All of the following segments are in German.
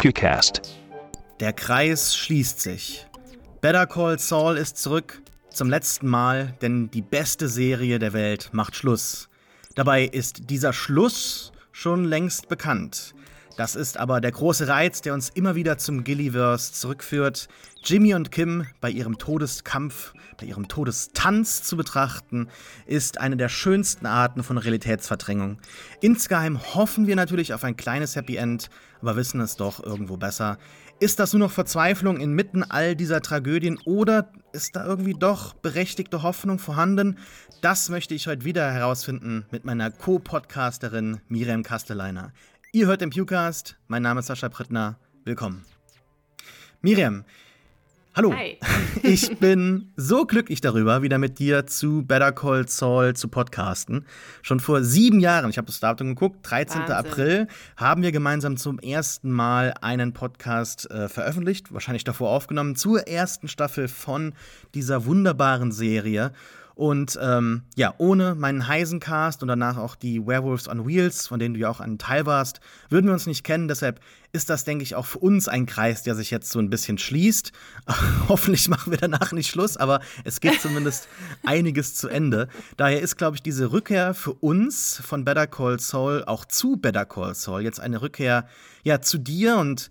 Pewcast. Der Kreis schließt sich. Better Call Saul ist zurück zum letzten Mal, denn die beste Serie der Welt macht Schluss. Dabei ist dieser Schluss schon längst bekannt. Das ist aber der große Reiz, der uns immer wieder zum Gilliverse zurückführt. Jimmy und Kim bei ihrem Todeskampf, bei ihrem Todestanz zu betrachten, ist eine der schönsten Arten von Realitätsverdrängung. Insgeheim hoffen wir natürlich auf ein kleines Happy End, aber wissen es doch irgendwo besser. Ist das nur noch Verzweiflung inmitten all dieser Tragödien oder ist da irgendwie doch berechtigte Hoffnung vorhanden? Das möchte ich heute wieder herausfinden mit meiner Co-Podcasterin Miriam Kasteleiner. Ihr hört den Pewcast. Mein Name ist Sascha Prittner. Willkommen. Miriam, hallo. Hi. Ich bin so glücklich darüber, wieder mit dir zu Better Call Saul zu podcasten. Schon vor sieben Jahren, ich habe das Datum geguckt, 13. Wahnsinn. April, haben wir gemeinsam zum ersten Mal einen Podcast äh, veröffentlicht, wahrscheinlich davor aufgenommen, zur ersten Staffel von dieser wunderbaren Serie. Und ähm, ja, ohne meinen Heisencast und danach auch die Werewolves on Wheels, von denen du ja auch ein Teil warst, würden wir uns nicht kennen. Deshalb ist das, denke ich, auch für uns ein Kreis, der sich jetzt so ein bisschen schließt. Hoffentlich machen wir danach nicht Schluss, aber es geht zumindest einiges zu Ende. Daher ist, glaube ich, diese Rückkehr für uns von Better Call Saul auch zu Better Call Saul jetzt eine Rückkehr ja zu dir und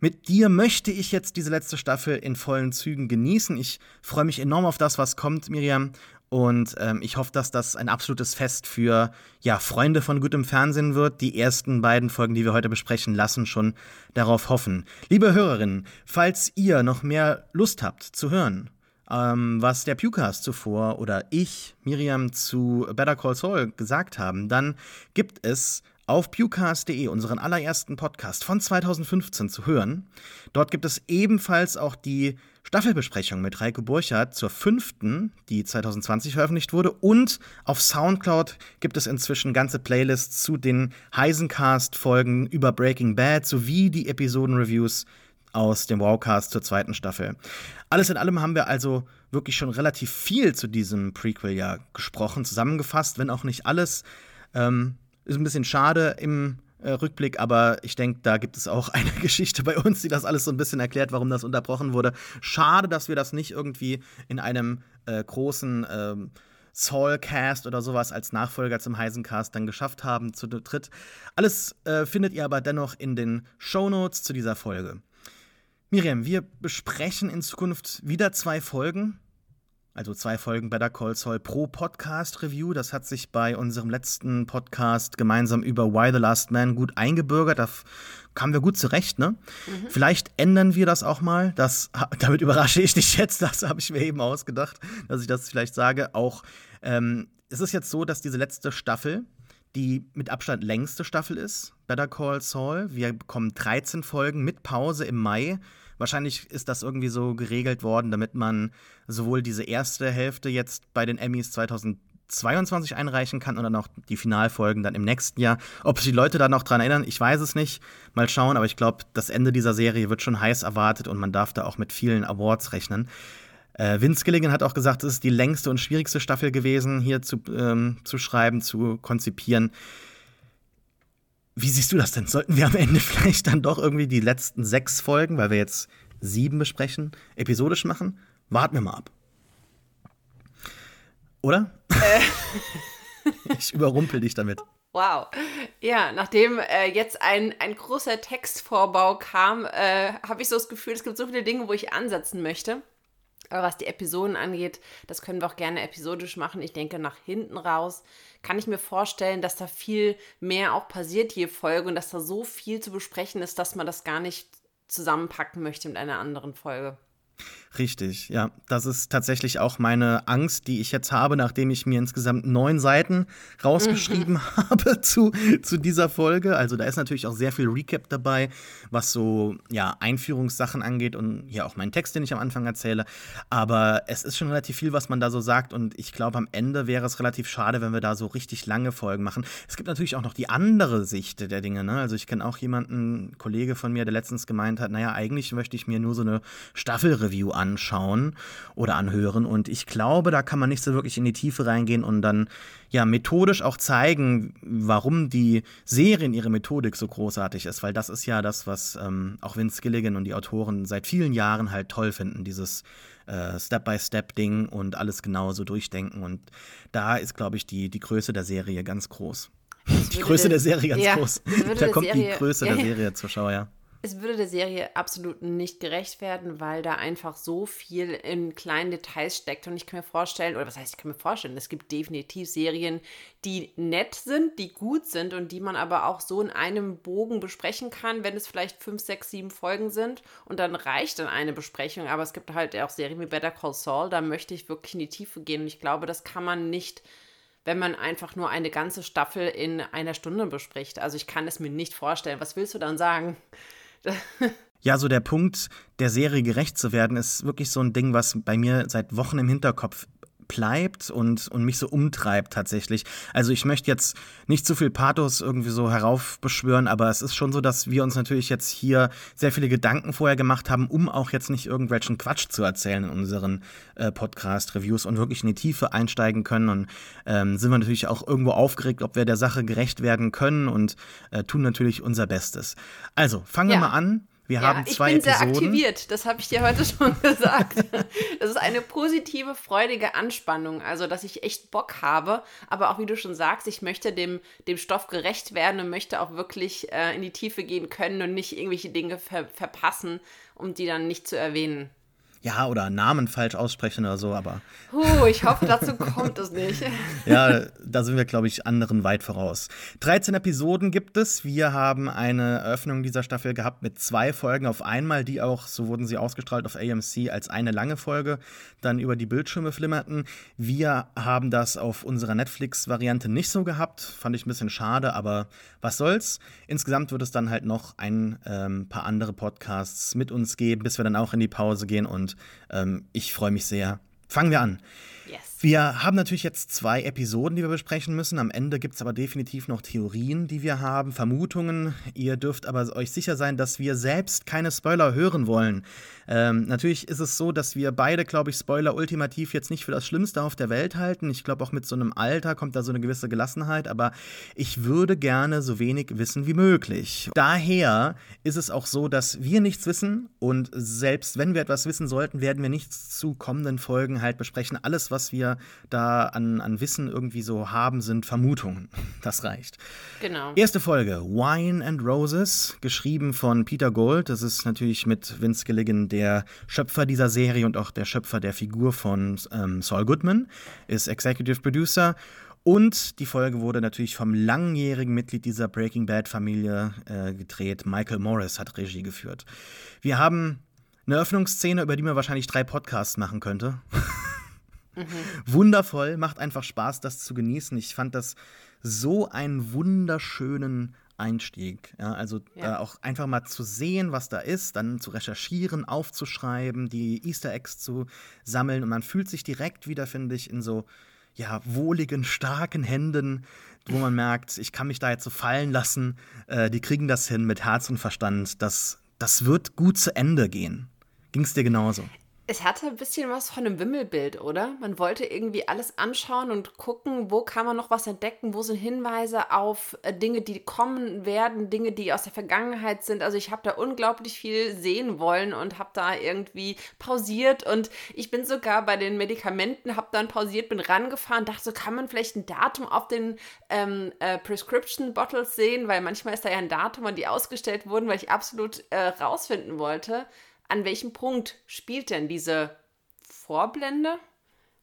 mit dir möchte ich jetzt diese letzte Staffel in vollen Zügen genießen. Ich freue mich enorm auf das, was kommt, Miriam. Und ähm, ich hoffe, dass das ein absolutes Fest für ja, Freunde von gutem Fernsehen wird. Die ersten beiden Folgen, die wir heute besprechen, lassen schon darauf hoffen. Liebe Hörerinnen, falls ihr noch mehr Lust habt zu hören, ähm, was der Pewcast zuvor oder ich, Miriam, zu Better Call Saul gesagt haben, dann gibt es auf pewcast.de, unseren allerersten Podcast von 2015 zu hören. Dort gibt es ebenfalls auch die Staffelbesprechung mit Reiko Burchardt zur fünften, die 2020 veröffentlicht wurde. Und auf Soundcloud gibt es inzwischen ganze Playlists zu den Heisencast-Folgen über Breaking Bad sowie die Episoden-Reviews aus dem Wowcast zur zweiten Staffel. Alles in allem haben wir also wirklich schon relativ viel zu diesem Prequel ja gesprochen, zusammengefasst, wenn auch nicht alles. Ähm, ist ein bisschen schade im äh, Rückblick, aber ich denke, da gibt es auch eine Geschichte bei uns, die das alles so ein bisschen erklärt, warum das unterbrochen wurde. Schade, dass wir das nicht irgendwie in einem äh, großen ähm, Saul-Cast oder sowas als Nachfolger zum Heisencast dann geschafft haben zu dritt. Alles äh, findet ihr aber dennoch in den Shownotes zu dieser Folge. Miriam, wir besprechen in Zukunft wieder zwei Folgen. Also zwei Folgen Better Call Saul pro Podcast Review. Das hat sich bei unserem letzten Podcast gemeinsam über Why the Last Man gut eingebürgert. Da kamen wir gut zurecht, ne? Vielleicht ändern wir das auch mal. Das, damit überrasche ich dich jetzt. Das habe ich mir eben ausgedacht, dass ich das vielleicht sage. Auch ähm, es ist jetzt so, dass diese letzte Staffel die mit Abstand längste Staffel ist, Better Call Saul. Wir bekommen 13 Folgen mit Pause im Mai. Wahrscheinlich ist das irgendwie so geregelt worden, damit man sowohl diese erste Hälfte jetzt bei den Emmys 2022 einreichen kann und dann auch die Finalfolgen dann im nächsten Jahr. Ob sich die Leute da noch dran erinnern, ich weiß es nicht. Mal schauen, aber ich glaube, das Ende dieser Serie wird schon heiß erwartet und man darf da auch mit vielen Awards rechnen. Äh, Vince Gilligan hat auch gesagt, es ist die längste und schwierigste Staffel gewesen, hier zu, ähm, zu schreiben, zu konzipieren. Wie siehst du das denn? Sollten wir am Ende vielleicht dann doch irgendwie die letzten sechs Folgen, weil wir jetzt sieben besprechen, episodisch machen? Warten wir mal ab. Oder? ich überrumpel dich damit. Wow. Ja, nachdem äh, jetzt ein, ein großer Textvorbau kam, äh, habe ich so das Gefühl, es gibt so viele Dinge, wo ich ansetzen möchte. Aber was die Episoden angeht, das können wir auch gerne episodisch machen. Ich denke, nach hinten raus kann ich mir vorstellen, dass da viel mehr auch passiert je Folge und dass da so viel zu besprechen ist, dass man das gar nicht zusammenpacken möchte mit einer anderen Folge. Richtig, ja. Das ist tatsächlich auch meine Angst, die ich jetzt habe, nachdem ich mir insgesamt neun Seiten rausgeschrieben habe zu, zu dieser Folge. Also da ist natürlich auch sehr viel Recap dabei, was so ja, Einführungssachen angeht und ja auch meinen Text, den ich am Anfang erzähle. Aber es ist schon relativ viel, was man da so sagt. Und ich glaube, am Ende wäre es relativ schade, wenn wir da so richtig lange Folgen machen. Es gibt natürlich auch noch die andere Sicht der Dinge. Ne? Also ich kenne auch jemanden, ein Kollege von mir, der letztens gemeint hat, naja, eigentlich möchte ich mir nur so eine Staffelreview Review anschauen oder anhören. Und ich glaube, da kann man nicht so wirklich in die Tiefe reingehen und dann ja methodisch auch zeigen, warum die Serie in ihrer Methodik so großartig ist, weil das ist ja das, was ähm, auch Vince Gilligan und die Autoren seit vielen Jahren halt toll finden, dieses äh, Step-by-Step-Ding und alles genauso durchdenken. Und da ist, glaube ich, die, die Größe der Serie ganz groß. Die Größe der Serie ganz ja, groß. Da kommt Serie, die Größe ja, der Serie zur Schau, ja es würde der Serie absolut nicht gerecht werden, weil da einfach so viel in kleinen Details steckt. Und ich kann mir vorstellen, oder was heißt, ich kann mir vorstellen, es gibt definitiv Serien, die nett sind, die gut sind und die man aber auch so in einem Bogen besprechen kann, wenn es vielleicht fünf, sechs, sieben Folgen sind. Und dann reicht dann eine Besprechung. Aber es gibt halt auch Serien wie Better Call Saul, da möchte ich wirklich in die Tiefe gehen. Und ich glaube, das kann man nicht wenn man einfach nur eine ganze Staffel in einer Stunde bespricht. Also ich kann es mir nicht vorstellen. Was willst du dann sagen? Ja, so der Punkt, der Serie gerecht zu werden, ist wirklich so ein Ding, was bei mir seit Wochen im Hinterkopf bleibt und, und mich so umtreibt tatsächlich. Also ich möchte jetzt nicht zu viel Pathos irgendwie so heraufbeschwören, aber es ist schon so, dass wir uns natürlich jetzt hier sehr viele Gedanken vorher gemacht haben, um auch jetzt nicht irgendwelchen Quatsch zu erzählen in unseren äh, Podcast-Reviews und wirklich in die Tiefe einsteigen können. Und ähm, sind wir natürlich auch irgendwo aufgeregt, ob wir der Sache gerecht werden können und äh, tun natürlich unser Bestes. Also, fangen ja. wir mal an. Wir ja, haben zwei ich bin Episoden. sehr aktiviert, das habe ich dir heute schon gesagt. Das ist eine positive, freudige Anspannung, also dass ich echt Bock habe, aber auch wie du schon sagst, ich möchte dem, dem Stoff gerecht werden und möchte auch wirklich äh, in die Tiefe gehen können und nicht irgendwelche Dinge ver verpassen, um die dann nicht zu erwähnen ja, oder Namen falsch aussprechen oder so, aber. Huh, ich hoffe, dazu kommt es nicht. ja, da sind wir, glaube ich, anderen weit voraus. 13 Episoden gibt es. Wir haben eine Eröffnung dieser Staffel gehabt mit zwei Folgen auf einmal, die auch, so wurden sie ausgestrahlt auf AMC, als eine lange Folge dann über die Bildschirme flimmerten. Wir haben das auf unserer Netflix-Variante nicht so gehabt. Fand ich ein bisschen schade, aber was soll's. Insgesamt wird es dann halt noch ein ähm, paar andere Podcasts mit uns geben, bis wir dann auch in die Pause gehen und und ähm, ich freue mich sehr. Fangen wir an. Yes. Wir haben natürlich jetzt zwei Episoden, die wir besprechen müssen. Am Ende gibt es aber definitiv noch Theorien, die wir haben, Vermutungen. Ihr dürft aber euch sicher sein, dass wir selbst keine Spoiler hören wollen. Ähm, natürlich ist es so, dass wir beide, glaube ich, Spoiler ultimativ jetzt nicht für das Schlimmste auf der Welt halten. Ich glaube, auch mit so einem Alter kommt da so eine gewisse Gelassenheit, aber ich würde gerne so wenig wissen wie möglich. Daher ist es auch so, dass wir nichts wissen und selbst wenn wir etwas wissen sollten, werden wir nichts zu kommenden Folgen halt besprechen. Alles, was wir da an, an Wissen irgendwie so haben, sind Vermutungen. Das reicht. Genau. Erste Folge, Wine and Roses, geschrieben von Peter Gold. Das ist natürlich mit Vince Gilligan der Schöpfer dieser Serie und auch der Schöpfer der Figur von ähm, Saul Goodman, ist Executive Producer. Und die Folge wurde natürlich vom langjährigen Mitglied dieser Breaking Bad-Familie äh, gedreht. Michael Morris hat Regie geführt. Wir haben eine Öffnungsszene, über die man wahrscheinlich drei Podcasts machen könnte. Mhm. Wundervoll, macht einfach Spaß, das zu genießen. Ich fand das so einen wunderschönen Einstieg. Ja, also ja. Äh, auch einfach mal zu sehen, was da ist, dann zu recherchieren, aufzuschreiben, die Easter Eggs zu sammeln und man fühlt sich direkt wieder, finde ich, in so ja, wohligen, starken Händen, wo man merkt, ich kann mich da jetzt so fallen lassen. Äh, die kriegen das hin mit Herz und Verstand. Das, das wird gut zu Ende gehen. Ging es dir genauso? Es hatte ein bisschen was von einem Wimmelbild, oder? Man wollte irgendwie alles anschauen und gucken, wo kann man noch was entdecken, wo sind Hinweise auf äh, Dinge, die kommen werden, Dinge, die aus der Vergangenheit sind. Also ich habe da unglaublich viel sehen wollen und habe da irgendwie pausiert und ich bin sogar bei den Medikamenten, habe dann pausiert, bin rangefahren, dachte so, kann man vielleicht ein Datum auf den ähm, äh, Prescription Bottles sehen, weil manchmal ist da ja ein Datum, wann die ausgestellt wurden, weil ich absolut äh, rausfinden wollte an welchem Punkt spielt denn diese Vorblende?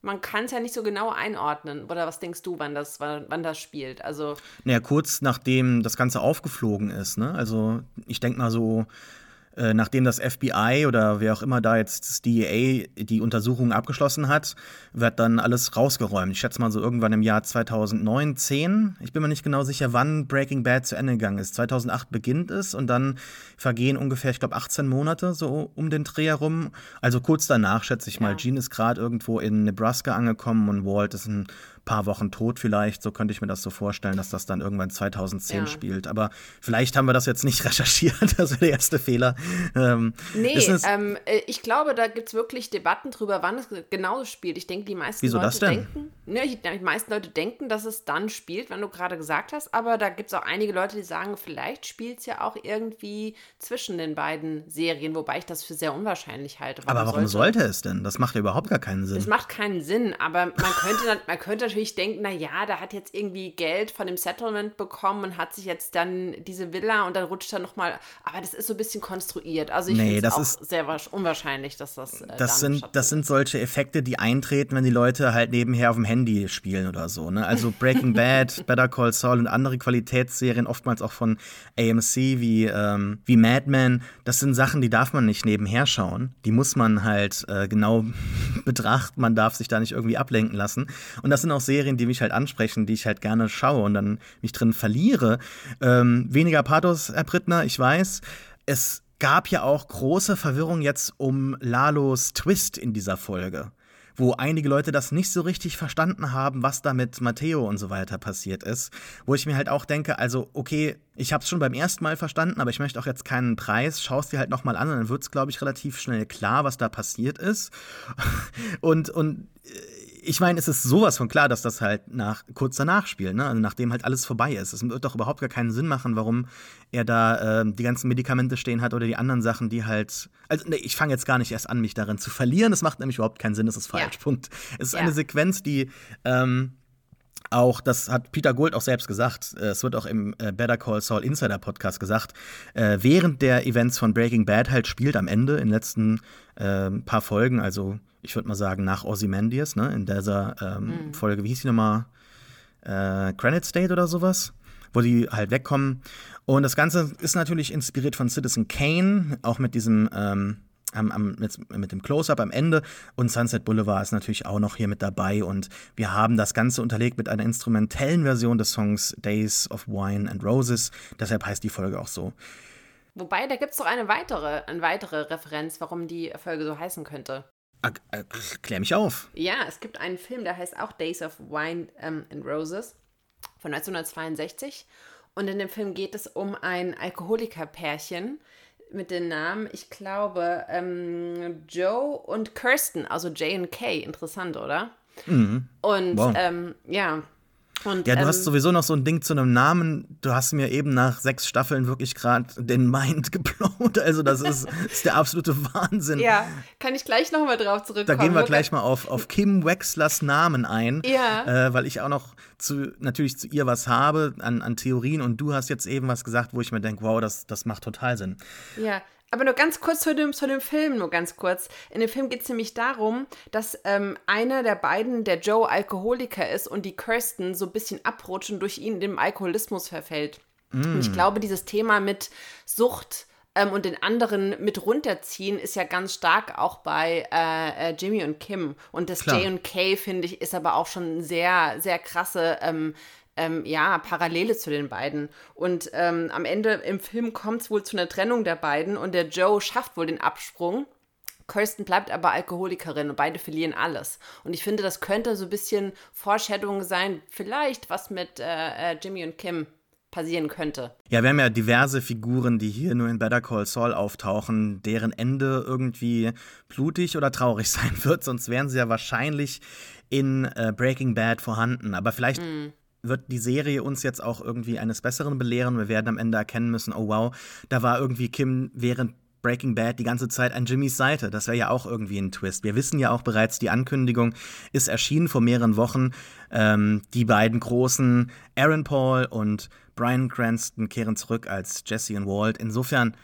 Man kann es ja nicht so genau einordnen. Oder was denkst du, wann das, wann, wann das spielt? Also. Naja, kurz nachdem das Ganze aufgeflogen ist, ne? Also ich denke mal so äh, nachdem das FBI oder wer auch immer da jetzt das DEA die Untersuchung abgeschlossen hat, wird dann alles rausgeräumt. Ich schätze mal so irgendwann im Jahr 2009, 10. Ich bin mir nicht genau sicher, wann Breaking Bad zu Ende gegangen ist. 2008 beginnt es und dann vergehen ungefähr, ich glaube, 18 Monate so um den Dreh herum. Also kurz danach, schätze ich ja. mal. Gene ist gerade irgendwo in Nebraska angekommen und Walt ist ein paar Wochen tot vielleicht. So könnte ich mir das so vorstellen, dass das dann irgendwann 2010 ja. spielt. Aber vielleicht haben wir das jetzt nicht recherchiert. Das wäre der erste Fehler. Ähm, nee, ähm, äh, ich glaube, da gibt es wirklich Debatten drüber, wann es genau spielt. Ich denke, die meisten Wieso Leute das denn? denken, ne, die meisten Leute denken, dass es dann spielt, wenn du gerade gesagt hast. Aber da gibt es auch einige Leute, die sagen, vielleicht spielt es ja auch irgendwie zwischen den beiden Serien, wobei ich das für sehr unwahrscheinlich halte. Aber warum sollte, sollte es denn? Das macht ja überhaupt gar keinen Sinn. Es macht keinen Sinn, aber man könnte, man könnte natürlich denken, na ja, da hat jetzt irgendwie Geld von dem Settlement bekommen und hat sich jetzt dann diese Villa und dann rutscht er nochmal. Aber das ist so ein bisschen konstruiert. Also ich nee, finde es auch ist, sehr unwahrscheinlich, dass das. Äh, das sind, das sind solche Effekte, die eintreten, wenn die Leute halt nebenher auf dem Handy spielen oder so. Ne? Also Breaking Bad, Better Call Saul und andere Qualitätsserien, oftmals auch von AMC wie, ähm, wie Mad Men, das sind Sachen, die darf man nicht nebenher schauen. Die muss man halt äh, genau betrachten. Man darf sich da nicht irgendwie ablenken lassen. Und das sind auch Serien, die mich halt ansprechen, die ich halt gerne schaue und dann mich drin verliere. Ähm, weniger Pathos, Herr Prittner, ich weiß. Es gab ja auch große Verwirrung jetzt um Lalos Twist in dieser Folge wo einige Leute das nicht so richtig verstanden haben, was da mit Matteo und so weiter passiert ist. Wo ich mir halt auch denke, also okay, ich habe es schon beim ersten Mal verstanden, aber ich möchte auch jetzt keinen Preis. Schau es dir halt nochmal an und dann wird es, glaube ich, relativ schnell klar, was da passiert ist. und, und äh, ich meine, es ist sowas von klar, dass das halt nach, kurz danach spielt, ne? Also nachdem halt alles vorbei ist. Es wird doch überhaupt gar keinen Sinn machen, warum er da äh, die ganzen Medikamente stehen hat oder die anderen Sachen, die halt. Also, ne, ich fange jetzt gar nicht erst an, mich darin zu verlieren. Das macht nämlich überhaupt keinen Sinn, das ist falsch. Ja. Punkt. Es ist ja. eine Sequenz, die. Ähm, auch, das hat Peter Gold auch selbst gesagt, äh, es wird auch im äh, Better Call Saul Insider Podcast gesagt, äh, während der Events von Breaking Bad halt spielt am Ende in den letzten äh, paar Folgen, also ich würde mal sagen, nach Ozymandias, ne, in dieser ähm, mhm. Folge, wie hieß die nochmal? Äh, Granite State oder sowas, wo die halt wegkommen. Und das Ganze ist natürlich inspiriert von Citizen Kane, auch mit diesem, ähm, am, am, mit, mit, dem Close-Up am Ende. Und Sunset Boulevard ist natürlich auch noch hier mit dabei. Und wir haben das Ganze unterlegt mit einer instrumentellen Version des Songs Days of Wine and Roses. Deshalb heißt die Folge auch so. Wobei, da gibt es doch eine weitere, eine weitere Referenz, warum die Folge so heißen könnte. Äh, klär mich auf. Ja, es gibt einen Film, der heißt auch Days of Wine um, and Roses von 1962. Und in dem Film geht es um ein Alkoholikerpärchen mit den Namen, ich glaube, ähm, Joe und Kirsten, also J und K. Interessant, oder? Mhm. Und wow. ähm, ja, und, ja, du ähm, hast sowieso noch so ein Ding zu einem Namen. Du hast mir eben nach sechs Staffeln wirklich gerade den Mind geplaut. Also, das ist, ist, der absolute Wahnsinn. Ja, kann ich gleich nochmal drauf zurückkommen. Da gehen wir gleich mal auf, auf Kim Wexlers Namen ein. Ja. Äh, weil ich auch noch zu, natürlich zu ihr was habe an, an Theorien und du hast jetzt eben was gesagt, wo ich mir denke, wow, das, das macht total Sinn. Ja, aber nur ganz kurz zu dem, zu dem Film, nur ganz kurz. In dem Film geht es nämlich darum, dass ähm, einer der beiden, der Joe, Alkoholiker ist und die Kirsten so ein bisschen abrutschen durch ihn in dem Alkoholismus verfällt. Mm. Und ich glaube, dieses Thema mit Sucht ähm, und den anderen mit runterziehen ist ja ganz stark auch bei äh, äh, Jimmy und Kim. Und das Klar. J und K, finde ich, ist aber auch schon sehr, sehr krasse ähm, ähm, ja, Parallele zu den beiden. Und ähm, am Ende im Film kommt es wohl zu einer Trennung der beiden und der Joe schafft wohl den Absprung. Kirsten bleibt aber Alkoholikerin und beide verlieren alles. Und ich finde, das könnte so ein bisschen Foreshadowing sein, vielleicht was mit äh, äh, Jimmy und Kim passieren könnte. Ja, wir haben ja diverse Figuren, die hier nur in Better Call Saul auftauchen, deren Ende irgendwie blutig oder traurig sein wird, sonst wären sie ja wahrscheinlich in äh, Breaking Bad vorhanden. Aber vielleicht mm wird die Serie uns jetzt auch irgendwie eines Besseren belehren. Wir werden am Ende erkennen müssen, oh wow, da war irgendwie Kim während Breaking Bad die ganze Zeit an Jimmys Seite. Das wäre ja auch irgendwie ein Twist. Wir wissen ja auch bereits, die Ankündigung ist erschienen vor mehreren Wochen. Ähm, die beiden großen Aaron Paul und Brian Cranston kehren zurück als Jesse und Walt. Insofern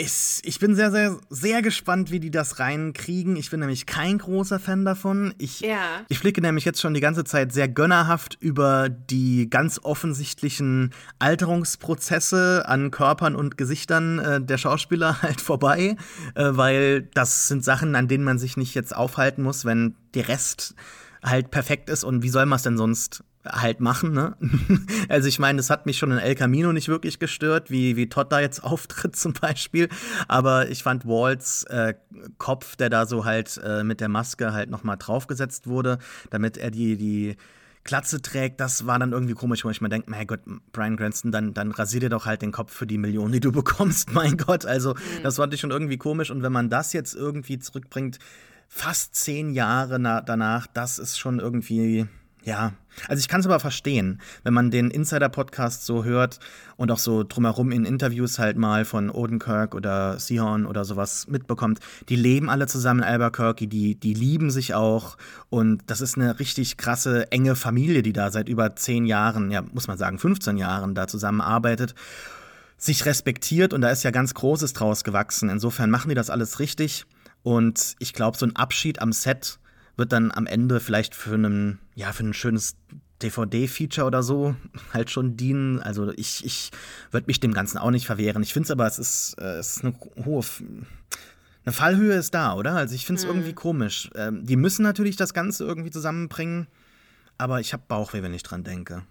ist, ich bin sehr, sehr, sehr gespannt, wie die das reinkriegen. Ich bin nämlich kein großer Fan davon. Ich, ja. ich blicke nämlich jetzt schon die ganze Zeit sehr gönnerhaft über die ganz offensichtlichen Alterungsprozesse an Körpern und Gesichtern äh, der Schauspieler halt vorbei, äh, weil das sind Sachen, an denen man sich nicht jetzt aufhalten muss, wenn der Rest halt perfekt ist und wie soll man es denn sonst halt machen, ne? also ich meine, es hat mich schon in El Camino nicht wirklich gestört, wie, wie Todd da jetzt auftritt zum Beispiel. Aber ich fand Walts äh, Kopf, der da so halt äh, mit der Maske halt nochmal draufgesetzt wurde, damit er die, die Glatze trägt, das war dann irgendwie komisch, wo ich mir denke, mein Gott, Brian Cranston, dann, dann rasier dir doch halt den Kopf für die Millionen, die du bekommst, mein Gott. Also, mhm. das fand ich schon irgendwie komisch. Und wenn man das jetzt irgendwie zurückbringt, fast zehn Jahre danach, das ist schon irgendwie ja, also ich kann es aber verstehen, wenn man den Insider-Podcast so hört und auch so drumherum in Interviews halt mal von Odenkirk oder Sihorn oder sowas mitbekommt. Die leben alle zusammen in Albuquerque, die, die lieben sich auch und das ist eine richtig krasse, enge Familie, die da seit über zehn Jahren, ja, muss man sagen, 15 Jahren da zusammenarbeitet sich respektiert und da ist ja ganz Großes draus gewachsen. Insofern machen die das alles richtig. Und ich glaube, so ein Abschied am Set wird dann am Ende vielleicht für einen, ja, für ein schönes DVD-Feature oder so halt schon dienen. Also ich, ich würde mich dem Ganzen auch nicht verwehren. Ich finde es aber, es ist, äh, es ist eine hohe. Eine Fallhöhe ist da, oder? Also ich finde es mhm. irgendwie komisch. Ähm, die müssen natürlich das Ganze irgendwie zusammenbringen, aber ich habe Bauchweh, wenn ich dran denke.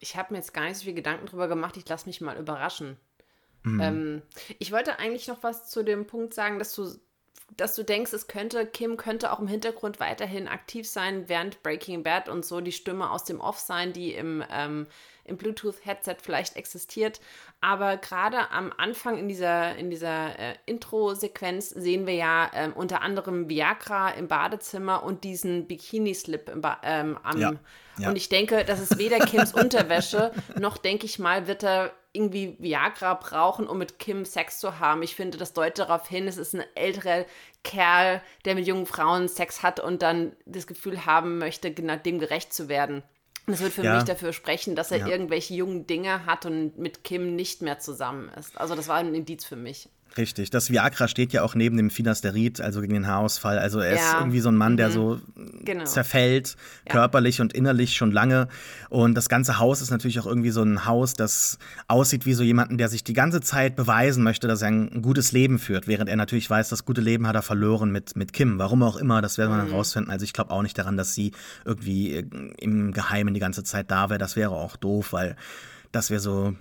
Ich habe mir jetzt gar nicht so viel Gedanken drüber gemacht. Ich lasse mich mal überraschen. Mhm. Ähm, ich wollte eigentlich noch was zu dem Punkt sagen, dass du dass du denkst, es könnte, Kim könnte auch im Hintergrund weiterhin aktiv sein, während Breaking Bad und so die Stimme aus dem Off sein, die im, ähm, im Bluetooth-Headset vielleicht existiert. Aber gerade am Anfang in dieser, in dieser äh, Intro-Sequenz sehen wir ja ähm, unter anderem Viagra im Badezimmer und diesen Bikini-Slip ähm, am. Ja, ja. Und ich denke, das ist weder Kims Unterwäsche, noch denke ich mal, wird er irgendwie Viagra brauchen, um mit Kim Sex zu haben. Ich finde, das deutet darauf hin, es ist ein älterer Kerl, der mit jungen Frauen Sex hat und dann das Gefühl haben möchte, genau dem gerecht zu werden. Das wird für ja. mich dafür sprechen, dass er ja. irgendwelche jungen Dinge hat und mit Kim nicht mehr zusammen ist. Also das war ein Indiz für mich. Richtig. Das Viagra steht ja auch neben dem Finasterid, also gegen den Haarausfall. Also er ja. ist irgendwie so ein Mann, der mhm. so genau. zerfällt, ja. körperlich und innerlich schon lange. Und das ganze Haus ist natürlich auch irgendwie so ein Haus, das aussieht wie so jemanden, der sich die ganze Zeit beweisen möchte, dass er ein gutes Leben führt, während er natürlich weiß, das gute Leben hat er verloren mit, mit Kim. Warum auch immer, das werden wir mhm. dann rausfinden. Also ich glaube auch nicht daran, dass sie irgendwie äh, im Geheimen die ganze Zeit da wäre. Das wäre auch doof, weil das wäre so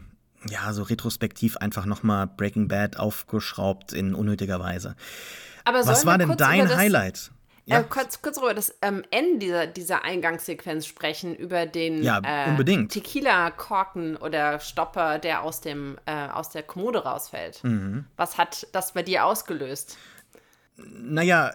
ja, so retrospektiv einfach nochmal Breaking Bad aufgeschraubt in unnötiger Weise. Aber Was war denn dein das, Highlight? Ja. Äh, kurz, kurz über das ähm, Ende dieser, dieser Eingangssequenz sprechen, über den ja, äh, Tequila-Korken oder Stopper, der aus, dem, äh, aus der Kommode rausfällt. Mhm. Was hat das bei dir ausgelöst? Naja,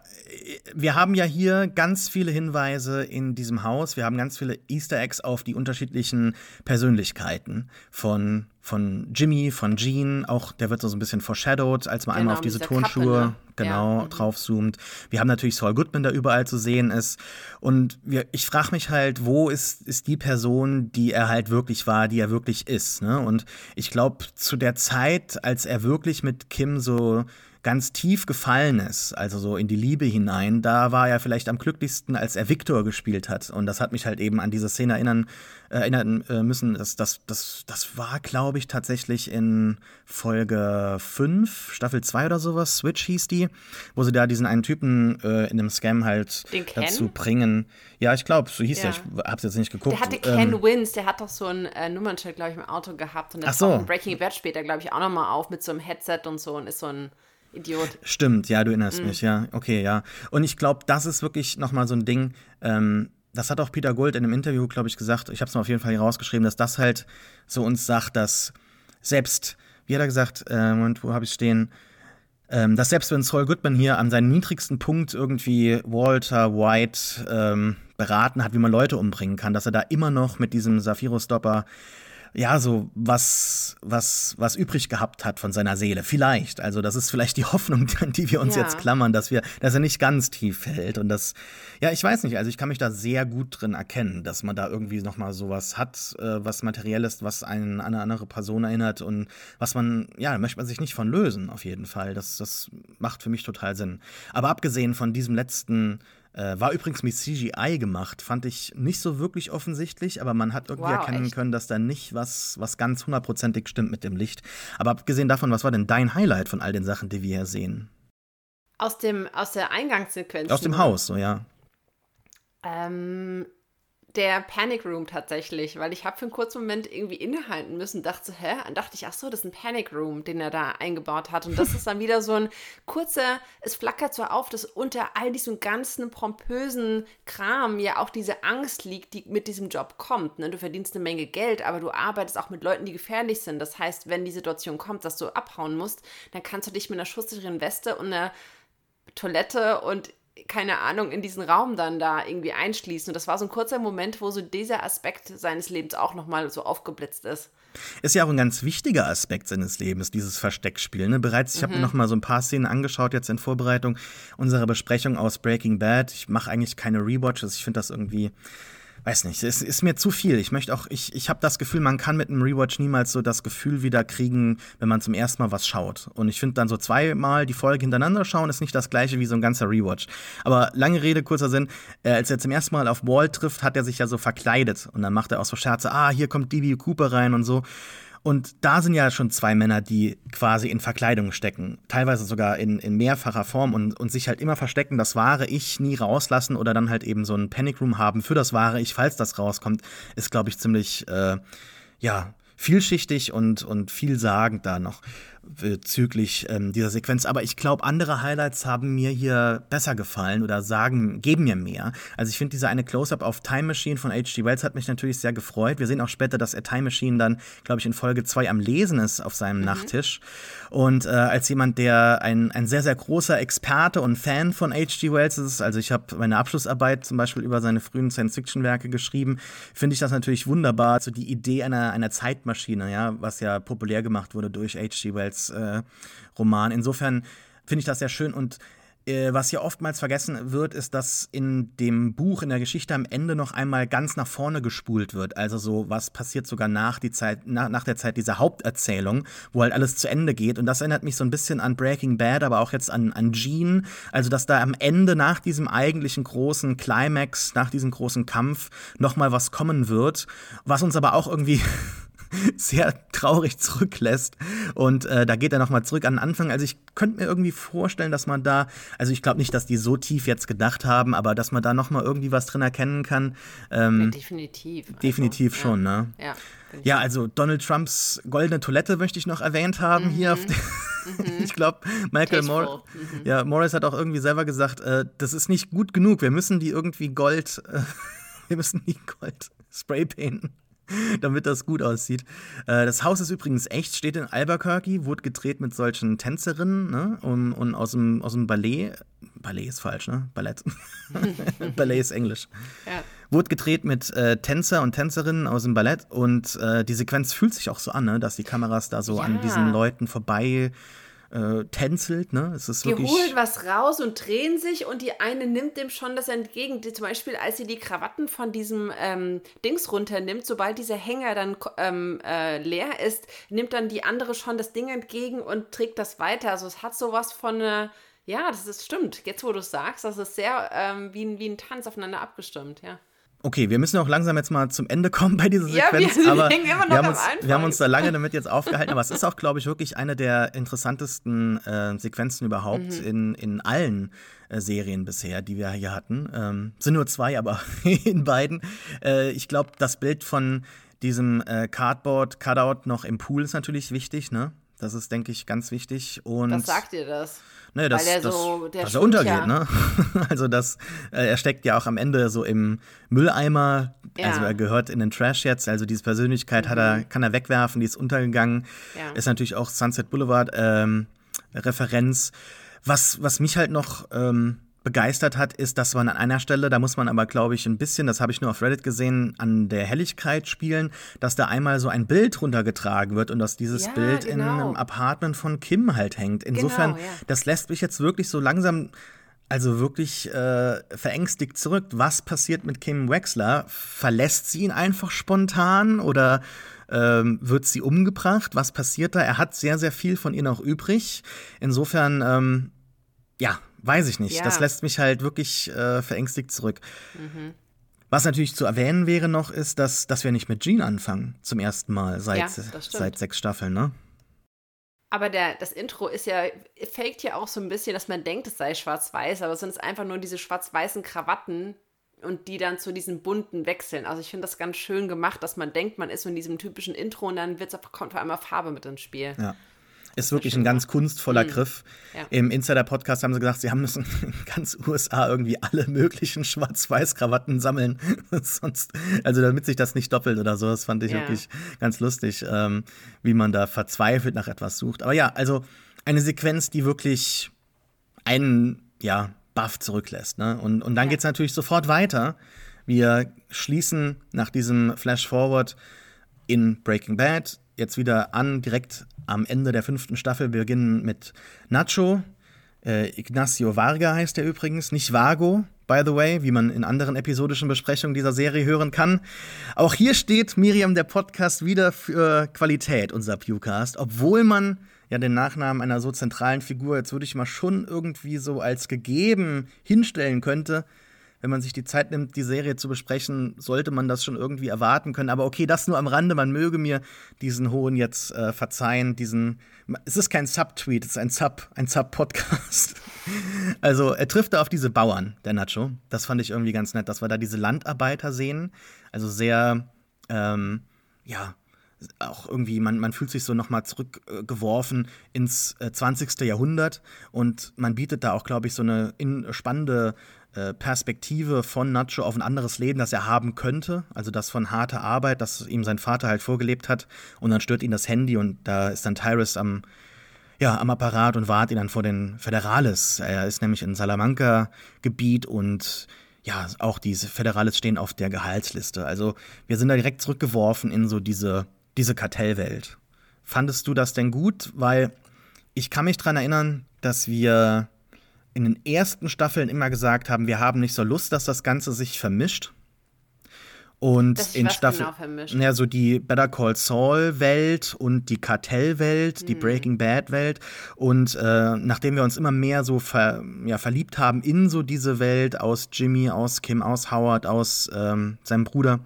wir haben ja hier ganz viele Hinweise in diesem Haus. Wir haben ganz viele Easter Eggs auf die unterschiedlichen Persönlichkeiten von, von Jimmy, von Jean. Auch der wird so ein bisschen foreshadowed, als man genau, einmal auf diese Turnschuhe Kappe, ne? genau ja. Mhm. draufzoomt. Wir haben natürlich Saul Goodman, der überall zu sehen ist. Und wir, ich frage mich halt, wo ist, ist die Person, die er halt wirklich war, die er wirklich ist. Ne? Und ich glaube, zu der Zeit, als er wirklich mit Kim so ganz tief gefallen ist, also so in die Liebe hinein, da war er vielleicht am glücklichsten, als er Victor gespielt hat. Und das hat mich halt eben an diese Szene erinnern, äh, erinnern äh, müssen. Das, das, das, das war, glaube ich, tatsächlich in Folge 5, Staffel 2 oder sowas, Switch hieß die, wo sie da diesen einen Typen äh, in einem Scam halt dazu bringen. Ja, ich glaube, so hieß ja. der. Ich hab's jetzt nicht geguckt. Der hatte Ken ähm, Wins, der hat doch so ein äh, Nummernschild, glaube ich, im Auto gehabt. Und der so. in Breaking Bad später, glaube ich, auch nochmal auf mit so einem Headset und so und ist so ein Idiot. Stimmt, ja, du erinnerst mhm. mich, ja. Okay, ja. Und ich glaube, das ist wirklich nochmal so ein Ding, ähm, das hat auch Peter Gold in einem Interview, glaube ich, gesagt, ich habe es mal auf jeden Fall hier rausgeschrieben, dass das halt so uns sagt, dass selbst, wie hat er gesagt, äh, Moment, wo habe ich stehen, ähm, dass selbst wenn Saul Goodman hier an seinem niedrigsten Punkt irgendwie Walter White ähm, beraten hat, wie man Leute umbringen kann, dass er da immer noch mit diesem Saphiro-Stopper ja, so was, was, was übrig gehabt hat von seiner Seele. Vielleicht. Also, das ist vielleicht die Hoffnung, an die wir uns ja. jetzt klammern, dass wir, dass er nicht ganz tief fällt. Und das, ja, ich weiß nicht. Also, ich kann mich da sehr gut drin erkennen, dass man da irgendwie nochmal sowas hat, äh, was materiell ist, was einen an eine andere Person erinnert und was man, ja, da möchte man sich nicht von lösen, auf jeden Fall. Das, das macht für mich total Sinn. Aber abgesehen von diesem letzten äh, war übrigens mit CGI gemacht, fand ich nicht so wirklich offensichtlich, aber man hat irgendwie wow, erkennen echt? können, dass da nicht was, was ganz hundertprozentig stimmt mit dem Licht. Aber abgesehen davon, was war denn dein Highlight von all den Sachen, die wir hier sehen? Aus, dem, aus der Eingangssequenz. Aus dem Haus, so ja. Ähm, der Panic Room tatsächlich, weil ich habe für einen kurzen Moment irgendwie innehalten müssen, dachte, hä? Dann dachte ich, ach so, das ist ein Panic Room, den er da eingebaut hat. Und das ist dann wieder so ein kurzer, es flackert so auf, dass unter all diesem ganzen pompösen Kram ja auch diese Angst liegt, die mit diesem Job kommt. Ne? Du verdienst eine Menge Geld, aber du arbeitest auch mit Leuten, die gefährlich sind. Das heißt, wenn die Situation kommt, dass du abhauen musst, dann kannst du dich mit einer schusssicheren Weste und einer Toilette und keine Ahnung, in diesen Raum dann da irgendwie einschließen. Und das war so ein kurzer Moment, wo so dieser Aspekt seines Lebens auch nochmal so aufgeblitzt ist. Ist ja auch ein ganz wichtiger Aspekt seines Lebens, dieses Versteckspiel. Ne? Bereits, ich habe mir mhm. noch mal so ein paar Szenen angeschaut jetzt in Vorbereitung unserer Besprechung aus Breaking Bad. Ich mache eigentlich keine Rewatches. Ich finde das irgendwie weiß nicht, es ist mir zu viel. Ich möchte auch, ich, ich habe das Gefühl, man kann mit einem Rewatch niemals so das Gefühl wieder kriegen, wenn man zum ersten Mal was schaut. Und ich finde dann so zweimal die Folge hintereinander schauen, ist nicht das gleiche wie so ein ganzer Rewatch. Aber lange Rede, kurzer Sinn, äh, als er zum ersten Mal auf Wall trifft, hat er sich ja so verkleidet. Und dann macht er auch so Scherze, ah, hier kommt D.B. Cooper rein und so. Und da sind ja schon zwei Männer, die quasi in Verkleidung stecken. Teilweise sogar in, in mehrfacher Form und, und sich halt immer verstecken, das wahre Ich nie rauslassen oder dann halt eben so ein Panic Room haben für das wahre Ich, falls das rauskommt, ist, glaube ich, ziemlich, äh, ja, vielschichtig und, und vielsagend da noch bezüglich ähm, dieser Sequenz. Aber ich glaube, andere Highlights haben mir hier besser gefallen oder sagen, geben mir mehr. Also ich finde diese eine Close-Up auf Time Machine von H.G. Wells hat mich natürlich sehr gefreut. Wir sehen auch später, dass er Time Machine dann, glaube ich, in Folge 2 am Lesen ist auf seinem mhm. Nachttisch. Und äh, als jemand, der ein, ein sehr, sehr großer Experte und Fan von H.G. Wells ist, also ich habe meine Abschlussarbeit zum Beispiel über seine frühen Science-Fiction-Werke geschrieben, finde ich das natürlich wunderbar. So die Idee einer, einer Zeitmaschine, ja, was ja populär gemacht wurde durch H.G. Wells äh, Roman. Insofern finde ich das sehr schön und äh, was hier oftmals vergessen wird, ist, dass in dem Buch, in der Geschichte am Ende noch einmal ganz nach vorne gespult wird. Also so, was passiert sogar nach, die Zeit, nach, nach der Zeit dieser Haupterzählung, wo halt alles zu Ende geht. Und das erinnert mich so ein bisschen an Breaking Bad, aber auch jetzt an, an Gene. Also, dass da am Ende nach diesem eigentlichen großen Climax, nach diesem großen Kampf noch mal was kommen wird, was uns aber auch irgendwie sehr traurig zurücklässt. Und äh, da geht er nochmal zurück an den Anfang. Also ich könnte mir irgendwie vorstellen, dass man da, also ich glaube nicht, dass die so tief jetzt gedacht haben, aber dass man da nochmal irgendwie was drin erkennen kann. Ähm, ja, definitiv. Also, definitiv also, schon, ja. ne? Ja. Ja, also Donald Trumps goldene Toilette möchte ich noch erwähnt haben mhm. hier. mhm. ich glaube, Michael Mor mhm. ja, Morris hat auch irgendwie selber gesagt, äh, das ist nicht gut genug. Wir müssen die irgendwie Gold, äh, wir müssen die Gold Spray painten. damit das gut aussieht. Äh, das Haus ist übrigens echt, steht in Albuquerque, wurde gedreht mit solchen Tänzerinnen ne? und, und aus, dem, aus dem Ballet. Ballet ist falsch, ne? Ballett. Ballet ist Englisch. Ja. Wurde gedreht mit äh, Tänzer und Tänzerinnen aus dem Ballett und äh, die Sequenz fühlt sich auch so an, ne? dass die Kameras da so ja. an diesen Leuten vorbei äh, tänzelt. Ne? Es ist die holt was raus und drehen sich und die eine nimmt dem schon das entgegen. Die, zum Beispiel, als sie die Krawatten von diesem ähm, Dings runternimmt, sobald dieser Hänger dann ähm, äh, leer ist, nimmt dann die andere schon das Ding entgegen und trägt das weiter. Also es hat sowas von äh, ja, das ist stimmt. Jetzt, wo du es sagst, das ist sehr ähm, wie, ein, wie ein Tanz aufeinander abgestimmt, ja. Okay, wir müssen auch langsam jetzt mal zum Ende kommen bei dieser Sequenz. Ja, wir, aber wir, haben uns, wir haben uns da lange damit jetzt aufgehalten, aber es ist auch, glaube ich, wirklich eine der interessantesten äh, Sequenzen überhaupt mhm. in, in allen äh, Serien bisher, die wir hier hatten. Ähm, sind nur zwei, aber in beiden. Äh, ich glaube, das Bild von diesem äh, Cardboard-Cutout noch im Pool ist natürlich wichtig, ne? Das ist, denke ich, ganz wichtig. Und Was sagt ihr das? Ne, dass, Weil so, dass er untergeht, ja. ne? also das, äh, er steckt ja auch am Ende so im Mülleimer, ja. also er gehört in den Trash jetzt, also diese Persönlichkeit mhm. hat er, kann er wegwerfen, die ist untergegangen. Ja. Ist natürlich auch Sunset Boulevard ähm, Referenz. Was, was mich halt noch ähm, begeistert hat, ist, dass man an einer Stelle, da muss man aber, glaube ich, ein bisschen, das habe ich nur auf Reddit gesehen, an der Helligkeit spielen, dass da einmal so ein Bild runtergetragen wird und dass dieses ja, Bild genau. in einem Apartment von Kim halt hängt. Insofern, genau, ja. das lässt mich jetzt wirklich so langsam also wirklich äh, verängstigt zurück. Was passiert mit Kim Wexler? Verlässt sie ihn einfach spontan oder ähm, wird sie umgebracht? Was passiert da? Er hat sehr, sehr viel von ihr noch übrig. Insofern, ähm, ja, weiß ich nicht. Ja. Das lässt mich halt wirklich äh, verängstigt zurück. Mhm. Was natürlich zu erwähnen wäre noch, ist, dass, dass wir nicht mit Jean anfangen zum ersten Mal seit, ja, seit sechs Staffeln, ne? Aber der, das Intro ist ja, faked ja auch so ein bisschen, dass man denkt, es sei schwarz-weiß, aber es sind einfach nur diese schwarz-weißen Krawatten, und die dann zu diesen bunten wechseln. Also ich finde das ganz schön gemacht, dass man denkt, man ist so in diesem typischen Intro und dann wird's, kommt auf einmal Farbe mit ins Spiel. Ja. Ist wirklich ein ganz kunstvoller mhm. Griff. Ja. Im Insider-Podcast haben sie gesagt, sie haben müssen in ganz USA irgendwie alle möglichen Schwarz-Weiß-Krawatten sammeln. Sonst, also damit sich das nicht doppelt oder so. Das fand ich ja. wirklich ganz lustig, ähm, wie man da verzweifelt nach etwas sucht. Aber ja, also eine Sequenz, die wirklich einen, ja, Buff zurücklässt. Ne? Und, und dann ja. geht es natürlich sofort weiter. Wir schließen nach diesem Flash-Forward in Breaking Bad jetzt wieder an, direkt am Ende der fünften Staffel. Wir beginnen mit Nacho. Äh, Ignacio Varga heißt er übrigens, nicht Vago, by the way, wie man in anderen episodischen Besprechungen dieser Serie hören kann. Auch hier steht Miriam der Podcast wieder für Qualität, unser Pewcast, obwohl man ja den Nachnamen einer so zentralen Figur jetzt würde ich mal schon irgendwie so als gegeben hinstellen könnte. Wenn man sich die Zeit nimmt, die Serie zu besprechen, sollte man das schon irgendwie erwarten können. Aber okay, das nur am Rande. Man möge mir diesen hohen jetzt äh, verzeihen. Diesen, es ist kein Subtweet, es ist ein Sub, ein Sub-Podcast. also er trifft da auf diese Bauern, der Nacho. Das fand ich irgendwie ganz nett, dass wir da diese Landarbeiter sehen. Also sehr, ähm, ja, auch irgendwie, man, man fühlt sich so nochmal zurückgeworfen ins äh, 20. Jahrhundert und man bietet da auch, glaube ich, so eine in, spannende äh, Perspektive von Nacho auf ein anderes Leben, das er haben könnte. Also das von harter Arbeit, das ihm sein Vater halt vorgelebt hat. Und dann stört ihn das Handy und da ist dann Tyrus am, ja, am Apparat und wahrt ihn dann vor den Federales. Er ist nämlich in Salamanca-Gebiet und ja, auch diese Federales stehen auf der Gehaltsliste. Also wir sind da direkt zurückgeworfen in so diese diese Kartellwelt. Fandest du das denn gut? Weil ich kann mich daran erinnern, dass wir in den ersten Staffeln immer gesagt haben, wir haben nicht so Lust, dass das Ganze sich vermischt. Und in Staffel, genau ja, so die Better Call Saul Welt und die Kartellwelt, mhm. die Breaking Bad Welt. Und äh, nachdem wir uns immer mehr so ver, ja, verliebt haben in so diese Welt aus Jimmy, aus Kim, aus Howard, aus ähm, seinem Bruder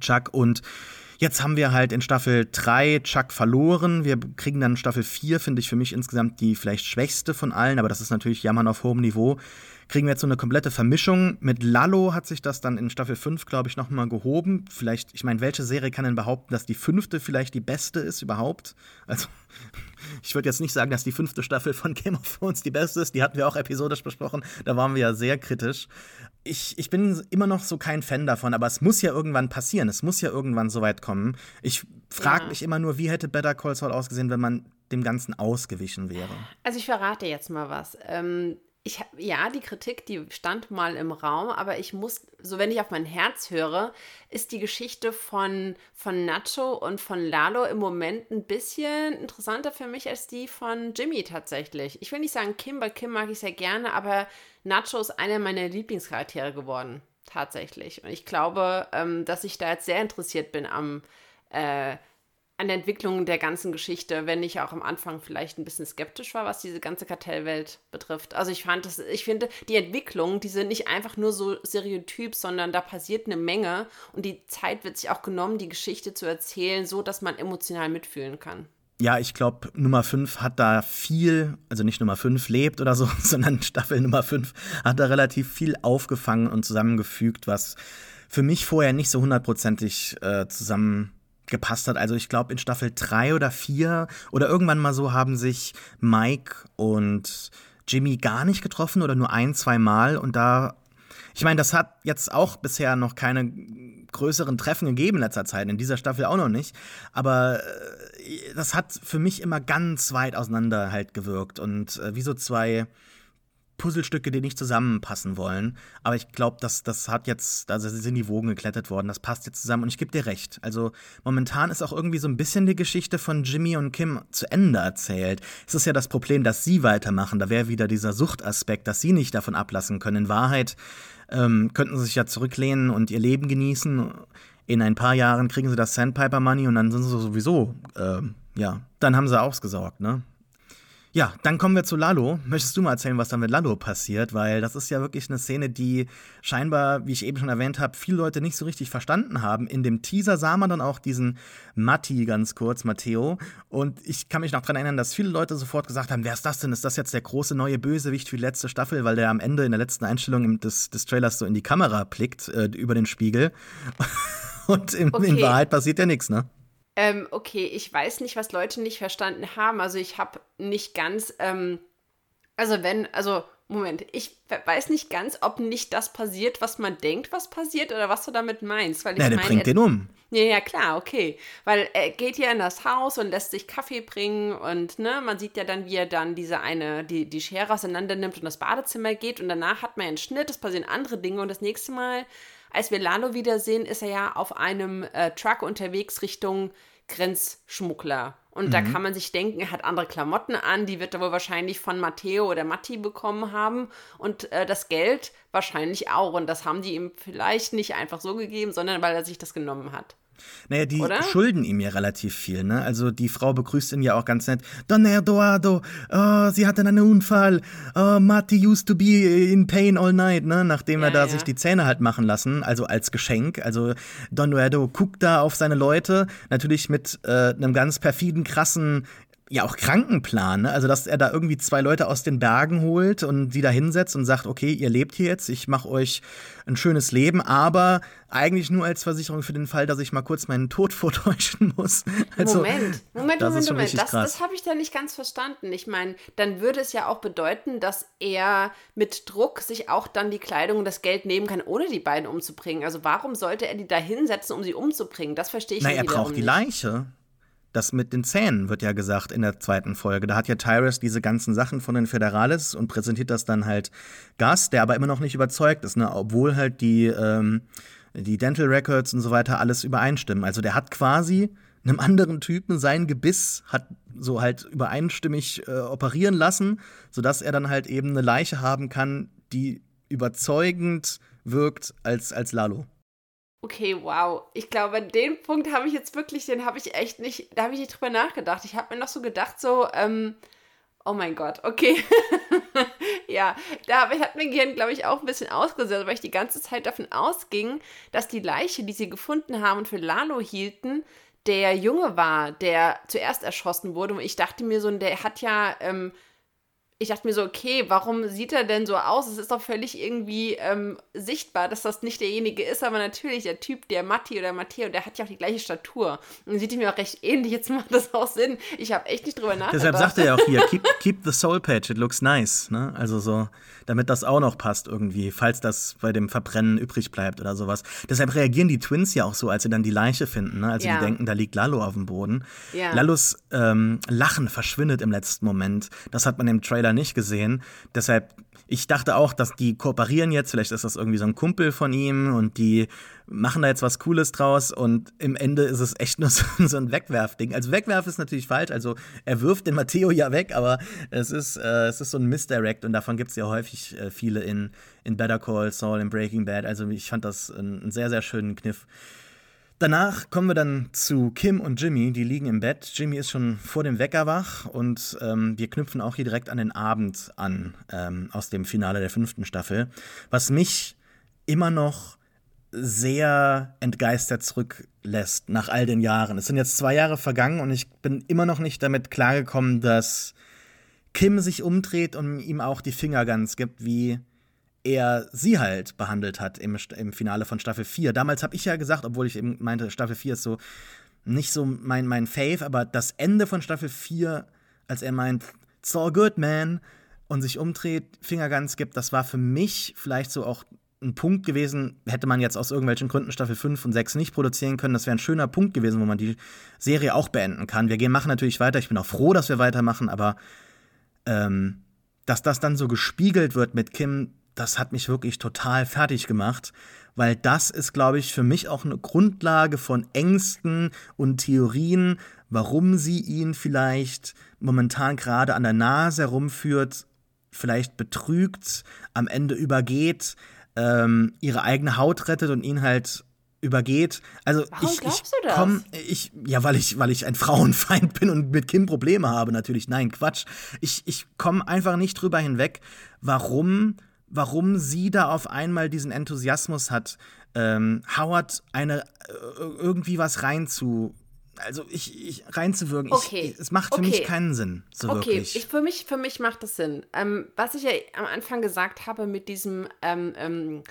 Chuck und Jetzt haben wir halt in Staffel 3 Chuck verloren. Wir kriegen dann Staffel 4, finde ich für mich insgesamt die vielleicht schwächste von allen, aber das ist natürlich Jammern auf hohem Niveau. Kriegen wir jetzt so eine komplette Vermischung. Mit Lalo hat sich das dann in Staffel 5, glaube ich, nochmal gehoben. Vielleicht, ich meine, welche Serie kann denn behaupten, dass die fünfte vielleicht die beste ist überhaupt? Also, ich würde jetzt nicht sagen, dass die fünfte Staffel von Game of Thrones die beste ist. Die hatten wir auch episodisch besprochen. Da waren wir ja sehr kritisch ich, ich bin immer noch so kein Fan davon, aber es muss ja irgendwann passieren. Es muss ja irgendwann so weit kommen. Ich frage ja. mich immer nur, wie hätte Better Call Saul ausgesehen, wenn man dem Ganzen ausgewichen wäre? Also ich verrate jetzt mal was. Ähm, ich, ja, die Kritik, die stand mal im Raum, aber ich muss, so wenn ich auf mein Herz höre, ist die Geschichte von, von Nacho und von Lalo im Moment ein bisschen interessanter für mich als die von Jimmy tatsächlich. Ich will nicht sagen Kim, weil Kim mag ich sehr gerne, aber Nacho ist einer meiner Lieblingscharaktere geworden, tatsächlich. Und ich glaube, ähm, dass ich da jetzt sehr interessiert bin am äh, an der Entwicklung der ganzen Geschichte, wenn ich auch am Anfang vielleicht ein bisschen skeptisch war, was diese ganze Kartellwelt betrifft. Also ich fand das, ich finde, die Entwicklung, die sind nicht einfach nur so Stereotyp, sondern da passiert eine Menge und die Zeit wird sich auch genommen, die Geschichte zu erzählen, so dass man emotional mitfühlen kann. Ja, ich glaube, Nummer 5 hat da viel, also nicht Nummer 5 lebt oder so, sondern Staffel Nummer 5 hat da relativ viel aufgefangen und zusammengefügt, was für mich vorher nicht so hundertprozentig äh, zusammen gepasst hat. Also ich glaube in Staffel 3 oder 4 oder irgendwann mal so haben sich Mike und Jimmy gar nicht getroffen oder nur ein, zwei Mal und da ich meine, das hat jetzt auch bisher noch keine größeren Treffen gegeben in letzter Zeit, in dieser Staffel auch noch nicht. Aber äh, das hat für mich immer ganz weit auseinander halt gewirkt und äh, wie so zwei Puzzlestücke, die nicht zusammenpassen wollen. Aber ich glaube, das, das hat jetzt, also sind die Wogen geklettert worden, das passt jetzt zusammen und ich gebe dir recht. Also momentan ist auch irgendwie so ein bisschen die Geschichte von Jimmy und Kim zu Ende erzählt. Es ist ja das Problem, dass sie weitermachen. Da wäre wieder dieser Suchtaspekt, dass sie nicht davon ablassen können. In Wahrheit ähm, könnten sie sich ja zurücklehnen und ihr Leben genießen. In ein paar Jahren kriegen sie das Sandpiper Money und dann sind sie sowieso, äh, ja, dann haben sie ausgesorgt, ne? Ja, dann kommen wir zu Lalo. Möchtest du mal erzählen, was da mit Lalo passiert? Weil das ist ja wirklich eine Szene, die scheinbar, wie ich eben schon erwähnt habe, viele Leute nicht so richtig verstanden haben. In dem Teaser sah man dann auch diesen Matti ganz kurz, Matteo. Und ich kann mich noch daran erinnern, dass viele Leute sofort gesagt haben, wer ist das denn? Ist das jetzt der große neue Bösewicht für die letzte Staffel? Weil der am Ende in der letzten Einstellung des, des Trailers so in die Kamera blickt, äh, über den Spiegel. Und in, okay. in Wahrheit passiert ja nichts, ne? Ähm, okay, ich weiß nicht, was Leute nicht verstanden haben. Also ich habe nicht ganz, ähm, also wenn, also Moment, ich weiß nicht ganz, ob nicht das passiert, was man denkt, was passiert, oder was du damit meinst. Weil ich ja, der mein, bringt er, den um. Ja, ja, klar, okay. Weil er geht ja in das Haus und lässt sich Kaffee bringen und ne, man sieht ja dann, wie er dann diese eine, die, die Schere auseinander nimmt und das Badezimmer geht und danach hat man einen Schnitt, es passieren andere Dinge und das nächste Mal als wir Lalo wiedersehen, ist er ja auf einem äh, Truck unterwegs Richtung Grenzschmuggler. Und mhm. da kann man sich denken, er hat andere Klamotten an, die wird er wohl wahrscheinlich von Matteo oder Matti bekommen haben und äh, das Geld wahrscheinlich auch. Und das haben die ihm vielleicht nicht einfach so gegeben, sondern weil er sich das genommen hat. Naja, die Oder? schulden ihm ja relativ viel, ne? Also die Frau begrüßt ihn ja auch ganz nett. Don Eduardo, oh, sie hatten einen Unfall. Oh, Matti used to be in pain all night, ne? Nachdem ja, er da ja. sich die Zähne halt machen lassen, also als Geschenk. Also Don Eduardo guckt da auf seine Leute, natürlich mit äh, einem ganz perfiden, krassen ja auch Krankenplan, ne? also dass er da irgendwie zwei Leute aus den Bergen holt und die da hinsetzt und sagt, okay, ihr lebt hier jetzt, ich mache euch ein schönes Leben, aber eigentlich nur als Versicherung für den Fall, dass ich mal kurz meinen Tod vortäuschen muss. Also, Moment, Moment, das Moment, Moment, das, das habe ich da nicht ganz verstanden. Ich meine, dann würde es ja auch bedeuten, dass er mit Druck sich auch dann die Kleidung und das Geld nehmen kann, ohne die beiden umzubringen. Also warum sollte er die da hinsetzen, um sie umzubringen? Das verstehe ich nicht. Na, er braucht die Leiche. Das mit den Zähnen wird ja gesagt in der zweiten Folge. Da hat ja Tyrus diese ganzen Sachen von den Federales und präsentiert das dann halt Gas, der aber immer noch nicht überzeugt ist, ne? obwohl halt die, ähm, die Dental Records und so weiter alles übereinstimmen. Also der hat quasi einem anderen Typen sein Gebiss hat so halt übereinstimmig äh, operieren lassen, sodass er dann halt eben eine Leiche haben kann, die überzeugend wirkt als, als Lalo. Okay, wow. Ich glaube, den Punkt habe ich jetzt wirklich, den habe ich echt nicht, da habe ich nicht drüber nachgedacht. Ich habe mir noch so gedacht, so, ähm, oh mein Gott, okay. ja, da hat mein Gehirn, glaube ich, auch ein bisschen ausgesetzt, weil ich die ganze Zeit davon ausging, dass die Leiche, die sie gefunden haben und für Lalo hielten, der Junge war, der zuerst erschossen wurde. Und ich dachte mir so, der hat ja ähm, ich dachte mir so, okay, warum sieht er denn so aus? Es ist doch völlig irgendwie ähm, sichtbar, dass das nicht derjenige ist, aber natürlich der Typ, der Matti oder Matteo, der hat ja auch die gleiche Statur. Und sieht mir auch recht ähnlich, jetzt macht das auch Sinn. Ich habe echt nicht drüber nachgedacht. Deshalb sagt er ja auch hier, keep, keep the soul patch, it looks nice. Ne? Also so, damit das auch noch passt irgendwie, falls das bei dem Verbrennen übrig bleibt oder sowas. Deshalb reagieren die Twins ja auch so, als sie dann die Leiche finden, ne? als ja. sie denken, da liegt Lalo auf dem Boden. Ja. Lalos ähm, Lachen verschwindet im letzten Moment. Das hat man im Trailer leider nicht gesehen. Deshalb, ich dachte auch, dass die kooperieren jetzt. Vielleicht ist das irgendwie so ein Kumpel von ihm und die machen da jetzt was Cooles draus. Und im Ende ist es echt nur so, so ein Wegwerfding. Also Wegwerf ist natürlich falsch. Also er wirft den Matteo ja weg, aber es ist, äh, es ist so ein Misdirect und davon gibt es ja häufig äh, viele in, in Better Call Saul, in Breaking Bad. Also ich fand das einen sehr, sehr schönen Kniff. Danach kommen wir dann zu Kim und Jimmy, die liegen im Bett. Jimmy ist schon vor dem Wecker wach und ähm, wir knüpfen auch hier direkt an den Abend an ähm, aus dem Finale der fünften Staffel, was mich immer noch sehr entgeistert zurücklässt nach all den Jahren. Es sind jetzt zwei Jahre vergangen und ich bin immer noch nicht damit klargekommen, dass Kim sich umdreht und ihm auch die Finger ganz gibt, wie er sie halt behandelt hat im, im Finale von Staffel 4. Damals habe ich ja gesagt, obwohl ich eben meinte, Staffel 4 ist so nicht so mein, mein Fave, aber das Ende von Staffel 4, als er meint, it's all good, man, und sich umdreht, Finger ganz gibt, das war für mich vielleicht so auch ein Punkt gewesen, hätte man jetzt aus irgendwelchen Gründen Staffel 5 und 6 nicht produzieren können. Das wäre ein schöner Punkt gewesen, wo man die Serie auch beenden kann. Wir gehen, machen natürlich weiter. Ich bin auch froh, dass wir weitermachen, aber ähm, dass das dann so gespiegelt wird mit Kim, das hat mich wirklich total fertig gemacht, weil das ist, glaube ich, für mich auch eine Grundlage von Ängsten und Theorien, warum sie ihn vielleicht momentan gerade an der Nase herumführt, vielleicht betrügt, am Ende übergeht, ähm, ihre eigene Haut rettet und ihn halt übergeht. Also Warum ich, ich komm, ich, ja, weil ich, weil ich ein Frauenfeind bin und mit Kim Probleme habe, natürlich. Nein, Quatsch. Ich, ich komme einfach nicht drüber hinweg, warum, warum sie da auf einmal diesen Enthusiasmus hat, ähm, Howard eine äh, irgendwie was rein zu. Also ich, ich reinzuwirken, Okay. ich, es macht für Okay. mich keinen Sinn, so Okay, wirklich. ich, für, mich, für mich macht das Sinn. Ähm, was ich ja am Anfang gesagt habe mit diesem ähm, ähm,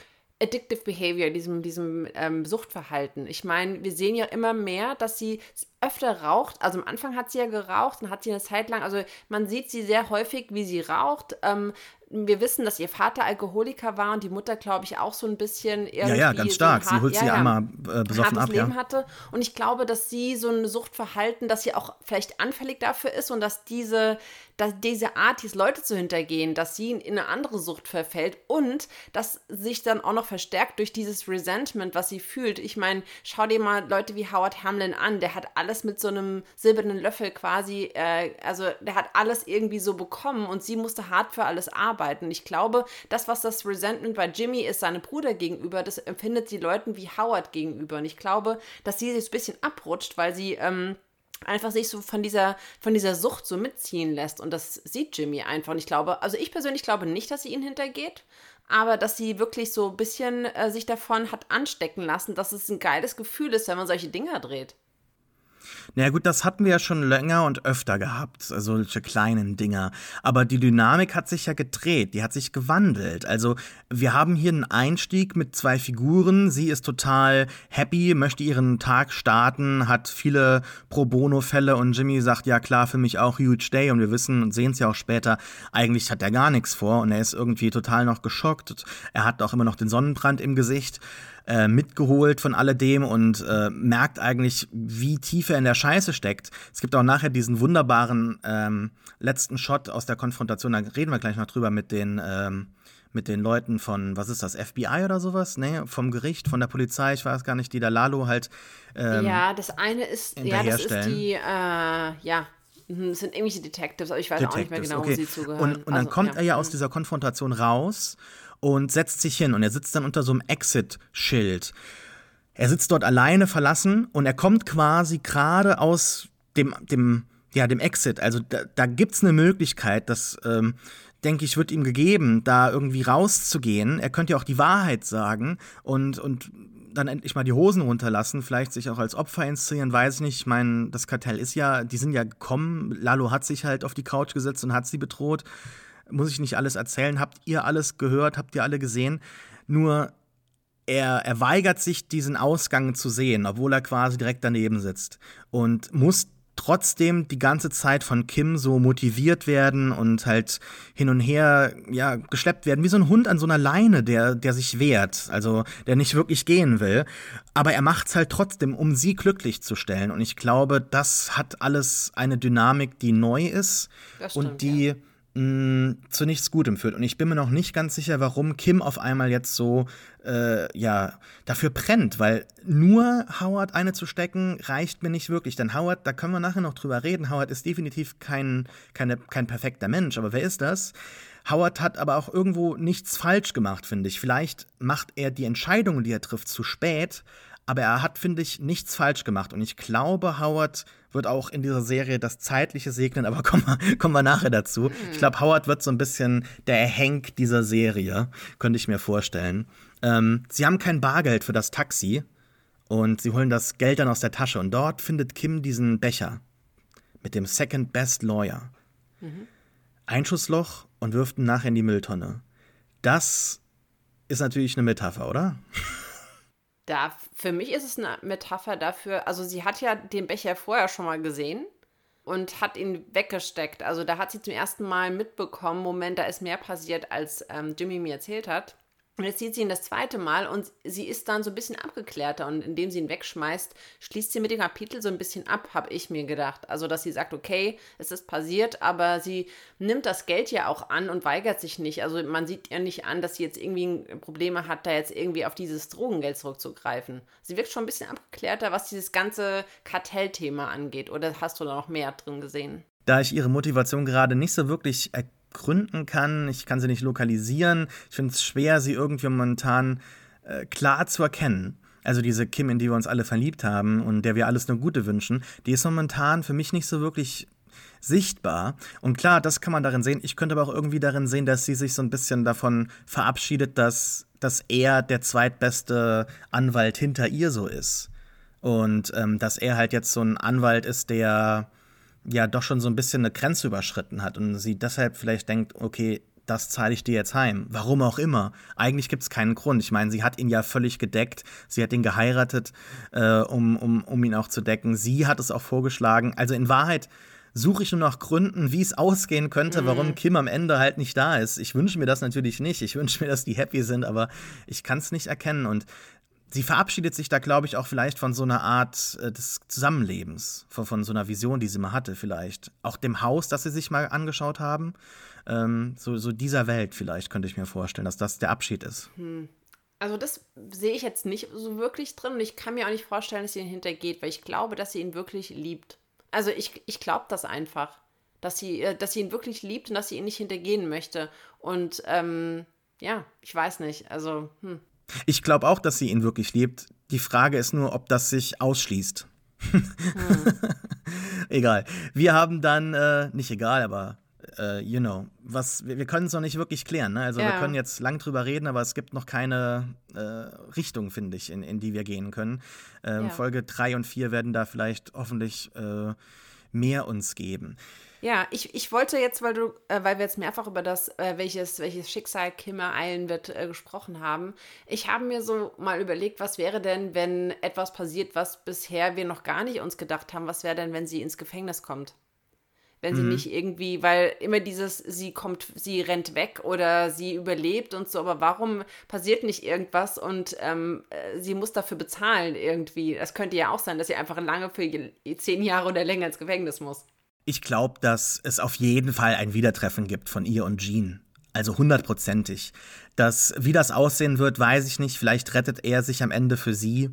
Addictive Behavior, diesem, diesem ähm, Suchtverhalten. Ich meine, wir sehen ja immer mehr, dass sie öfter raucht. Also am Anfang hat sie ja geraucht und hat sie eine Zeit lang, also man sieht sie sehr häufig, wie sie raucht. Ähm, wir wissen, dass ihr Vater Alkoholiker war und die Mutter, glaube ich, auch so ein bisschen irgendwie. ja, ja, ganz so stark. ein Sie hart- holt ja, sie ja einmal äh, besoffen ab, Leben ja. hatte. Und ich glaube, dass sie so ein Suchtverhalten, dass sie auch vielleicht anfällig dafür ist und dass diese, dass diese Art, diese Leute zu hintergehen, dass sie in eine andere Sucht verfällt und das sich dann auch noch verstärkt durch dieses Resentment, was sie fühlt. Ich meine, schau dir mal Leute wie Howard Hamlin an, der hat alles mit so einem silbernen Löffel quasi, äh, also der hat alles irgendwie so bekommen und sie musste hart für alles arbeiten. Ich glaube, das, was das Resentment bei Jimmy ist, seinem Bruder gegenüber, das empfindet sie Leuten wie Howard gegenüber. Und ich glaube, dass sie sich ein bisschen abrutscht, weil sie ähm, einfach sich so von dieser, von dieser Sucht so mitziehen lässt. Und das sieht Jimmy einfach. Und ich glaube, also ich persönlich glaube nicht, dass sie ihn hintergeht. Aber dass sie wirklich so ein bisschen äh, sich davon hat anstecken lassen, dass es ein geiles Gefühl ist, wenn man solche Dinger dreht. Naja gut, das hatten wir ja schon länger und öfter gehabt, also solche kleinen Dinger. Aber die Dynamik hat sich ja gedreht, die hat sich gewandelt. Also wir haben hier einen Einstieg mit zwei Figuren. Sie ist total happy, möchte ihren Tag starten, hat viele Pro Bono-Fälle und Jimmy sagt, ja klar, für mich auch huge day. Und wir wissen und sehen es ja auch später, eigentlich hat er gar nichts vor und er ist irgendwie total noch geschockt. Er hat auch immer noch den Sonnenbrand im Gesicht äh, mitgeholt von alledem und äh, merkt eigentlich, wie tief er in der Scheiße steckt. Es gibt auch nachher diesen wunderbaren ähm, letzten Shot aus der Konfrontation, da reden wir gleich noch drüber mit den, ähm, mit den Leuten von, was ist das, FBI oder sowas? Nee, vom Gericht, von der Polizei, ich weiß gar nicht, die da Lalo halt. Ähm, ja, das eine ist, ja, das ist die, äh, ja, mhm, es sind irgendwelche Detectives, aber ich weiß auch nicht mehr Detectives, genau, okay. wo sie zugehören. Und, und dann Also, kommt er ja mhm. aus dieser Konfrontation raus und setzt sich hin und er sitzt dann unter so einem Exit-Schild. Er sitzt dort alleine verlassen und er kommt quasi gerade aus dem, dem, ja, dem Exit. Also da, da gibt es eine Möglichkeit, dass, ähm, denke ich, wird ihm gegeben, da irgendwie rauszugehen. Er könnte ja auch die Wahrheit sagen und, und dann endlich mal die Hosen runterlassen, vielleicht sich auch als Opfer inszenieren, weiß ich nicht. Ich meine, das Kartell ist ja, die sind ja gekommen. Lalo hat sich halt auf die Couch gesetzt und hat sie bedroht. Muss ich nicht alles erzählen. Habt ihr alles gehört? Habt ihr alle gesehen? Nur er, er weigert sich, diesen Ausgang zu sehen, obwohl er quasi direkt daneben sitzt. Und muss trotzdem die ganze Zeit von Kim so motiviert werden und halt hin und her ja geschleppt werden wie so ein Hund an so einer Leine, der der sich wehrt, also der nicht wirklich gehen will, aber er macht's halt trotzdem, um sie glücklich zu stellen und ich glaube, das hat alles eine Dynamik, die neu ist stimmt, und die mh, zu nichts Gutem führt. Und ich bin mir noch nicht ganz sicher, warum Kim auf einmal jetzt so äh, ja dafür brennt, weil nur Howard eine zu stecken reicht mir nicht wirklich. Denn Howard, da können wir nachher noch drüber reden. Howard ist definitiv kein, keine, kein perfekter Mensch, aber wer ist das? Howard hat aber auch irgendwo nichts falsch gemacht, finde ich. Vielleicht macht er die Entscheidungen, die er trifft, zu spät, aber er hat, finde ich, nichts falsch gemacht. Und ich glaube, Howard wird auch in dieser Serie das Zeitliche segnen, aber kommen wir, kommen wir nachher dazu. Ich glaube, Howard wird so ein bisschen der Hank dieser Serie, könnte ich mir vorstellen. Ähm, sie haben kein Bargeld für das Taxi und sie holen das Geld dann aus der Tasche. Und dort findet Kim diesen Becher mit dem Second Best Lawyer. Einschussloch und wirft ihn nachher in die Mülltonne. Das ist natürlich eine Metapher, oder? Da, für mich ist es eine Metapher dafür, also sie hat ja den Becher vorher schon mal gesehen und hat ihn weggesteckt. Also da hat sie zum ersten Mal mitbekommen, Moment, da ist mehr passiert, als ähm, Jimmy mir erzählt hat. Und jetzt sieht sie ihn das zweite Mal und sie ist dann so ein bisschen abgeklärter und indem sie ihn wegschmeißt, schließt sie mit dem Kapitel so ein bisschen ab, habe ich mir gedacht. Also, dass sie sagt, okay, es ist passiert, aber sie nimmt das Geld ja auch an und weigert sich nicht. Also, man sieht ihr nicht an, dass sie jetzt irgendwie Probleme hat, da jetzt irgendwie auf dieses Drogengeld zurückzugreifen. Sie wirkt schon ein bisschen abgeklärter, was dieses ganze Kartellthema angeht. Oder hast du da noch mehr drin gesehen? Da ich ihre Motivation gerade nicht so wirklich ergründen kann, ich kann sie nicht lokalisieren, ich finde es schwer, sie irgendwie momentan äh, klar zu erkennen. also diese Kim, in die wir uns alle verliebt haben und der wir alles nur Gute wünschen, die ist momentan für mich nicht so wirklich sichtbar. Und klar, das kann man darin sehen. Ich könnte aber auch irgendwie darin sehen, dass sie sich so ein bisschen davon verabschiedet, dass, dass er der zweitbeste Anwalt hinter ihr so ist. Und ähm, dass er halt jetzt so ein Anwalt ist, der ja doch schon so ein bisschen eine Grenze überschritten hat und sie deshalb vielleicht denkt, okay, das zahle ich dir jetzt heim. Warum auch immer. Eigentlich gibt es keinen Grund. Ich meine, sie hat ihn ja völlig gedeckt. Sie hat ihn geheiratet, äh, um, um, um ihn auch zu decken. Sie hat es auch vorgeschlagen. Also in Wahrheit suche ich nur nach Gründen, wie es ausgehen könnte, mhm. warum Kim am Ende halt nicht da ist. Ich wünsche mir das natürlich nicht. Ich wünsche mir, dass die happy sind, aber ich kann es nicht erkennen. Und sie verabschiedet sich da, glaube ich, auch vielleicht von so einer Art äh, des Zusammenlebens, von, von so einer Vision, die sie mal hatte, vielleicht. Auch dem Haus, das sie sich mal angeschaut haben. Ähm, so, so dieser Welt vielleicht, könnte ich mir vorstellen, dass das der Abschied ist. Hm. Also das sehe ich jetzt nicht so wirklich drin und ich kann mir auch nicht vorstellen, dass sie ihn hintergeht, weil ich glaube, dass sie ihn wirklich liebt. Also ich, ich glaube das einfach, dass sie, äh, dass sie ihn wirklich liebt und dass sie ihn nicht hintergehen möchte. Und ähm, ja, ich weiß nicht. Also, hm. Ich glaube auch, dass sie ihn wirklich liebt. Die Frage ist nur, ob das sich ausschließt. Hm. egal. Wir haben dann, äh, nicht egal, aber uh, you know, was wir, wir können es noch nicht wirklich klären. Ne? Also ja. wir können jetzt lang drüber reden, aber es gibt noch keine äh, Richtung, finde ich, in, in die wir gehen können. Ähm, ja. Folge 3 und 4 werden da vielleicht hoffentlich äh, mehr uns geben. Ja, ich, ich wollte jetzt, weil du, äh, weil wir jetzt mehrfach über das, äh, welches, welches Schicksal Kim ereilen wird, äh, gesprochen haben, ich habe mir so mal überlegt, was wäre denn, wenn etwas passiert, was bisher wir noch gar nicht uns gedacht haben, was wäre denn, wenn sie ins Gefängnis kommt? wenn sie mhm. nicht irgendwie, weil immer dieses, sie kommt, sie rennt weg oder sie überlebt und so, aber warum passiert nicht irgendwas und ähm, äh, sie muss dafür bezahlen irgendwie? Das könnte ja auch sein, dass sie einfach lange für zehn Jahre oder länger ins Gefängnis muss. Ich glaube, dass es auf jeden Fall ein Wiedertreffen gibt von ihr und Jean. Also hundertprozentig. Das, wie das aussehen wird, weiß ich nicht. Vielleicht rettet er sich am Ende für sie.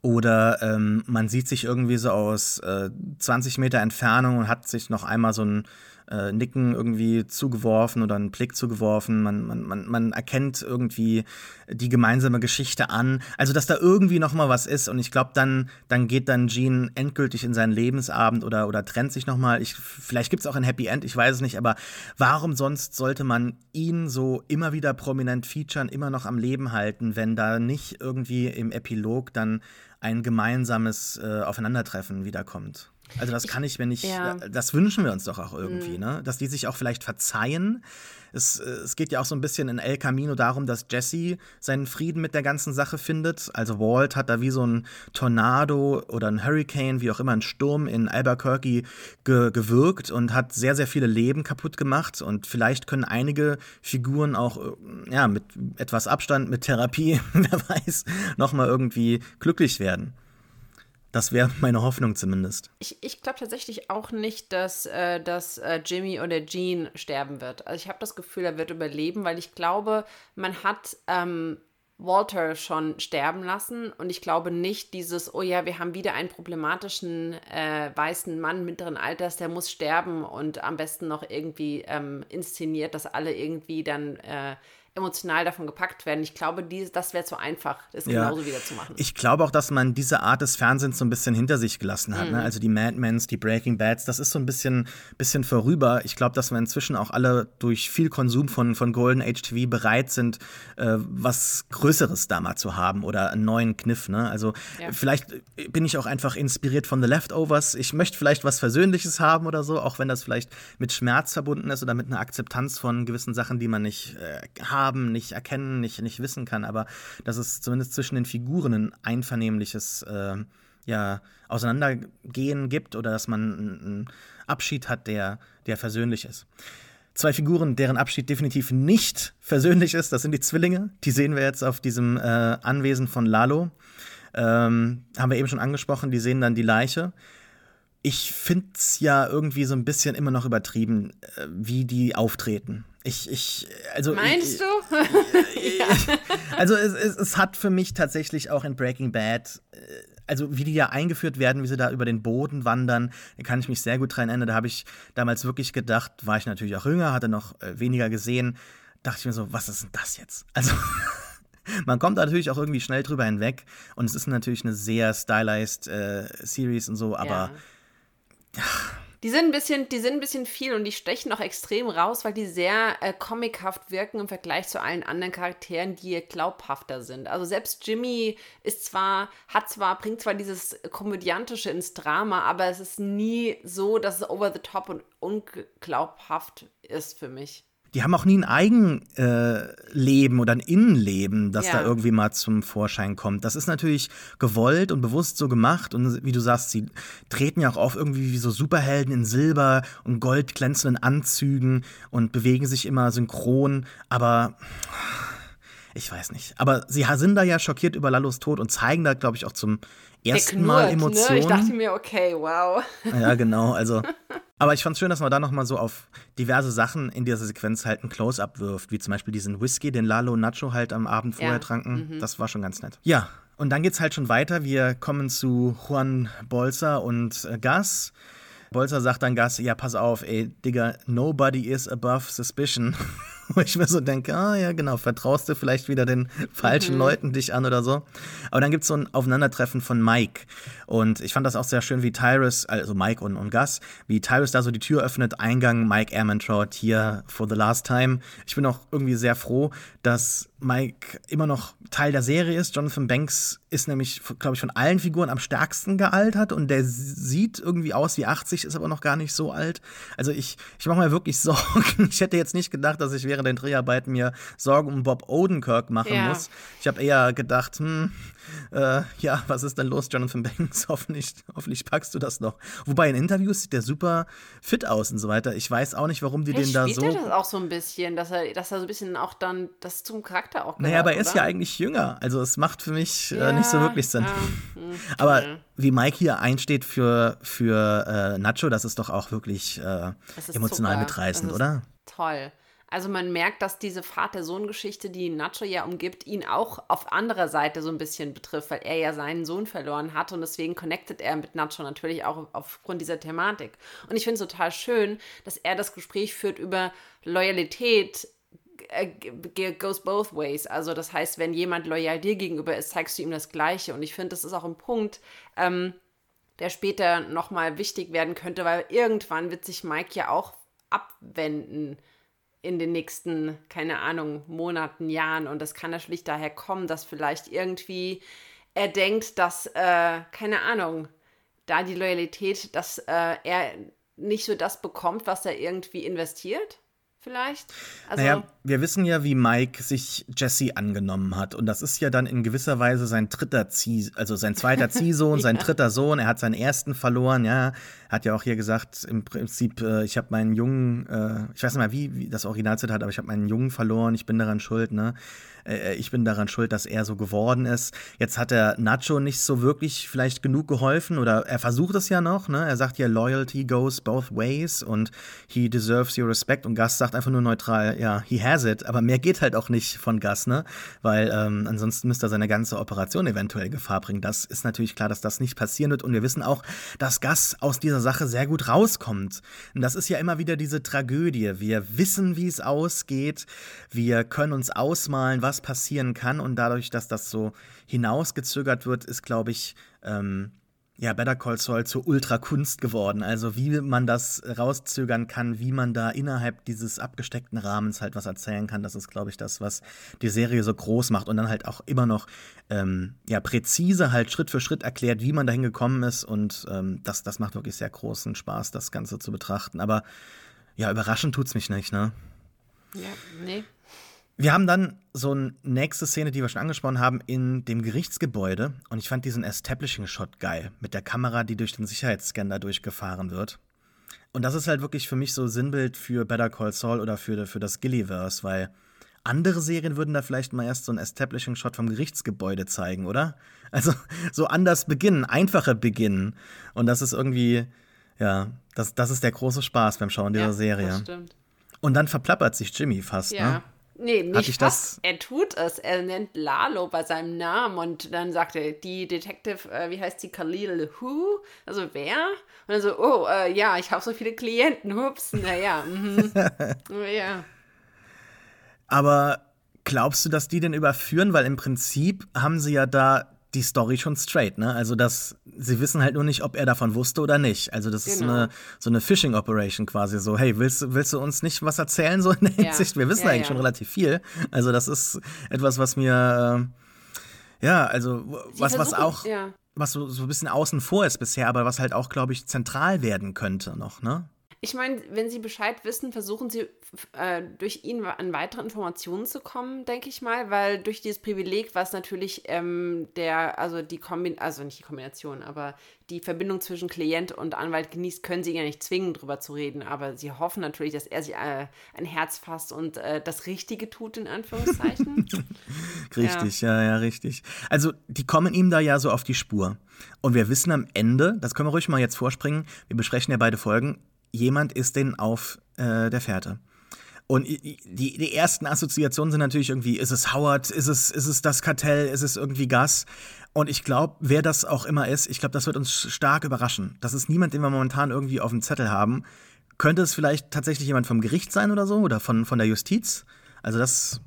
Oder ähm, man sieht sich irgendwie so aus äh, 20 Meter Entfernung und hat sich noch einmal so ein äh, Nicken irgendwie zugeworfen oder einen Blick zugeworfen. Man, man, man, man erkennt irgendwie die gemeinsame Geschichte an. Also, dass da irgendwie noch mal was ist. Und ich glaube, dann, dann geht dann Gene endgültig in seinen Lebensabend oder, oder trennt sich noch mal. Ich, vielleicht gibt es auch ein Happy End, ich weiß es nicht. Aber warum sonst sollte man ihn so immer wieder prominent featuren, immer noch am Leben halten, wenn da nicht irgendwie im Epilog dann ein gemeinsames äh, Aufeinandertreffen wiederkommt? Also das kann ich mir nicht, ja. das wünschen wir uns doch auch irgendwie, mhm. ne? Dass die sich auch vielleicht verzeihen. Es, äh, es geht ja auch so ein bisschen in El Camino darum, dass Jesse seinen Frieden mit der ganzen Sache findet. Also Walt hat da wie so ein Tornado oder ein Hurricane, wie auch immer, ein Sturm in Albuquerque ge gewirkt und hat sehr, sehr viele Leben kaputt gemacht. Und vielleicht können einige Figuren auch, äh, ja, mit etwas Abstand, mit Therapie, wer weiß, nochmal irgendwie glücklich werden. Das wäre meine Hoffnung zumindest. Ich, ich glaube tatsächlich auch nicht, dass, äh, dass äh, Jimmy oder Jean sterben wird. Also ich habe das Gefühl, er wird überleben, weil ich glaube, man hat ähm, Walter schon sterben lassen und ich glaube nicht dieses, oh ja, wir haben wieder einen problematischen äh, weißen Mann mittleren Alters, der muss sterben und am besten noch irgendwie ähm, inszeniert, dass alle irgendwie dann äh, emotional davon gepackt werden. Ich glaube, die, das wäre zu einfach, das ja. genauso wieder zu machen. Ich glaube auch, dass man diese Art des Fernsehens so ein bisschen hinter sich gelassen hat. Ne? Mhm. Ne? Also die Mad Mens, die Breaking Bads, das ist so ein bisschen, bisschen vorüber. Ich glaube, dass wir inzwischen auch alle durch viel Konsum von, von Golden Age TV bereit sind, äh, was Größeres da mal zu haben oder einen neuen Kniff. Ne? Also ja. vielleicht bin ich auch einfach inspiriert von The Leftovers. Ich möchte vielleicht was Versöhnliches haben oder so, auch wenn das vielleicht mit Schmerz verbunden ist oder mit einer Akzeptanz von gewissen Sachen, die man nicht äh, haben haben, nicht erkennen, nicht, nicht wissen kann, aber dass es zumindest zwischen den Figuren ein einvernehmliches äh, ja, Auseinandergehen gibt oder dass man einen Abschied hat, der, der versöhnlich ist. Zwei Figuren, deren Abschied definitiv nicht versöhnlich ist, das sind die Zwillinge. Die sehen wir jetzt auf diesem äh, Anwesen von Lalo. Ähm, haben wir eben schon angesprochen, die sehen dann die Leiche. Ich finde es ja irgendwie so ein bisschen immer noch übertrieben, äh, wie die auftreten. Ich, ich, also. Meinst ich, du? ja. Also, es, es, es, hat für mich tatsächlich auch in Breaking Bad, äh, also wie die ja eingeführt werden, wie sie da über den Boden wandern, da kann ich mich sehr gut dran erinnern. Da habe ich damals wirklich gedacht, war ich natürlich auch jünger, hatte noch äh, weniger gesehen, dachte ich mir so, was ist denn das jetzt? Also. man kommt natürlich auch irgendwie schnell drüber hinweg und es ist natürlich eine sehr stylized äh, Series und so, aber ja. Die sind ein bisschen, die sind ein bisschen viel und die stechen auch extrem raus, weil die sehr äh, comichaft wirken im Vergleich zu allen anderen Charakteren, die glaubhafter sind. Also selbst Jimmy ist zwar, hat zwar, bringt zwar dieses komödiantische ins Drama, aber es ist nie so, dass es over the top und unglaubhaft ist für mich die haben auch nie ein Eigenleben äh, oder ein Innenleben, das ja. da irgendwie mal zum Vorschein kommt. Das ist natürlich gewollt und bewusst so gemacht. Und wie du sagst, sie treten ja auch auf irgendwie wie so Superhelden in Silber und Gold glänzenden Anzügen und bewegen sich immer synchron. Aber ich weiß nicht. Aber sie sind da ja schockiert über Lallos Tod und zeigen da, glaube ich, auch zum ersten knurrt, Mal Emotionen. Ne? Ich dachte mir, okay, wow. Ja, genau. Also Aber ich fand es schön, dass man da nochmal so auf diverse Sachen in dieser Sequenz halt ein Close-up wirft, wie zum Beispiel diesen Whisky, den Lalo und Nacho halt am Abend vorher ja. tranken. Mhm. Das war schon ganz nett. Ja, und dann geht's halt schon weiter. Wir kommen zu Juan Bolsa und äh, Gas. Bolzer sagt dann Gas, ja, pass auf, ey, Digga, nobody is above suspicion. Wo ich mir so denke, ah ja, genau, vertraust du vielleicht wieder den falschen mhm. Leuten dich an oder so. Aber dann gibt es so ein Aufeinandertreffen von Mike. Und ich fand das auch sehr schön, wie Tyrus, also Mike und, und Gus, wie Tyrus da so die Tür öffnet, Eingang Mike Ehrmantraut hier for the last time. Ich bin auch irgendwie sehr froh, dass Mike immer noch Teil der Serie ist. Jonathan Banks ist nämlich, glaube ich, von allen Figuren am stärksten gealtert und der sieht irgendwie aus wie 80, ist aber noch gar nicht so alt. Also ich, ich mache mir wirklich Sorgen. Ich hätte jetzt nicht gedacht, dass ich während den Dreharbeiten mir Sorgen um Bob Odenkirk machen ja. muss. Ich habe eher gedacht, hm, äh, ja, was ist denn los, Jonathan Banks? hoffentlich, hoffentlich packst du das noch. Wobei in Interviews sieht der super fit aus und so weiter. Ich weiß auch nicht, warum die Vielleicht den da so. Er das auch so ein bisschen, dass er, dass er so ein bisschen auch dann das zum Charakter auch gehört, Naja, aber er ist ja eigentlich jünger. Also es macht für mich ja, äh, nicht so wirklich Sinn. Ja. Hm, aber wie Mike hier einsteht für, für äh, Nacho, das ist doch auch wirklich äh, emotional super. mitreißend, oder? Toll. Also man merkt, dass diese Vater-Sohn-Geschichte, die Nacho ja umgibt, ihn auch auf anderer Seite so ein bisschen betrifft, weil er ja seinen Sohn verloren hat und deswegen connectet er mit Nacho natürlich auch aufgrund dieser Thematik. Und ich finde es total schön, dass er das Gespräch führt über Loyalität äh, goes both ways. Also das heißt, wenn jemand loyal dir gegenüber ist, zeigst du ihm das Gleiche. Und ich finde, das ist auch ein Punkt, ähm, der später nochmal wichtig werden könnte, weil irgendwann wird sich Mike ja auch abwenden in den nächsten, keine Ahnung, Monaten, Jahren. Und das kann natürlich daher kommen, dass vielleicht irgendwie er denkt, dass, äh, keine Ahnung, da die Loyalität, dass äh, er nicht so das bekommt, was er irgendwie investiert vielleicht. Also naja, wir wissen ja, wie Mike sich Jesse angenommen hat. Und das ist ja dann in gewisser Weise sein dritter Zieh, also sein zweiter Ziehsohn, ja. sein dritter Sohn. Er hat seinen ersten verloren, ja. Hat ja auch hier gesagt, im Prinzip, äh, ich habe meinen Jungen, äh, ich weiß nicht mal, wie, wie das Originalzitat, aber ich habe meinen Jungen verloren, ich bin daran schuld, ne? Äh, ich bin daran schuld, dass er so geworden ist. Jetzt hat er Nacho nicht so wirklich vielleicht genug geholfen oder er versucht es ja noch, ne? Er sagt ja, Loyalty goes both ways und he deserves your respect und Gus sagt einfach nur neutral, ja, he has it, aber mehr geht halt auch nicht von Gus, ne? Weil ähm, ansonsten müsste er seine ganze Operation eventuell Gefahr bringen. Das ist natürlich klar, dass das nicht passieren wird und wir wissen auch, dass Gus aus dieser Sache sehr gut rauskommt. Und das ist ja immer wieder diese Tragödie. Wir wissen, wie es ausgeht. Wir können uns ausmalen, was passieren kann. Und dadurch, dass das so hinausgezögert wird, ist, glaube ich, ähm, ja, Better Call Saul zur Ultrakunst geworden. Also wie man das rauszögern kann, wie man da innerhalb dieses abgesteckten Rahmens halt was erzählen kann, das ist, glaube ich, das, was die Serie so groß macht und dann halt auch immer noch ähm, ja, präzise halt Schritt für Schritt erklärt, wie man dahin gekommen ist. Und ähm, das, das macht wirklich sehr großen Spaß, das Ganze zu betrachten. Aber ja, überraschend tut es mich nicht, ne? Ja, nee, wir haben dann so eine nächste Szene, die wir schon angesprochen haben, in dem Gerichtsgebäude. Und ich fand diesen Establishing-Shot geil. Mit der Kamera, die durch den Sicherheitsscanner durchgefahren wird. Und das ist halt wirklich für mich so Sinnbild für Better Call Saul oder für, für das Gilliverse, weil andere Serien würden da vielleicht mal erst so einen Establishing-Shot vom Gerichtsgebäude zeigen, oder? Also so anders beginnen, einfacher beginnen. Und das ist irgendwie, ja, das, das ist der große Spaß beim Schauen dieser ja, Serie. Das stimmt. Und dann verplappert sich Jimmy fast, ja. ne? Nee, nicht fast. Er tut es. Er nennt Lalo bei seinem Namen und dann sagt er, die Detective, äh, wie heißt sie, Khalil Who? Also wer? Und dann so, oh, äh, ja, ich habe so viele Klienten. Hups, naja. Mhm. ja. Aber Glaubst du, dass die den überführen? Weil im Prinzip haben sie ja da die Story schon straight, ne? Also dass sie wissen halt nur nicht, ob er davon wusste oder nicht. Also das genau. ist eine so eine Phishing Operation quasi so, hey, willst willst du uns nicht was erzählen so in der Hinsicht? Ja. Wir wissen ja, eigentlich ja. schon relativ viel. Also das ist etwas, was mir äh, ja, also was was auch was so, so ein bisschen außen vor ist bisher, aber was halt auch glaube ich zentral werden könnte noch, ne? Ich meine, wenn Sie Bescheid wissen, versuchen Sie äh, durch ihn an weitere Informationen zu kommen, denke ich mal, weil durch dieses Privileg, was natürlich ähm, der, also die Kombination, also nicht die Kombination, aber die Verbindung zwischen Klient und Anwalt genießt, können Sie ihn ja nicht zwingen, drüber zu reden, aber Sie hoffen natürlich, dass er sich äh, ein Herz fasst und äh, das Richtige tut, in Anführungszeichen. richtig, ja. ja, ja, richtig. Also, die kommen ihm da ja so auf die Spur. Und wir wissen am Ende, das können wir ruhig mal jetzt vorspringen, wir besprechen ja beide Folgen, jemand ist denn auf äh, der Fährte. Und die, die ersten Assoziationen sind natürlich irgendwie, ist es Howard, ist es, ist es das Kartell, ist es irgendwie Gas? Und ich glaube, wer das auch immer ist, ich glaube, das wird uns stark überraschen. Das ist niemand, den wir momentan irgendwie auf dem Zettel haben. Könnte es vielleicht tatsächlich jemand vom Gericht sein oder so? Oder von, von der Justiz? Also das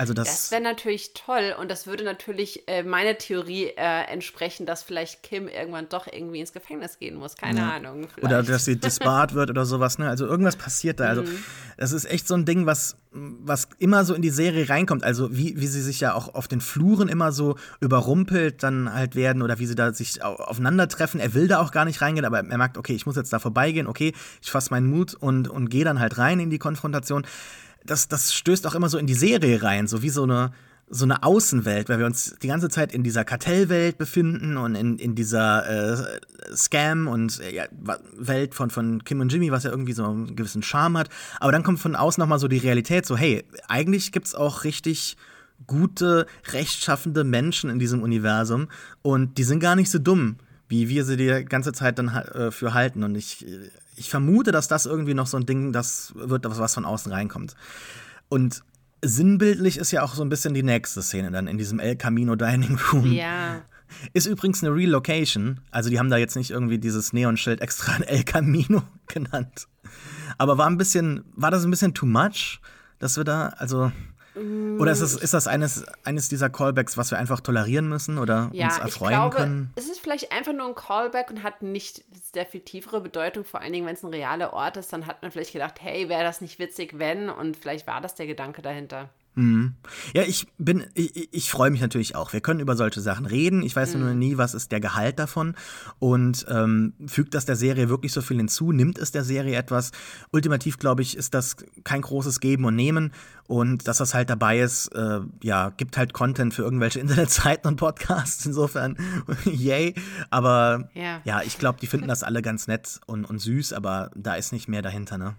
also das, das wäre natürlich toll und das würde natürlich äh, meiner Theorie äh, entsprechen, dass vielleicht Kim irgendwann doch irgendwie ins Gefängnis gehen muss. Keine ja. Ahnung. Vielleicht. Oder dass sie disbarred wird oder sowas. Ne? Also irgendwas passiert da. Also mhm. das ist echt so ein Ding, was, was immer so in die Serie reinkommt. Also wie, wie sie sich ja auch auf den Fluren immer so überrumpelt dann halt werden oder wie sie da sich aufeinandertreffen. Er will da auch gar nicht reingehen, aber er merkt, okay, ich muss jetzt da vorbeigehen. Okay, ich fasse meinen Mut und, und gehe dann halt rein in die Konfrontation das, das stößt auch immer so in die Serie rein, so wie so eine, so eine Außenwelt, weil wir uns die ganze Zeit in dieser Kartellwelt befinden und in, in dieser äh, Scam- und äh, Welt von, von Kim und Jimmy, was ja irgendwie so einen gewissen Charme hat. Aber dann kommt von außen nochmal so die Realität, so hey, eigentlich gibt's auch richtig gute, rechtschaffende Menschen in diesem Universum und die sind gar nicht so dumm, wie wir sie die ganze Zeit dann äh, für halten. Und ich, ich vermute, dass das irgendwie noch so ein Ding, das wird, was von außen reinkommt. Und sinnbildlich ist ja auch so ein bisschen die nächste Szene dann in diesem El Camino Dining Room. Ja. Ist übrigens eine Relocation. Also die haben da jetzt nicht irgendwie dieses Neonschild extra ein El Camino genannt. Aber war ein bisschen, war das ein bisschen too much, dass wir da, also oder ist das, ist das eines, eines dieser Callbacks, was wir einfach tolerieren müssen oder ja, uns erfreuen ich glaube, können? Es ist vielleicht einfach nur ein Callback und hat nicht sehr viel tiefere Bedeutung. Vor allen Dingen, wenn es ein realer Ort ist, dann hat man vielleicht gedacht, hey, wäre das nicht witzig, wenn? Und vielleicht war das der Gedanke dahinter. Mhm. Ja, ich bin, ich, ich freue mich natürlich auch. Wir können über solche Sachen reden. Ich weiß mhm. nur nie, was ist der Gehalt davon und ähm, fügt das der Serie wirklich so viel hinzu? Nimmt es der Serie etwas? Ultimativ, glaube ich, ist das kein großes Geben und Nehmen und dass das halt dabei ist, äh, ja, gibt halt Content für irgendwelche Internetseiten und Podcasts. Insofern, yay. Aber ja, ja ich glaube, die finden das alle ganz nett und, und süß, aber da ist nicht mehr dahinter, ne?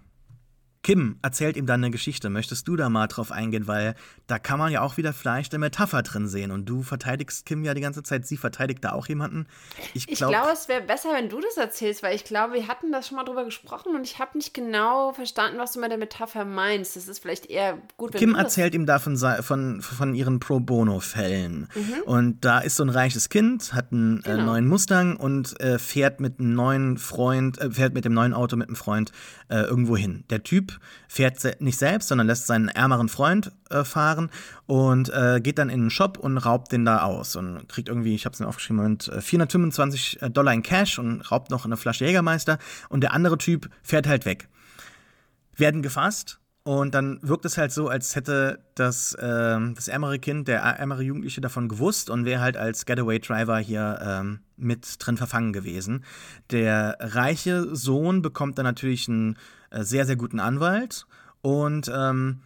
Kim erzählt ihm dann eine Geschichte. Möchtest du da mal drauf eingehen? Weil da kann man ja auch wieder vielleicht eine Metapher drin sehen. Und du verteidigst Kim ja die ganze Zeit. Sie verteidigt da auch jemanden. Ich, glaub, ich glaube, es wäre besser, wenn du das erzählst, weil ich glaube, wir hatten das schon mal drüber gesprochen und ich habe nicht genau verstanden, was du mit der Metapher meinst. Das ist vielleicht eher gut, wenn Kim erzählt ihm da von, von, von ihren Pro Bono-Fällen. Mhm. Und da ist so ein reiches Kind, hat einen äh, genau. äh, neuen Mustang und äh, fährt mit einem neuen Freund, äh, fährt mit dem neuen Auto mit einem Freund äh, irgendwo hin. Der Typ fährt nicht selbst, sondern lässt seinen ärmeren Freund äh, fahren und äh, geht dann in den Shop und raubt den da aus und kriegt irgendwie, ich habe es mir aufgeschrieben, Moment, 425 äh, Dollar in Cash und raubt noch eine Flasche Jägermeister und der andere Typ fährt halt weg. Werden gefasst und dann wirkt es halt so, als hätte das, äh, das ärmere Kind, der ärmere Jugendliche davon gewusst und wäre halt als Getaway-Driver hier ähm, mit drin verfangen gewesen. Der reiche Sohn bekommt dann natürlich einen äh, sehr, sehr guten Anwalt und ähm,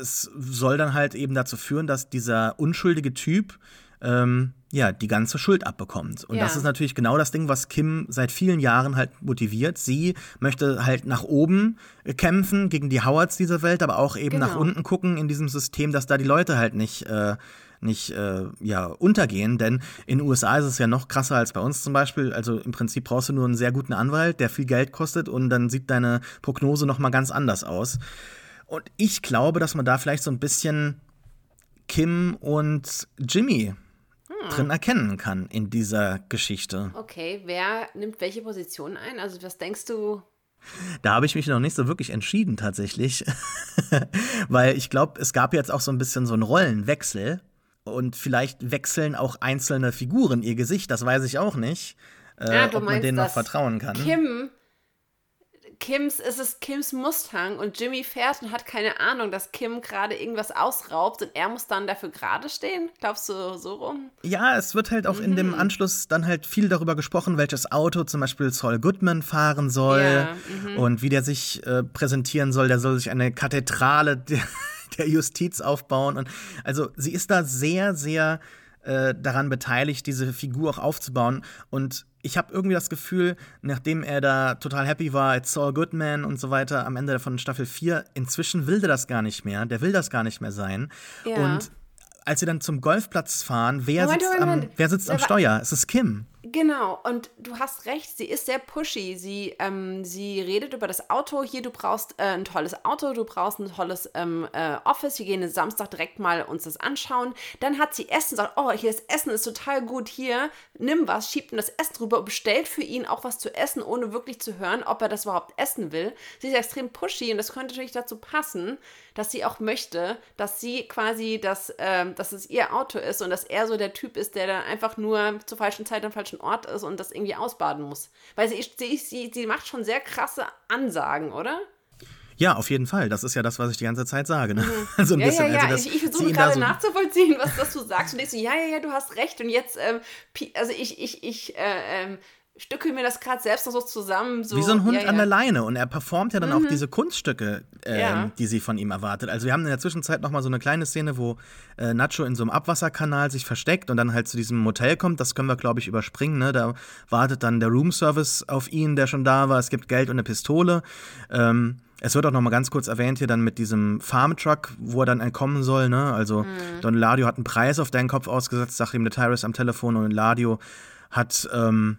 es soll dann halt eben dazu führen, dass dieser unschuldige Typ ähm, ja, die ganze Schuld abbekommt. Und ja. das ist natürlich genau das Ding, was Kim seit vielen Jahren halt motiviert. Sie möchte halt nach oben kämpfen gegen die Howards dieser Welt, aber auch eben genau. nach unten gucken in diesem System, dass da die Leute halt nicht äh, nicht äh, ja, untergehen, denn in den USA ist es ja noch krasser als bei uns zum Beispiel. Also im Prinzip brauchst du nur einen sehr guten Anwalt, der viel Geld kostet und dann sieht deine Prognose noch mal ganz anders aus. Und ich glaube, dass man da vielleicht so ein bisschen Kim und Jimmy. Drin erkennen kann in dieser Geschichte. Okay, wer nimmt welche Position ein? Also was denkst du, Da habe ich mich noch nicht so wirklich entschieden tatsächlich, weil ich glaube, es gab jetzt auch so ein bisschen so einen Rollenwechsel und vielleicht wechseln auch einzelne Figuren ihr Gesicht, das weiß ich auch nicht, äh, ja, ob man denen noch vertrauen kann. Kim Kims, es ist Kims Mustang und Jimmy fährt und hat keine Ahnung, dass Kim gerade irgendwas ausraubt und er muss dann dafür gerade stehen? Glaubst du so rum? Ja, es wird halt auch mhm. in dem mhm. Anschluss dann halt viel darüber gesprochen, welches Auto zum Beispiel Saul Goodman fahren soll ja, mhm. und wie der sich äh, präsentieren soll. Der soll sich eine Kathedrale der, der Justiz aufbauen. Und also sie ist da sehr, sehr äh, daran beteiligt, diese Figur auch aufzubauen. Und ich habe irgendwie das Gefühl, nachdem er da total happy war, it's Saul Goodman und so weiter am Ende von Staffel 4, inzwischen will der das gar nicht mehr. Der will das gar nicht mehr sein. Ja. Und als sie dann zum Golfplatz fahren, wer Moment, sitzt, Moment, am, wer sitzt am Steuer? Es ist Kim. Genau, und du hast recht, sie ist sehr pushy. Sie, ähm, sie redet über das Auto. Hier, du brauchst äh, ein tolles Auto, du brauchst ein tolles ähm, äh, Office. Wir gehen Samstag direkt mal uns das anschauen. Dann hat sie Essen, sagt, oh, hier das Essen ist total gut. Hier, nimm was, schiebt ihm das Essen drüber und bestellt für ihn auch was zu essen, ohne wirklich zu hören, ob er das überhaupt essen will. Sie ist extrem pushy und das könnte natürlich dazu passen, dass sie auch möchte, dass sie quasi, das, äh, dass es ihr Auto ist und dass er so der Typ ist, der dann einfach nur zur falschen Zeit am falschen Ort ist und das irgendwie ausbaden muss. Weil sie, sie, sie, sie macht schon sehr krasse Ansagen, oder? Ja, auf jeden Fall. Das ist ja das, was ich die ganze Zeit sage. Ne? Mhm. So ein ja, bisschen. ja, ja. Also, ich, ich versuche gerade so nachzuvollziehen, was, was du sagst. Und denkst so, ja, ja, ja, du hast recht. Und jetzt, ähm, also ich, ich, ich, äh, ähm, stücke mir das gerade selbst noch so zusammen. So, Wie so ein Hund ja, an der Leine. Und er performt ja dann mhm. auch diese Kunststücke, äh, ja. die sie von ihm erwartet. Also wir haben in der Zwischenzeit noch mal so eine kleine Szene, wo äh, Nacho in so einem Abwasserkanal sich versteckt und dann halt zu diesem Motel kommt. Das können wir, glaube ich, überspringen. Ne? Da wartet dann der Roomservice auf ihn, der schon da war. Es gibt Geld und eine Pistole. Ähm, es wird auch noch mal ganz kurz erwähnt hier dann mit diesem Farmtruck, wo er dann entkommen soll. Ne? Also mhm. Don Ladio hat einen Preis auf deinen Kopf ausgesetzt, sagt ihm der Tyrus am Telefon und Ladio hat ähm,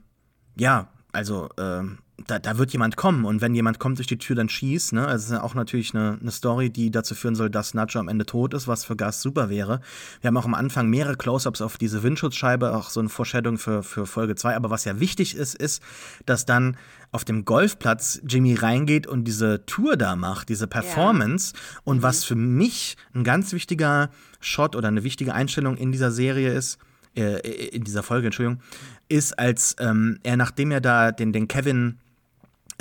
ja, also äh, da, da wird jemand kommen und wenn jemand kommt durch die Tür, dann schießt. Ne? Also es ist ja auch natürlich eine, eine Story, die dazu führen soll, dass Nacho am Ende tot ist, was für Gas super wäre. Wir haben auch am Anfang mehrere Close-ups auf diese Windschutzscheibe, auch so ein Foreshadowing für, für Folge 2. Aber was ja wichtig ist, ist, dass dann auf dem Golfplatz Jimmy reingeht und diese Tour da macht, diese Performance. Ja. Und mhm. was für mich ein ganz wichtiger Shot oder eine wichtige Einstellung in dieser Serie ist, äh, in dieser Folge, Entschuldigung, ist, als ähm, er, nachdem er da den, den Kevin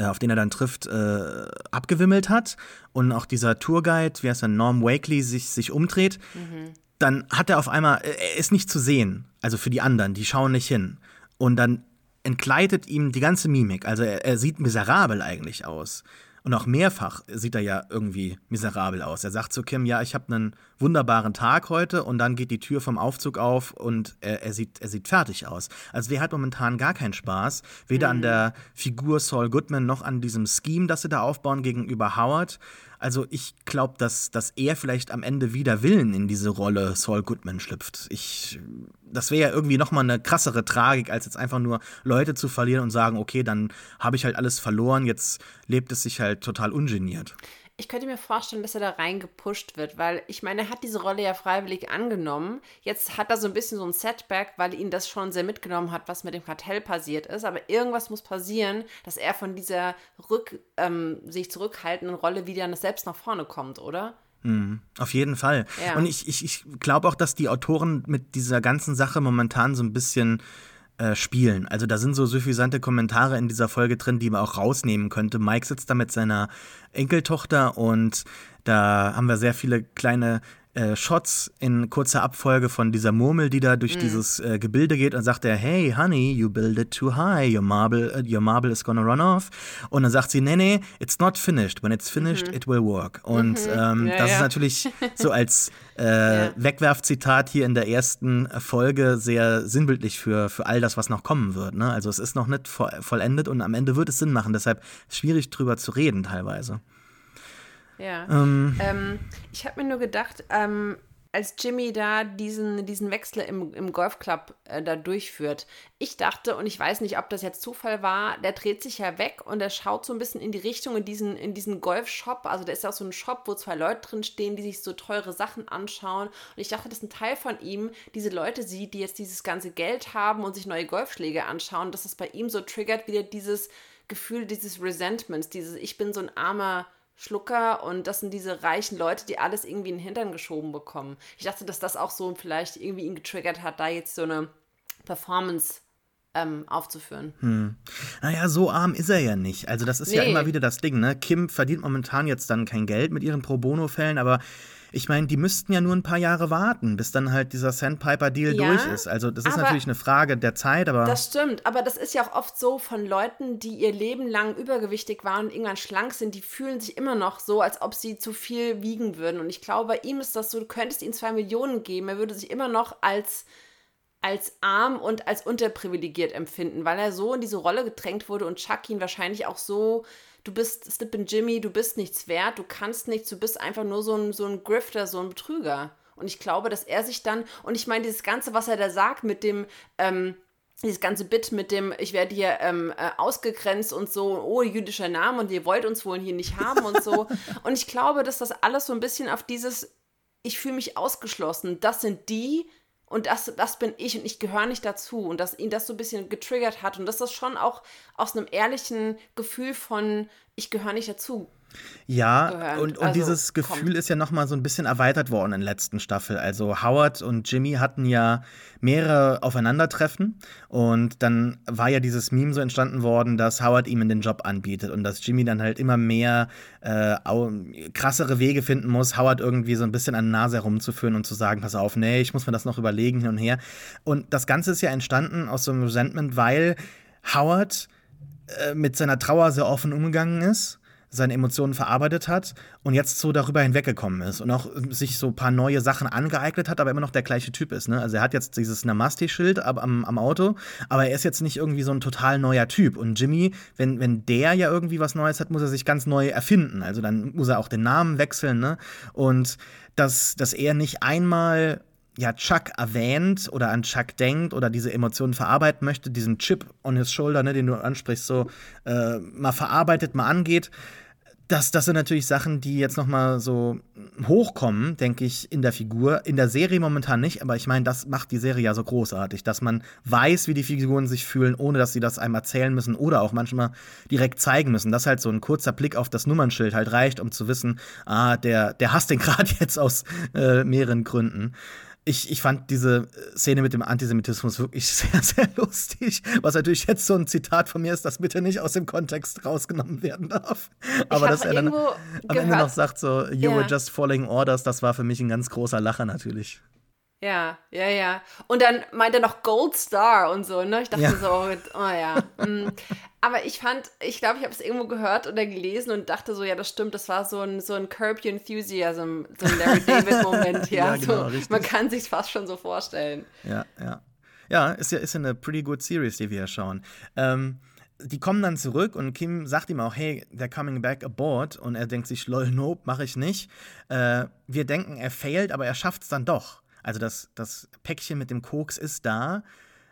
äh, auf den er dann trifft, äh, abgewimmelt hat und auch dieser Tourguide, wie heißt er, Norm Wakely, sich, sich umdreht, mhm. dann hat er auf einmal, er ist nicht zu sehen, also für die anderen, die schauen nicht hin. Und dann entgleitet ihm die ganze Mimik, also er, er sieht miserabel eigentlich aus. Und auch mehrfach sieht er ja irgendwie miserabel aus. Er sagt zu Kim, ja, ich habe einen wunderbaren Tag heute und dann geht die Tür vom Aufzug auf und er, er, sieht, er sieht fertig aus. Also wir hat momentan gar keinen Spaß, weder mhm. an der Figur Saul Goodman noch an diesem Scheme, das sie da aufbauen gegenüber Howard. Also ich glaube, dass, dass er vielleicht am Ende wieder Willen in diese Rolle Saul Goodman schlüpft. Ich, das wäre ja irgendwie nochmal eine krassere Tragik, als jetzt einfach nur Leute zu verlieren und sagen, okay, dann habe ich halt alles verloren, jetzt lebt es sich halt total ungeniert ich könnte mir vorstellen, dass er da reingepusht wird, weil ich meine, er hat diese Rolle ja freiwillig angenommen. Jetzt hat er so ein bisschen so ein Setback, weil ihn das schon sehr mitgenommen hat, was mit dem Kartell passiert ist. Aber irgendwas muss passieren, dass er von dieser rück, ähm, sich zurückhaltenden Rolle wieder selbst nach vorne kommt, oder? Mhm, auf jeden Fall. Ja. Und ich, ich, ich glaube auch, dass die Autoren mit dieser ganzen Sache momentan so ein bisschen äh, spielen. Also da sind so suffisante Kommentare in dieser Folge drin, die man auch rausnehmen könnte. Mike sitzt da mit seiner Enkeltochter und da haben wir sehr viele kleine äh, Shots in kurzer Abfolge von dieser Murmel, die da durch mhm. dieses äh, Gebilde geht und sagt er, hey, honey, you build it too high, your marble, uh, your marble is gonna run off. Und dann sagt sie, nee, nee, it's not finished. When it's finished, mhm. it will work. Und mhm. ähm, ja, das ja. ist natürlich so als äh, ja. Wegwerfzitat hier in der ersten Folge sehr sinnbildlich für, für all das, was noch kommen wird. Ne? Also es ist noch nicht vollendet und am Ende wird es Sinn machen. Deshalb schwierig drüber zu reden teilweise. Ja. Ähm, ähm, ich habe mir nur gedacht, ähm, als Jimmy da diesen, diesen Wechsel im, im Golfclub äh, da durchführt. Ich dachte, und ich weiß nicht, ob das jetzt Zufall war, der dreht sich ja weg und er schaut so ein bisschen in die Richtung in diesen, in diesen Golfshop. Also da ist ja auch so ein Shop, wo zwei Leute drin stehen, die sich so teure Sachen anschauen. Und ich dachte, dass ein Teil von ihm diese Leute sieht, die jetzt dieses ganze Geld haben und sich neue Golfschläge anschauen, dass es bei ihm so triggert, wieder dieses Gefühl dieses Resentments, dieses Ich bin so ein armer Schlucker und das sind diese reichen Leute, die alles irgendwie in den Hintern geschoben bekommen. Ich dachte, dass das auch so vielleicht irgendwie ihn getriggert hat, da jetzt so eine Performance ähm, aufzuführen. Hm. Naja, so arm ist er ja nicht. Also das ist nee. ja immer wieder das Ding, ne? Kim verdient momentan jetzt dann kein Geld mit ihren Pro Bono-Fällen, aber ich meine, die müssten ja nur ein paar Jahre warten, bis dann halt dieser Sandpiper-Deal ja, durch ist. Also das ist natürlich eine Frage der Zeit, aber. Das stimmt, aber das ist ja auch oft so von Leuten, die ihr Leben lang übergewichtig waren und irgendwann schlank sind, die fühlen sich immer noch so, als ob sie zu viel wiegen würden. Und ich glaube, bei ihm ist das so, du könntest ihm zwei Millionen geben, er würde sich immer noch als als arm und als unterprivilegiert empfinden, weil er so in diese Rolle gedrängt wurde und Chuck ihn wahrscheinlich auch so du bist Slippin' Jimmy, du bist nichts wert, du kannst nichts, du bist einfach nur so ein, so ein Grifter, so ein Betrüger. Und ich glaube, dass er sich dann, und ich meine, dieses Ganze, was er da sagt mit dem, ähm, dieses ganze Bit mit dem, ich werde hier ähm, äh, ausgegrenzt und so, oh, jüdischer Name und ihr wollt uns wohl hier nicht haben und so. und ich glaube, dass das alles so ein bisschen auf dieses, ich fühle mich ausgeschlossen, das sind die, und das, das bin ich und ich gehöre nicht dazu. Und dass ihn das so ein bisschen getriggert hat und dass das schon auch aus einem ehrlichen Gefühl von ich gehöre nicht dazu ja, gehören. und, und also, dieses Gefühl komm. ist ja noch mal so ein bisschen erweitert worden in der letzten Staffel. Also Howard und Jimmy hatten ja mehrere Aufeinandertreffen und dann war ja dieses Meme so entstanden worden, dass Howard ihm den Job anbietet und dass Jimmy dann halt immer mehr äh, krassere Wege finden muss, Howard irgendwie so ein bisschen an der Nase herumzuführen und zu sagen, pass auf, nee, ich muss mir das noch überlegen hin und her. Und das Ganze ist ja entstanden aus so einem Resentment, weil Howard äh, mit seiner Trauer sehr offen umgegangen ist seine Emotionen verarbeitet hat und jetzt so darüber hinweggekommen ist und auch sich so ein paar neue Sachen angeeignet hat, aber immer noch der gleiche Typ ist. Ne? Also er hat jetzt dieses Namaste-Schild am, am Auto, aber er ist jetzt nicht irgendwie so ein total neuer Typ. Und Jimmy, wenn, wenn der ja irgendwie was Neues hat, muss er sich ganz neu erfinden. Also dann muss er auch den Namen wechseln. Ne? Und dass, dass er nicht einmal ja, Chuck erwähnt oder an Chuck denkt oder diese Emotionen verarbeiten möchte, diesen Chip on his shoulder, ne, den du ansprichst, so äh, mal verarbeitet, mal angeht. Das, das sind natürlich Sachen, die jetzt noch mal so hochkommen, denke ich, in der Figur. In der Serie momentan nicht, aber ich meine, das macht die Serie ja so großartig, dass man weiß, wie die Figuren sich fühlen, ohne dass sie das einem erzählen müssen oder auch manchmal direkt zeigen müssen. Dass halt so ein kurzer Blick auf das Nummernschild halt reicht, um zu wissen, ah, der, der hasst den gerade jetzt aus äh, mehreren Gründen ich, ich fand diese Szene mit dem Antisemitismus wirklich sehr, sehr lustig. Was natürlich jetzt so ein Zitat von mir ist, das bitte nicht aus dem Kontext rausgenommen werden darf. Aber dass er dann am gehört. Ende noch sagt, so, you ja. were just following orders, das war für mich ein ganz großer Lacher natürlich. Ja, ja, ja. Und dann meint er noch Gold Star und so, ne? Ich dachte ja. so, oh ja. Mm. Aber ich fand, ich glaube, ich habe es irgendwo gehört oder gelesen und dachte so, ja, das stimmt, das war so ein, so ein Curb Your Enthusiasm, so ein Larry David-Moment, ja. ja genau, so, man kann sich fast schon so vorstellen. Ja, ja. Ja, ist ja, ist ja eine pretty good Series, die wir hier schauen. Ähm, die kommen dann zurück und Kim sagt ihm auch, hey, they're coming back aboard. Und er denkt sich, lol, nope, mache ich nicht. Äh, wir denken, er failt, aber er schafft es dann doch. Also das, das Päckchen mit dem Koks ist da.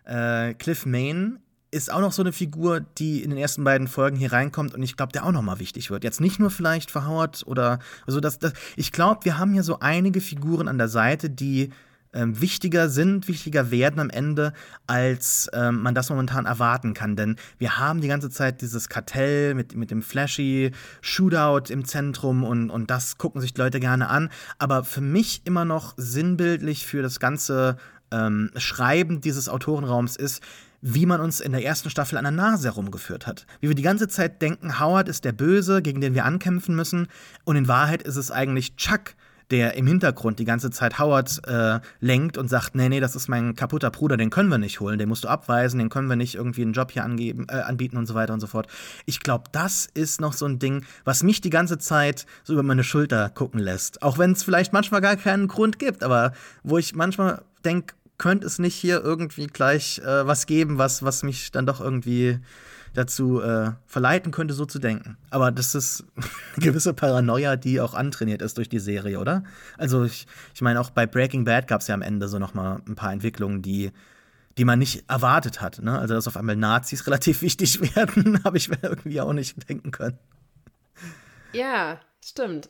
Äh, Cliff Main ist auch noch so eine Figur, die in den ersten beiden Folgen hier reinkommt und ich glaube, der auch noch mal wichtig wird. Jetzt nicht nur vielleicht für Howard oder also das, das ich glaube, wir haben hier so einige Figuren an der Seite, die ähm, wichtiger sind, wichtiger werden am Ende, als ähm, man das momentan erwarten kann. Denn wir haben die ganze Zeit dieses Kartell mit, mit dem flashy Shootout im Zentrum und, und das gucken sich Leute gerne an. Aber für mich immer noch sinnbildlich für das ganze ähm, Schreiben dieses Autorenraums ist, wie man uns in der ersten Staffel an der Nase herumgeführt hat. Wie wir die ganze Zeit denken, Howard ist der Böse, gegen den wir ankämpfen müssen. Und in Wahrheit ist es eigentlich Chuck, der im Hintergrund die ganze Zeit Howard äh, lenkt und sagt, nee, nee, das ist mein kaputter Bruder, den können wir nicht holen, den musst du abweisen, den können wir nicht irgendwie einen Job hier angeben, äh, anbieten und so weiter und so fort. Ich glaube, das ist noch so ein Ding, was mich die ganze Zeit so über meine Schulter gucken lässt. Auch wenn es vielleicht manchmal gar keinen Grund gibt, aber wo ich manchmal denke, könnte es nicht hier irgendwie gleich äh, was geben, was, was mich dann doch irgendwie dazu äh, verleiten könnte, so zu denken. Aber das ist eine gewisse Paranoia, die auch antrainiert ist durch die Serie, oder? Also ich, ich meine, auch bei Breaking Bad gab es ja am Ende so noch mal ein paar Entwicklungen, die die man nicht erwartet hat. Ne? Also, dass auf einmal Nazis relativ wichtig werden, habe ich mir irgendwie auch nicht denken können. Ja, stimmt.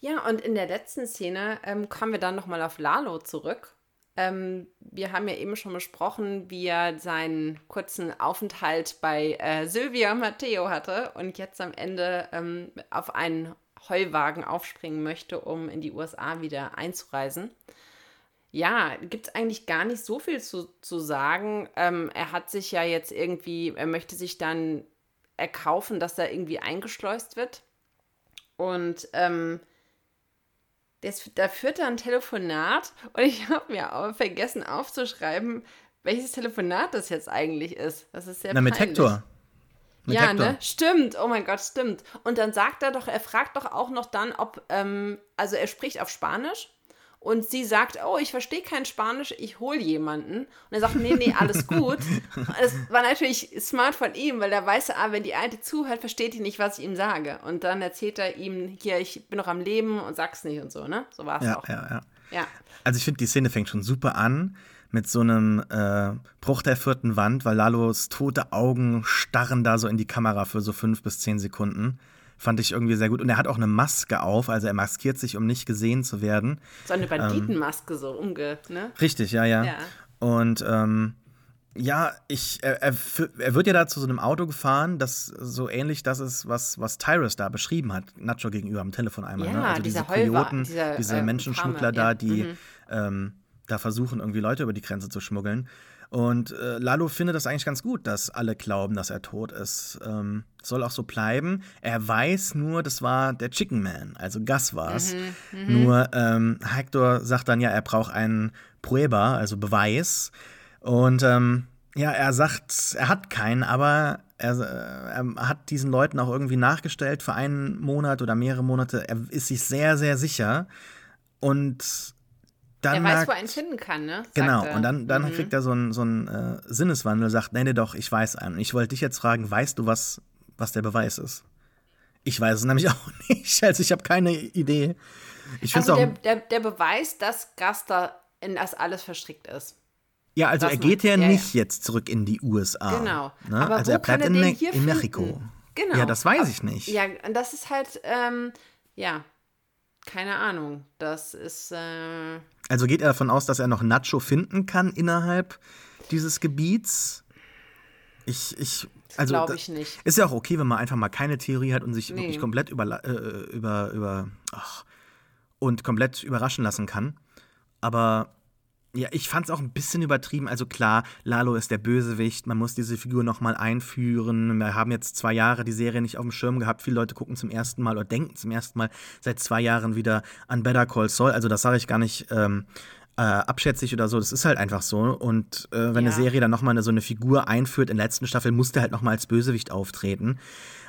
Ja, und in der letzten Szene ähm, kommen wir dann nochmal auf Lalo zurück. Ähm, wir haben ja eben schon besprochen, wie er seinen kurzen Aufenthalt bei äh, Sylvia Matteo hatte und jetzt am Ende ähm, auf einen Heuwagen aufspringen möchte, um in die USA wieder einzureisen. Ja, gibt es eigentlich gar nicht so viel zu, zu sagen. Ähm, er hat sich ja jetzt irgendwie, er möchte sich dann erkaufen, dass er irgendwie eingeschleust wird. Und ähm, das, da führt er ein Telefonat und ich habe mir auch vergessen aufzuschreiben, welches Telefonat das jetzt eigentlich ist. Das ist sehr Na, mit Hector. Mit ja, Hector. ne? Stimmt. Oh mein Gott, stimmt. Und dann sagt er doch, er fragt doch auch noch dann, ob, ähm, also er spricht auf Spanisch und sie sagt, oh, ich verstehe kein Spanisch, ich hole jemanden. Und er sagt, nee, nee, alles gut. das war natürlich smart von ihm, weil er weiß, ah, wenn die Alte zuhört, versteht die nicht, was ich ihm sage. Und dann erzählt er ihm, hier, ich bin noch am Leben und sag's nicht und so, ne? So war es ja, auch. Ja, ja. ja. Also ich finde, die Szene fängt schon super an mit so einem äh, Bruch der vierten Wand, weil Lalos tote Augen starren da so in die Kamera für so fünf bis zehn Sekunden. Fand ich irgendwie sehr gut. Und er hat auch eine Maske auf, also er maskiert sich, um nicht gesehen zu werden. So eine Banditenmaske ähm, so umge, ne? Richtig, ja, ja. ja. Und ähm, ja, ich, er, er, er, wird ja da zu so einem Auto gefahren, das so ähnlich das ist, was, was Tyrus da beschrieben hat, Nacho gegenüber am Telefon einmal. Ja, ne? Also diese Kojoten, dieser, diese äh, Menschenschmuggler Farmer, da, ja. die mhm. ähm, da versuchen, irgendwie Leute über die Grenze zu schmuggeln. Und äh, Lalo findet das eigentlich ganz gut, dass alle glauben, dass er tot ist. Ähm, soll auch so bleiben. Er weiß nur, das war der Chicken Man, also Gus war es. Mhm, mhm. nur ähm, Hector sagt dann ja, er braucht einen Prueba, also Beweis. Und ähm, ja, er sagt, er hat keinen, aber er, er, hat diesen Leuten auch irgendwie nachgestellt für einen Monat oder mehrere Monate. Er ist sich sehr, sehr sicher. Und dann er weiß, wo er ihn finden kann, ne? Sagt genau, er. und dann, dann Mhm. kriegt er so einen so einen, äh, Sinneswandel, sagt, nee, nee, doch, ich weiß einen. Ich wollte dich jetzt fragen, weißt du, was, was der Beweis ist? Ich weiß es nämlich auch nicht, also ich habe keine Idee. Ich Also auch, der, der, der Beweis, dass Gaster in das alles verstrickt ist. ja, also das er geht ja? Ja, nicht jetzt zurück in die USA. Genau. Ne? Aber also wo er bleibt er in, in Mexiko. Genau. Ja, das weiß ich nicht. Ja, und das ist halt, ähm, ja, keine Ahnung. Das ist, äh, Also geht er davon aus, dass er noch Nacho finden kann innerhalb dieses Gebiets? Ich, ich, also glaube ich nicht. Ist ja auch okay, wenn man einfach mal keine Theorie hat und sich Nee. wirklich komplett über, äh, über, über ach, und komplett überraschen lassen kann. Aber ja, ich fand es auch ein bisschen übertrieben. Also klar, Lalo ist der Bösewicht, man muss diese Figur nochmal einführen. Wir haben jetzt zwei Jahre die Serie nicht auf dem Schirm gehabt. Viele Leute gucken zum ersten Mal oder denken zum ersten Mal seit zwei Jahren wieder an Better Call Saul. Also das sage ich gar nicht ähm, äh, abschätzig oder so. Das ist halt einfach so. Und äh, wenn eine Ja. Serie dann nochmal so eine Figur einführt, in der letzten Staffel muss der halt nochmal als Bösewicht auftreten.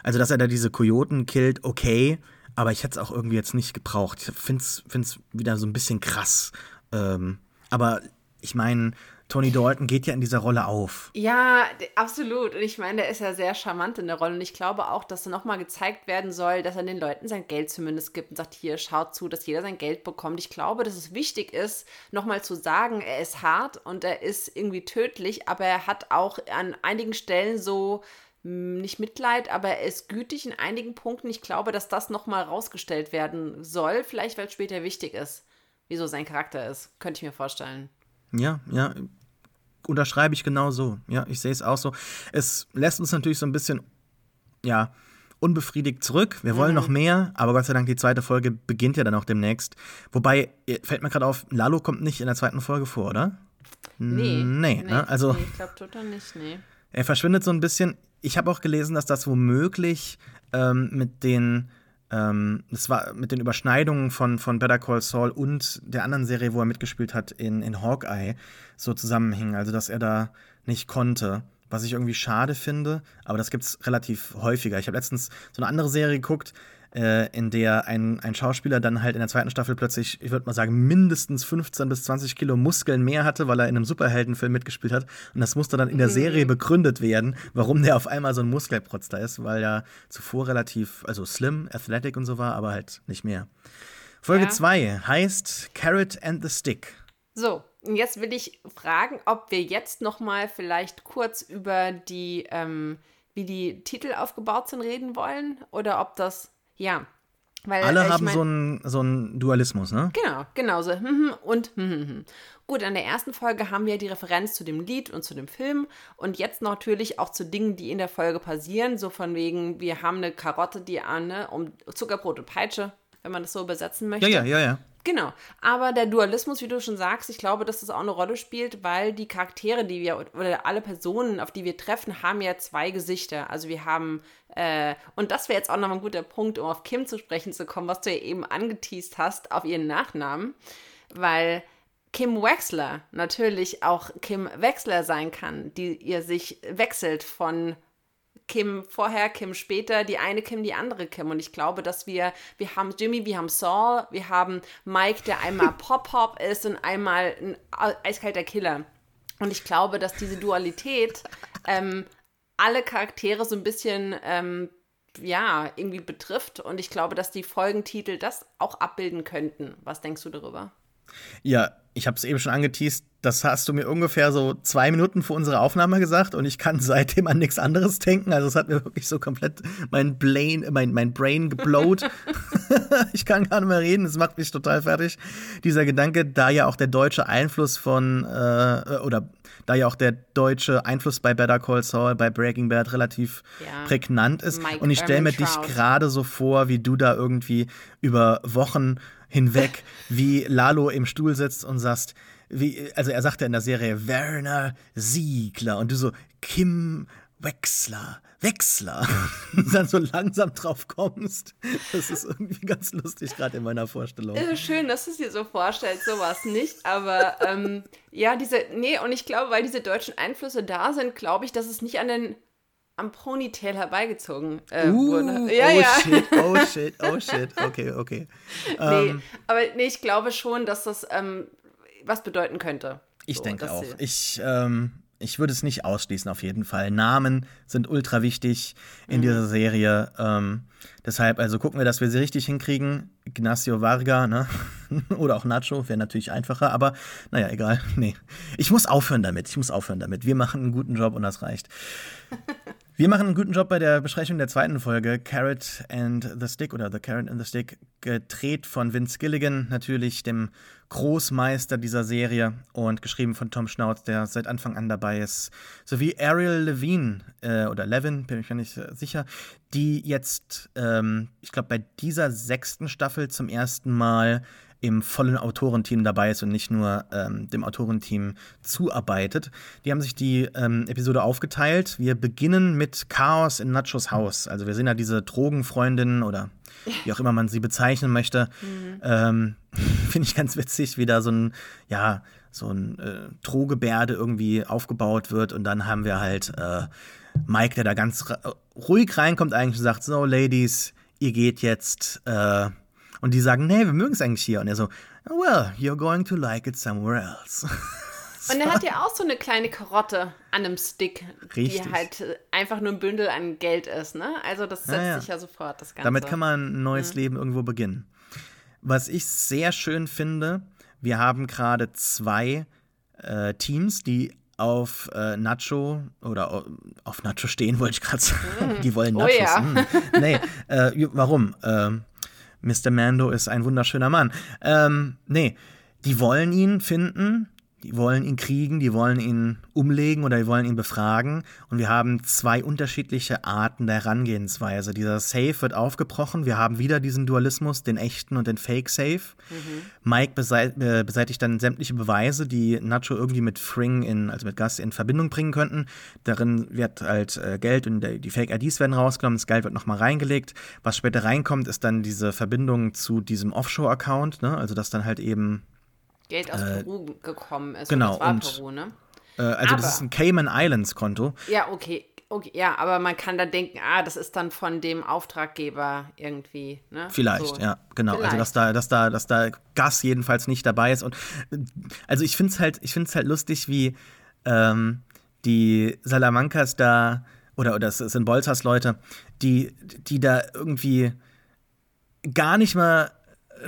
Also dass er da diese Kojoten killt, okay. Aber ich hätte es auch irgendwie jetzt nicht gebraucht. Ich finde es wieder so ein bisschen krass. Ähm, aber ich meine, Tony Dalton geht ja in dieser Rolle auf. Ja, absolut. Und ich meine, der ist ja sehr charmant in der Rolle. Und ich glaube auch, dass da nochmal gezeigt werden soll, dass er den Leuten sein Geld zumindest gibt und sagt, hier, schaut zu, dass jeder sein Geld bekommt. Ich glaube, dass es wichtig ist, nochmal zu sagen, er ist hart und er ist irgendwie tödlich, aber er hat auch an einigen Stellen so mh, nicht Mitleid, aber er ist gütig in einigen Punkten. Ich glaube, dass das nochmal rausgestellt werden soll, vielleicht weil es später wichtig ist, wieso sein Charakter ist. Könnte ich mir vorstellen. Ja, ja, unterschreibe ich genau so. Ja, ich sehe es auch so. Es lässt uns natürlich so ein bisschen, ja, unbefriedigt zurück. Wir wollen noch mehr, aber Gott sei Dank, die zweite Folge beginnt ja dann auch demnächst. Wobei, fällt mir gerade auf, Lalo kommt nicht in der zweiten Folge vor, oder? Nee. Nee, ne? Also- Nee, ich glaube, er nicht, nee. Er verschwindet so ein bisschen. Ich habe auch gelesen, dass das womöglich ähm, mit den ähm, das war mit den Überschneidungen von, von Better Call Saul und der anderen Serie, wo er mitgespielt hat, in, in Hawkeye, so zusammenhing. Also, dass er da nicht konnte. Was ich irgendwie schade finde, aber das gibt es relativ häufiger. Ich habe letztens so eine andere Serie geguckt, äh, in der ein, ein Schauspieler dann halt in der zweiten Staffel plötzlich, ich würde mal sagen, mindestens 15 bis 20 Kilo Muskeln mehr hatte, weil er in einem Superheldenfilm mitgespielt hat. Und das musste dann in der mhm. Serie begründet werden, warum der auf einmal so ein Muskelprotz da ist, weil er zuvor relativ, also slim, athletic und so war, aber halt nicht mehr. Folge 2 ja. heißt Carrot and the Stick. So, und jetzt will ich fragen, ob wir jetzt noch mal vielleicht kurz über die, ähm, wie die Titel aufgebaut sind, reden wollen oder ob das ja. Weil, Alle äh, haben mein, so einen so Dualismus, ne? Genau, genau so. Hm, hm, und hm, Gut, in der ersten Folge haben wir die Referenz zu dem Lied und zu dem Film und jetzt natürlich auch zu Dingen, die in der Folge passieren. So von wegen, wir haben eine Karotte, die an, ne, um Zuckerbrot und Peitsche, wenn man das so übersetzen möchte. Ja, ja, ja, ja. Genau. Aber der Dualismus, wie du schon sagst, ich glaube, dass das auch eine Rolle spielt, weil die Charaktere, die wir, oder alle Personen, auf die wir treffen, haben ja zwei Gesichter. Also wir haben, äh, und das wäre jetzt auch nochmal ein guter Punkt, um auf Kim zu sprechen zu kommen, was du ja eben angeteased hast, auf ihren Nachnamen. Weil Kim Wexler natürlich auch Kim Wexler sein kann, die ihr sich wechselt von Kim vorher, Kim später, die eine Kim, die andere Kim. Und ich glaube, dass wir, wir haben Jimmy, wir haben Saul, wir haben Mike, der einmal Pop-Pop ist und einmal ein eiskalter Killer. Und ich glaube, dass diese Dualität ähm, alle Charaktere so ein bisschen, ähm, ja, irgendwie betrifft. Und ich glaube, dass die Folgentitel das auch abbilden könnten. Was denkst du darüber? Ja, ich habe es eben schon angeteased, das hast du mir ungefähr so zwei Minuten vor unserer Aufnahme gesagt und ich kann seitdem an nichts anderes denken. Also es hat mir wirklich so komplett mein Brain, mein, mein Brain geblowt. ich kann gar nicht mehr reden, es macht mich total fertig. Dieser Gedanke, da ja auch der deutsche Einfluss von, äh, oder da ja auch der deutsche Einfluss bei Better Call Saul, bei Breaking Bad relativ ja. prägnant ist. Mike und ich stelle mir dich gerade so vor, wie du da irgendwie über Wochen hinweg, wie Lalo im Stuhl sitzt und sagst, wie, also er sagte in der Serie Werner Siegler und du so Kim Wechsler, Wechsler, und dann so langsam drauf kommst. Das ist irgendwie ganz lustig, gerade in meiner Vorstellung. Ist schön, dass du es dir so vorstellst, sowas nicht. Aber ähm, ja, diese, nee, und ich glaube, weil diese deutschen Einflüsse da sind, glaube ich, dass es nicht an den am Ponytail herbeigezogen äh, uh, wurde. Ja, oh ja. shit, oh shit, oh shit. Okay, okay. nee, um, ähm, aber nee, ich glaube schon, dass das ähm, was bedeuten könnte. Ich so, denke auch. Ich, ähm, ich würde es nicht ausschließen, auf jeden Fall. Namen sind ultra wichtig in mhm. dieser Serie. Ähm, deshalb, also gucken wir, dass wir sie richtig hinkriegen. Ignacio Varga, ne? Oder auch Nacho, wäre natürlich einfacher, aber naja, egal. Nee. Ich muss aufhören damit. Ich muss aufhören damit. Wir machen einen guten Job und das reicht. Wir machen einen guten Job bei der Besprechung der zweiten Folge, Carrot and the Stick oder The Carrot and the Stick, gedreht von Vince Gilligan, natürlich dem Großmeister dieser Serie und geschrieben von Tom Schnauz, der seit Anfang an dabei ist, sowie Ariel Levine äh, oder Levin, bin ich mir nicht sicher, die jetzt, ähm, ich glaube, bei dieser sechsten Staffel zum ersten Mal im vollen Autorenteam dabei ist und nicht nur ähm, dem Autorenteam zuarbeitet. Die haben sich die ähm, Episode aufgeteilt. Wir beginnen mit Chaos in Nachos Haus. Also wir sehen ja diese Drogenfreundin oder wie auch immer man sie bezeichnen möchte. Mhm. Ähm, Finde ich ganz witzig, wie da so ein, ja, so ein äh, Drohgebärde irgendwie aufgebaut wird und dann haben wir halt äh, Mike, der da ganz ruhig reinkommt eigentlich und sagt, so Ladies, ihr geht jetzt äh, und die sagen, nee, wir mögen es eigentlich hier. Und er so, well, you're going to like it somewhere else. Und er hat ja auch so eine kleine Karotte an einem Stick, Richtig. die halt einfach nur ein Bündel an Geld ist, ne? Also das setzt ja, ja. sich ja sofort, das Ganze. Damit kann man ein neues mhm. Leben irgendwo beginnen. Was ich sehr schön finde, wir haben gerade zwei äh, Teams, die auf äh, Nacho oder auf Nacho stehen, wollte ich gerade sagen. Mm. Die wollen Nachos. Oh ja. Hm. Nee, äh, warum? Ähm, Mr. Mando ist ein wunderschöner Mann. Ähm, nee, die wollen ihn finden, die wollen ihn kriegen, die wollen ihn umlegen oder die wollen ihn befragen. Und wir haben zwei unterschiedliche Arten der Herangehensweise. Dieser Safe wird aufgebrochen. Wir haben wieder diesen Dualismus, den echten und den Fake-Safe. Mhm. Mike äh, beseitigt dann sämtliche Beweise, die Nacho irgendwie mit Fring, in, also mit Gus, in Verbindung bringen könnten. Darin wird halt äh, Geld und die Fake-IDs werden rausgenommen. Das Geld wird nochmal reingelegt. Was später reinkommt, ist dann diese Verbindung zu diesem Offshore-Account. Ne? Also, dass dann halt eben Geld aus äh, Peru gekommen ist. Genau. Und, Peru, ne? Äh, also Aber, das ist ein Cayman Islands Konto. Ja, okay. Okay, ja, aber man kann da denken, ah, das ist dann von dem Auftraggeber irgendwie, ne? Vielleicht, so. ja, genau. Vielleicht. Also dass da, dass da, dass da Gas jedenfalls nicht dabei ist. Und also ich finde es halt, ich finde halt lustig, wie ähm, die Salamancas da, oder, oder es sind Bolzers Leute, die, die da irgendwie gar nicht mal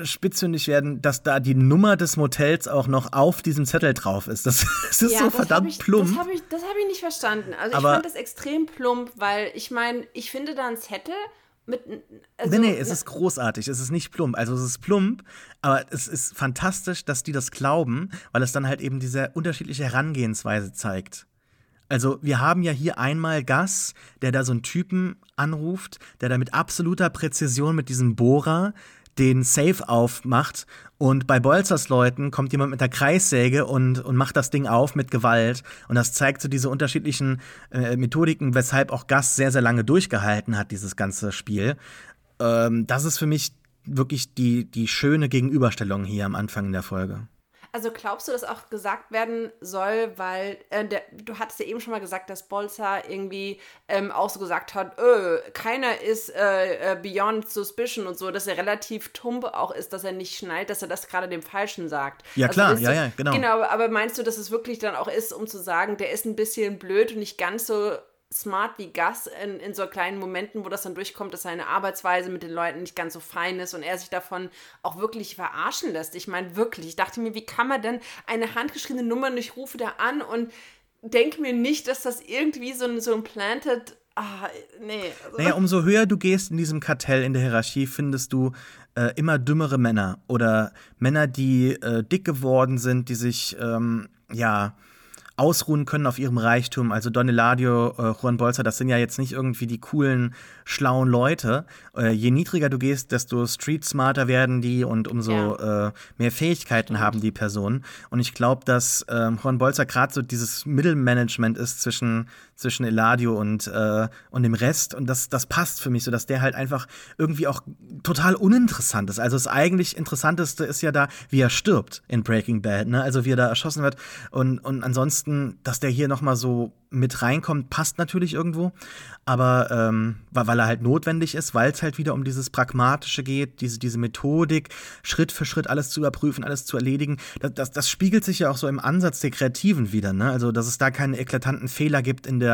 spitzfindig werden, dass da die Nummer des Motels auch noch auf diesem Zettel drauf ist. Das, das ist ja, so das verdammt ich, plump. Das habe ich, hab ich nicht verstanden. Also Aber ich fand das extrem plump, weil ich meine, ich finde da einen Zettel mit. Also, nee, nee, es ist großartig. Es ist nicht plump. Also es ist plump, aber es ist fantastisch, dass die das glauben, weil es dann halt eben diese unterschiedliche Herangehensweise zeigt. Also wir haben ja hier einmal Gas, der da so einen Typen anruft, der da mit absoluter Präzision mit diesem Bohrer den Safe aufmacht und bei Bolzers Leuten kommt jemand mit der Kreissäge und, und macht das Ding auf mit Gewalt. Und das zeigt so diese unterschiedlichen äh, Methodiken, weshalb auch Gas sehr, sehr lange durchgehalten hat, dieses ganze Spiel. Ähm, das ist für mich wirklich die, die schöne Gegenüberstellung hier am Anfang der Folge. Also glaubst du, dass auch gesagt werden soll, weil äh, der, du hattest ja eben schon mal gesagt, dass Bolzer irgendwie ähm, auch so gesagt hat, öh, keiner ist äh, äh, beyond suspicion und so, dass er relativ tump auch ist, dass er nicht schnallt, dass er das gerade dem Falschen sagt. Ja also klar, ja, ja, genau. Genau, aber meinst du, dass es wirklich dann auch ist, um zu sagen, der ist ein bisschen blöd und nicht ganz so smart wie Gus in, in so kleinen Momenten, wo das dann durchkommt, dass seine Arbeitsweise mit den Leuten nicht ganz so fein ist und er sich davon auch wirklich verarschen lässt. Ich meine, wirklich. Ich dachte mir, wie kann man denn eine handgeschriebene Nummer nicht rufe da an und denke mir nicht, dass das irgendwie so ein, so ein planted. Ah, nee. Also. Naja, umso höher du gehst in diesem Kartell in der Hierarchie, findest du äh, immer dümmere Männer oder Männer, die äh, dick geworden sind, die sich, ähm, ja, ausruhen können auf ihrem Reichtum. Also Don Eladio, äh, Juan Bolzer, das sind ja jetzt nicht irgendwie die coolen, schlauen Leute. Äh, je niedriger du gehst, desto street smarter werden die und umso ja. äh, mehr Fähigkeiten haben die Personen. Und ich glaube, dass äh, Juan Bolzer gerade so dieses Mittelmanagement ist zwischen, zwischen Eladio und, äh, und dem Rest. Und das, das passt für mich so, dass der halt einfach irgendwie auch total uninteressant ist. Also das eigentlich Interessanteste ist ja da, wie er stirbt in Breaking Bad. Ne? Also wie er da erschossen wird. Und, und ansonsten dass der hier noch mal so mit reinkommt, passt natürlich irgendwo. Aber ähm, weil er halt notwendig ist, weil es halt wieder um dieses Pragmatische geht, diese, diese Methodik, Schritt für Schritt alles zu überprüfen, alles zu erledigen. Das, das, das spiegelt sich ja auch so im Ansatz der Kreativen wieder. Ne? Also, dass es da keine eklatanten Fehler gibt in der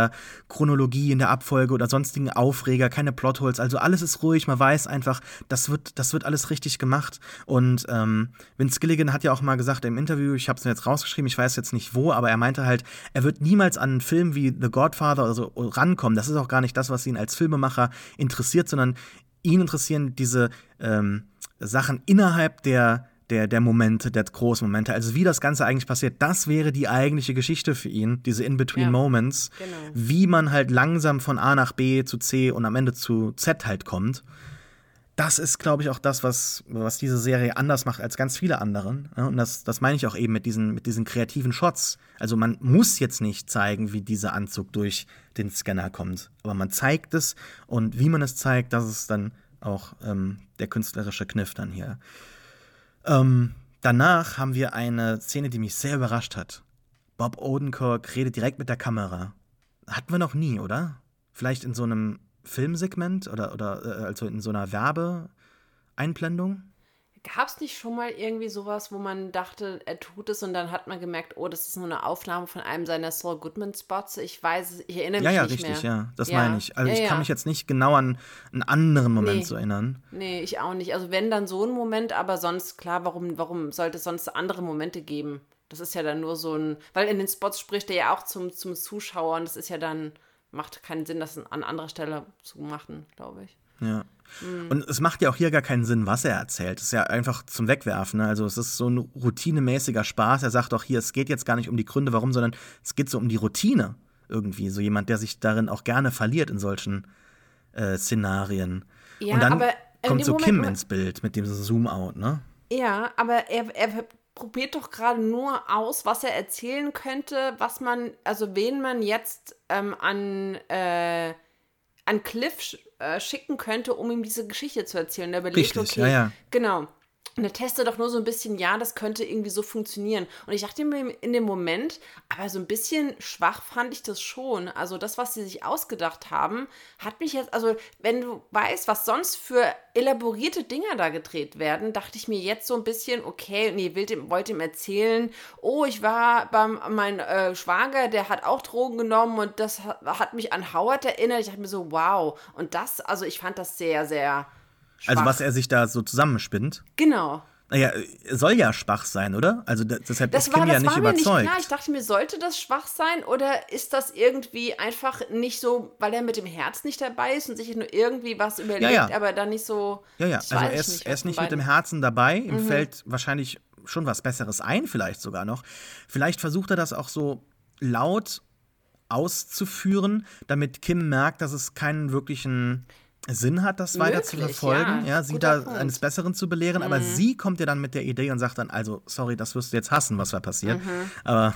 Chronologie, in der Abfolge oder sonstigen Aufreger, keine Plotholes. Also alles ist ruhig, man weiß einfach, das wird, das wird alles richtig gemacht. Und ähm, Vince Gilligan hat ja auch mal gesagt im Interview, ich habe es mir jetzt rausgeschrieben, ich weiß jetzt nicht wo, aber er meinte halt, er wird niemals an einen Film wie The Godfather oder so rankommen. Das ist auch gar nicht das, was ihn als Filmemacher interessiert, sondern ihn interessieren diese ähm, Sachen innerhalb der der, der Momente, der großen Momente. Also wie das Ganze eigentlich passiert, das wäre die eigentliche Geschichte für ihn, diese In-Between-Moments, ja, genau. wie man halt langsam von A nach B zu C und am Ende zu Z halt kommt das ist, glaube ich, auch das, was, was diese Serie anders macht als ganz viele anderen. Ja, und das, das meine ich auch eben mit diesen, mit diesen kreativen Shots. Also man muss jetzt nicht zeigen, wie dieser Anzug durch den Scanner kommt. Aber man zeigt es und wie man es zeigt, das ist dann auch ähm, der künstlerische Kniff dann hier. Ähm, danach haben wir eine Szene, die mich sehr überrascht hat. Bob Odenkirk redet direkt mit der Kamera. Hatten wir noch nie, oder? Vielleicht in so einem Filmsegment oder, oder äh, also in so einer Werbeeinblendung? Gab es nicht schon mal irgendwie sowas, wo man dachte, er tut es und dann hat man gemerkt, oh, das ist nur eine Aufnahme von einem seiner Saul Goodman Spots? Ich weiß, ich erinnere mich ja, ja, nicht richtig, mehr. Ja, das ja. meine ich. Also ja, ich kann mich jetzt nicht genau an einen anderen Moment nee. so erinnern. Nee, ich auch nicht. Also wenn dann so ein Moment, aber sonst, klar, warum, warum sollte es sonst andere Momente geben? Das ist ja dann nur so ein, weil in den Spots spricht er ja auch zum, zum Zuschauer und das ist ja dann macht keinen Sinn, das an anderer Stelle zu machen, glaube ich. Ja. Mhm. Und es macht ja auch hier gar keinen Sinn, was er erzählt. Es ist ja einfach zum Wegwerfen. Ne? Also es ist so ein routinemäßiger Spaß. Er sagt auch hier, es geht jetzt gar nicht um die Gründe, warum, sondern es geht so um die Routine irgendwie. So jemand, der sich darin auch gerne verliert in solchen äh, Szenarien. Ja, Und dann kommt so Moment, Kim ins Bild mit dem Zoom-Out, ne? Ja, aber er, er probiert doch gerade nur aus, was er erzählen könnte, was man, also wen man jetzt ähm, an, äh, an Cliff äh, schicken könnte, um ihm diese Geschichte zu erzählen. Er überlegt, Richtig, okay, ja, ja. genau. Und er testet doch nur so ein bisschen, ja, das könnte irgendwie so funktionieren. Und ich dachte mir in dem Moment, aber so ein bisschen schwach fand ich das schon. Also das, was sie sich ausgedacht haben, hat mich jetzt, also wenn du weißt, was sonst für elaborierte Dinger da gedreht werden, dachte ich mir jetzt so ein bisschen, okay, nee, wollte ihm erzählen, oh, ich war beim, mein äh, Schwager, der hat auch Drogen genommen und das hat, hat mich an Howard erinnert. Ich dachte mir so, wow. Und das, also ich fand das sehr, sehr Schwach. Also was er sich da so zusammenspinnt. Genau. Naja, soll ja schwach sein, oder? Also deshalb das ist Kim war, ja nicht war überzeugt. Mir nicht klar. Ich dachte mir, sollte das schwach sein oder ist das irgendwie einfach nicht so, weil er mit dem Herz nicht dabei ist und sich nur irgendwie was überlegt, ja, ja. aber dann nicht so. Ja, ja, also er ist, nicht, er ist nicht mit dem Herzen dabei. Ihm mhm. fällt wahrscheinlich schon was Besseres ein, vielleicht sogar noch. Vielleicht versucht er das auch so laut auszuführen, damit Kim merkt, dass es keinen wirklichen Sinn hat, das weiter zu verfolgen, ja, ja sie da Punkt. eines Besseren zu belehren, mhm. aber sie kommt ja dann mit der Idee und sagt dann, also, sorry, das wirst du jetzt hassen, was da passiert. Mhm. Aber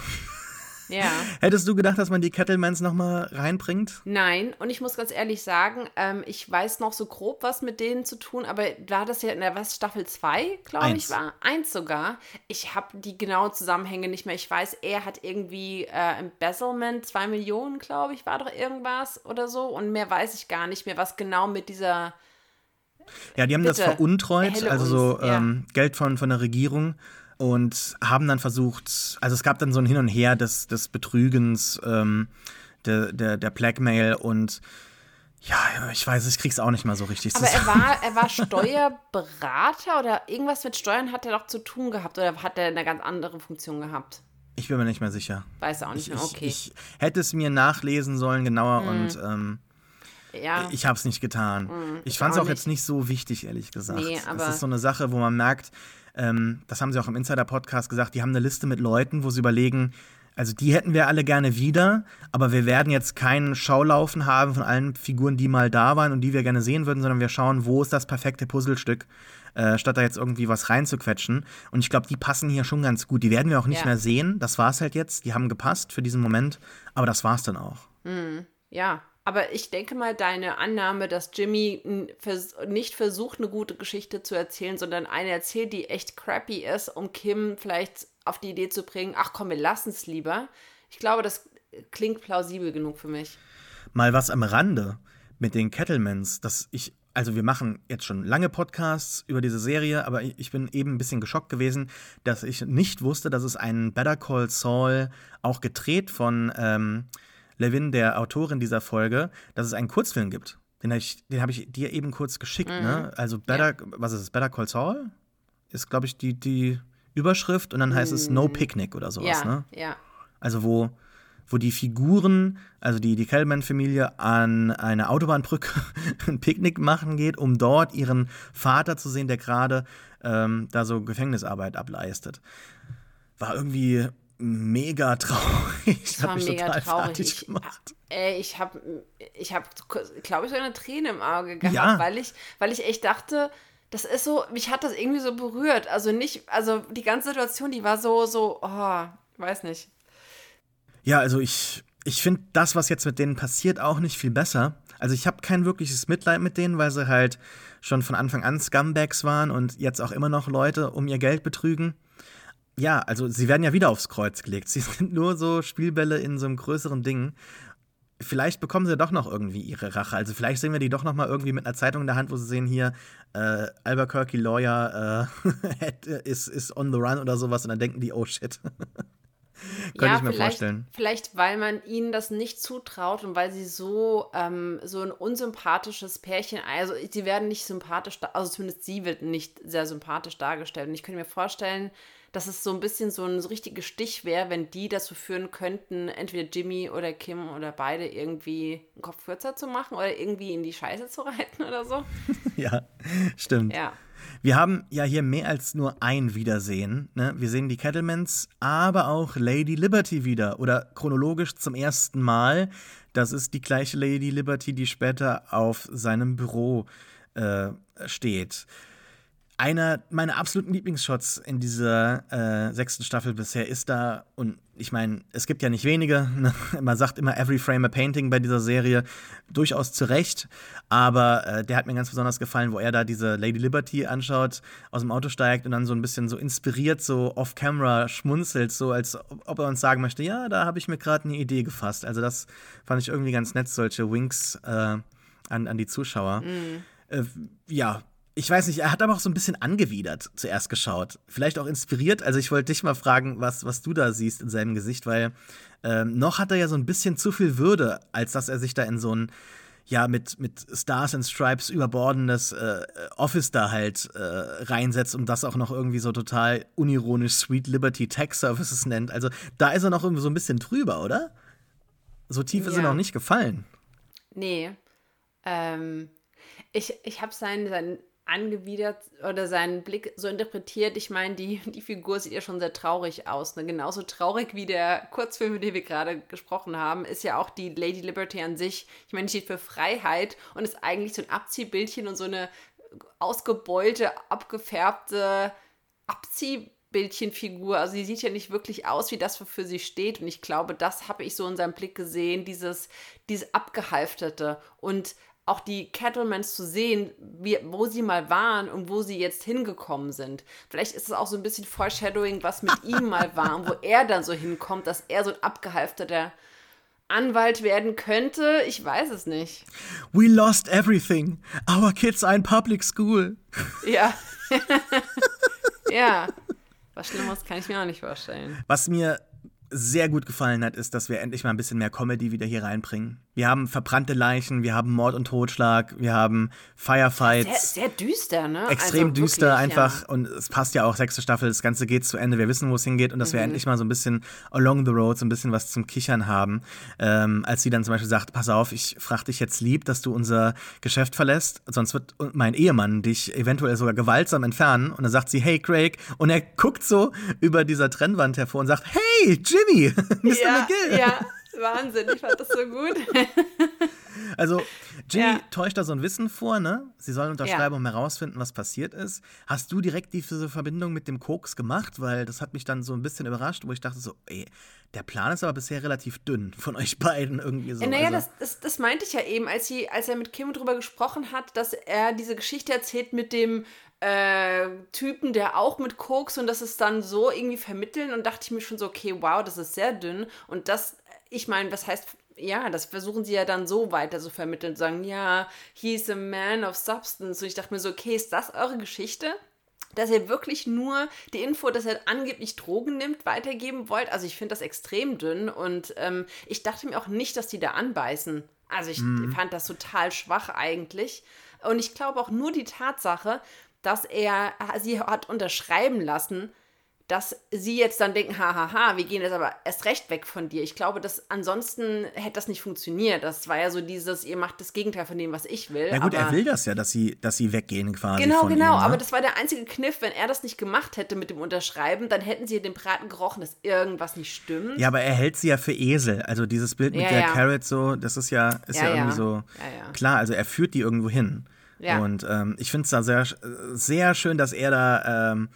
ja. Hättest du gedacht, dass man die Kettlemans nochmal reinbringt? Nein, und ich muss ganz ehrlich sagen, ähm, ich weiß noch so grob was mit denen zu tun, aber war das ja in der was Staffel 2, glaube ich, war? Eins sogar. Ich habe die genauen Zusammenhänge nicht mehr. Ich weiß, er hat irgendwie äh, Embezzlement, 2 Millionen, glaube ich, war doch irgendwas oder so. Und mehr weiß ich gar nicht mehr, was genau mit dieser. Ja, die haben Bitte, das veruntreut, also so ähm, ja. Geld von, von der Regierung und haben dann versucht, also es gab dann so ein Hin und Her des, des Betrügens, ähm, der, der, der Blackmail und ja, ich weiß, ich krieg's auch nicht mal so richtig Aber er war, er war Steuerberater oder irgendwas mit Steuern hat er doch zu tun gehabt oder hat er eine ganz andere Funktion gehabt? Ich bin mir nicht mehr sicher. Weiß auch nicht ich, mehr, okay. Ich, ich, hätte es mir nachlesen sollen, genauer, mhm. und ähm, ja. ich habe es nicht getan. Mhm, ich fand es auch, auch jetzt nicht so wichtig, ehrlich gesagt. Nee, aber das ist so eine Sache, wo man merkt, ähm, das haben sie auch im Insider-Podcast gesagt, die haben eine Liste mit Leuten, wo sie überlegen, also die hätten wir alle gerne wieder, aber wir werden jetzt keinen Schaulaufen haben von allen Figuren, die mal da waren und die wir gerne sehen würden, sondern wir schauen, wo ist das perfekte Puzzlestück, äh, statt da jetzt irgendwie was reinzuquetschen. Und ich glaube, die passen hier schon ganz gut. Die werden wir auch nicht ja. mehr sehen. Das war es halt jetzt. Die haben gepasst für diesen Moment, aber das war es dann auch. Mhm. Ja, aber ich denke mal, deine Annahme, dass Jimmy nicht versucht, eine gute Geschichte zu erzählen, sondern eine erzählt, die echt crappy ist, um Kim vielleicht auf die Idee zu bringen, ach komm, wir lassen es lieber. Ich glaube, das klingt plausibel genug für mich. Mal was am Rande mit den Kettlemans, dass ich also wir machen jetzt schon lange Podcasts über diese Serie, aber ich bin eben ein bisschen geschockt gewesen, dass ich nicht wusste, dass es einen Better Call Saul auch gedreht von ähm, Levin, der Autorin dieser Folge, dass es einen Kurzfilm gibt. Den habe ich, hab ich dir eben kurz geschickt. Ne? Mhm. Ne? Also Better, ja. was ist es? Better Call Saul? Ist, glaube ich, die, die Überschrift und dann heißt mhm. es No Picnic oder sowas. Ja, ne? ja. Also wo, wo die Figuren, also die, die Kellman-Familie an eine Autobahnbrücke ein Picknick machen geht, um dort ihren Vater zu sehen, der gerade ähm, da so Gefängnisarbeit ableistet. War irgendwie mega traurig. Das war mega traurig. Ich, gemacht. Ey, ich habe, ich hab, glaube ich, so eine Träne im Auge gehabt, ja. weil, ich, weil ich echt dachte, das ist so, mich hat das irgendwie so berührt. Also nicht, also die ganze Situation, die war so, so, oh, weiß nicht. Ja, also ich, ich finde das, was jetzt mit denen passiert, auch nicht viel besser. Also ich habe kein wirkliches Mitleid mit denen, weil sie halt schon von Anfang an Scumbags waren und jetzt auch immer noch Leute um ihr Geld betrügen ja, also sie werden ja wieder aufs Kreuz gelegt. Sie sind nur so Spielbälle in so einem größeren Ding. Vielleicht bekommen sie doch noch irgendwie ihre Rache. Also vielleicht sehen wir die doch noch mal irgendwie mit einer Zeitung in der Hand, wo sie sehen hier äh, Albuquerque Lawyer äh, ist, ist on the run oder sowas und dann denken die, oh shit. Könnte ja, ich mir vorstellen. Vielleicht, weil man ihnen das nicht zutraut und weil sie so, ähm, so ein unsympathisches Pärchen, also sie werden nicht sympathisch, also zumindest sie wird nicht sehr sympathisch dargestellt. Und ich könnte mir vorstellen, dass es so ein bisschen so ein so richtiger Stich wäre, wenn die dazu führen könnten, entweder Jimmy oder Kim oder beide irgendwie einen Kopf kürzer zu machen oder irgendwie in die Scheiße zu reiten oder so. ja, stimmt. Ja. Wir haben ja hier mehr als nur ein Wiedersehen. Ne? Wir sehen die Kettlemans, aber auch Lady Liberty wieder oder chronologisch zum ersten Mal. Das ist die gleiche Lady Liberty, die später auf seinem Büro äh, steht. Einer meiner absoluten Lieblingsshots in dieser äh, sechsten Staffel bisher ist da, und ich meine, es gibt ja nicht wenige, ne? man sagt immer every frame a painting bei dieser Serie, durchaus zu Recht, aber äh, der hat mir ganz besonders gefallen, wo er da diese Lady Liberty anschaut, aus dem Auto steigt und dann so ein bisschen so inspiriert, so off-camera schmunzelt, so als ob er uns sagen möchte, ja, da habe ich mir gerade eine Idee gefasst. Also das fand ich irgendwie ganz nett, solche Winks äh, an, an die Zuschauer. Äh, ja, ich weiß nicht, er hat aber auch so ein bisschen angewidert zuerst geschaut. Vielleicht auch inspiriert. Also ich wollte dich mal fragen, was, was du da siehst in seinem Gesicht, weil ähm, noch hat er ja so ein bisschen zu viel Würde, als dass er sich da in so ein, ja, mit, mit Stars and Stripes überbordendes äh, Office da halt äh, reinsetzt und das auch noch irgendwie so total unironisch Sweet Liberty Tech Services nennt. Also da ist er noch irgendwie so ein bisschen drüber, oder? So tief ist er noch nicht gefallen. Nee. Ähm, ich ich habe seinen, seinen angewidert oder seinen Blick so interpretiert. Ich meine, die, die Figur sieht ja schon sehr traurig aus. Ne? Genauso traurig wie der Kurzfilm, über den wir gerade gesprochen haben, ist ja auch die Lady Liberty an sich. Ich meine, die steht für Freiheit und ist eigentlich so ein Abziehbildchen und so eine ausgebeulte, abgefärbte Abziehbildchenfigur. Also sie sieht ja nicht wirklich aus wie das, wofür sie steht. Und ich glaube, das habe ich so in seinem Blick gesehen, dieses, dieses Abgehalfterte. Und auch die Cattlemans zu sehen, wie, wo sie mal waren und wo sie jetzt hingekommen sind. Vielleicht ist es auch so ein bisschen Foreshadowing, was mit ihm mal war und wo er dann so hinkommt, dass er so ein abgehalfterter Anwalt werden könnte. Ich weiß es nicht. We lost everything. Our kids are in public school. Ja. ja. Was Schlimmeres kann ich mir auch nicht vorstellen. Was mir sehr gut gefallen hat, ist, dass wir endlich mal ein bisschen mehr Comedy wieder hier reinbringen. Wir haben verbrannte Leichen, wir haben Mord und Totschlag, wir haben Firefights. Sehr, sehr düster, ne? Extrem also düster wirklich, einfach. Ja. Und es passt ja auch, sechste Staffel, das Ganze geht zu Ende. Wir wissen, wo es hingeht und dass mhm. wir endlich mal so ein bisschen along the road, so ein bisschen was zum Kichern haben. Ähm, als sie dann zum Beispiel sagt, pass auf, ich frage dich jetzt lieb, dass du unser Geschäft verlässt, sonst wird mein Ehemann dich eventuell sogar gewaltsam entfernen. Und dann sagt sie, hey Craig. Und er guckt so über dieser Trennwand hervor und sagt, hey Jimmy, Mr. Ja, McGill. Ja. Wahnsinn, ich fand das so gut. Also, Jimmy ja. täuscht da so ein Wissen vor, ne? Sie sollen unterschreiben, ja. um herausfinden, was passiert ist. Hast du direkt diese Verbindung mit dem Koks gemacht? Weil das hat mich dann so ein bisschen überrascht, wo ich dachte so, ey, der Plan ist aber bisher relativ dünn von euch beiden irgendwie so. Naja, also. das, das, das meinte ich ja eben, als, sie, als er mit Kim drüber gesprochen hat, dass er diese Geschichte erzählt mit dem äh, Typen, der auch mit Koks und das ist dann so irgendwie vermitteln und dachte ich mir schon so, okay, wow, das ist sehr dünn und das ich meine, was heißt, ja, das versuchen sie ja dann so weiter zu vermitteln, sagen, ja, he's a man of substance. Und ich dachte mir so, okay, ist das eure Geschichte? Dass ihr wirklich nur die Info, dass er angeblich Drogen nimmt, weitergeben wollt? Also ich finde das extrem dünn und ähm, ich dachte mir auch nicht, dass die da anbeißen. Also ich mhm. fand das total schwach eigentlich. Und ich glaube auch nur die Tatsache, dass er sie hat unterschreiben lassen, dass sie jetzt dann denken, hahaha, wir gehen jetzt aber erst recht weg von dir. Ich glaube, dass ansonsten hätte das nicht funktioniert. Das war ja so dieses, ihr macht das Gegenteil von dem, was ich will. Na gut, er will das ja, dass sie, dass sie weggehen quasi. Genau, genau, ihm, ne? aber das war der einzige Kniff. Wenn er das nicht gemacht hätte mit dem Unterschreiben, dann hätten sie den Braten gerochen, dass irgendwas nicht stimmt. Ja, aber er hält sie ja für Esel. Also dieses Bild mit ja, der ja. Carrot so, das ist ja, ist ja, ja irgendwie so klar. Also er führt die irgendwo hin. Ja. Und ähm, ich finde es da sehr, sehr schön, dass er da ähm,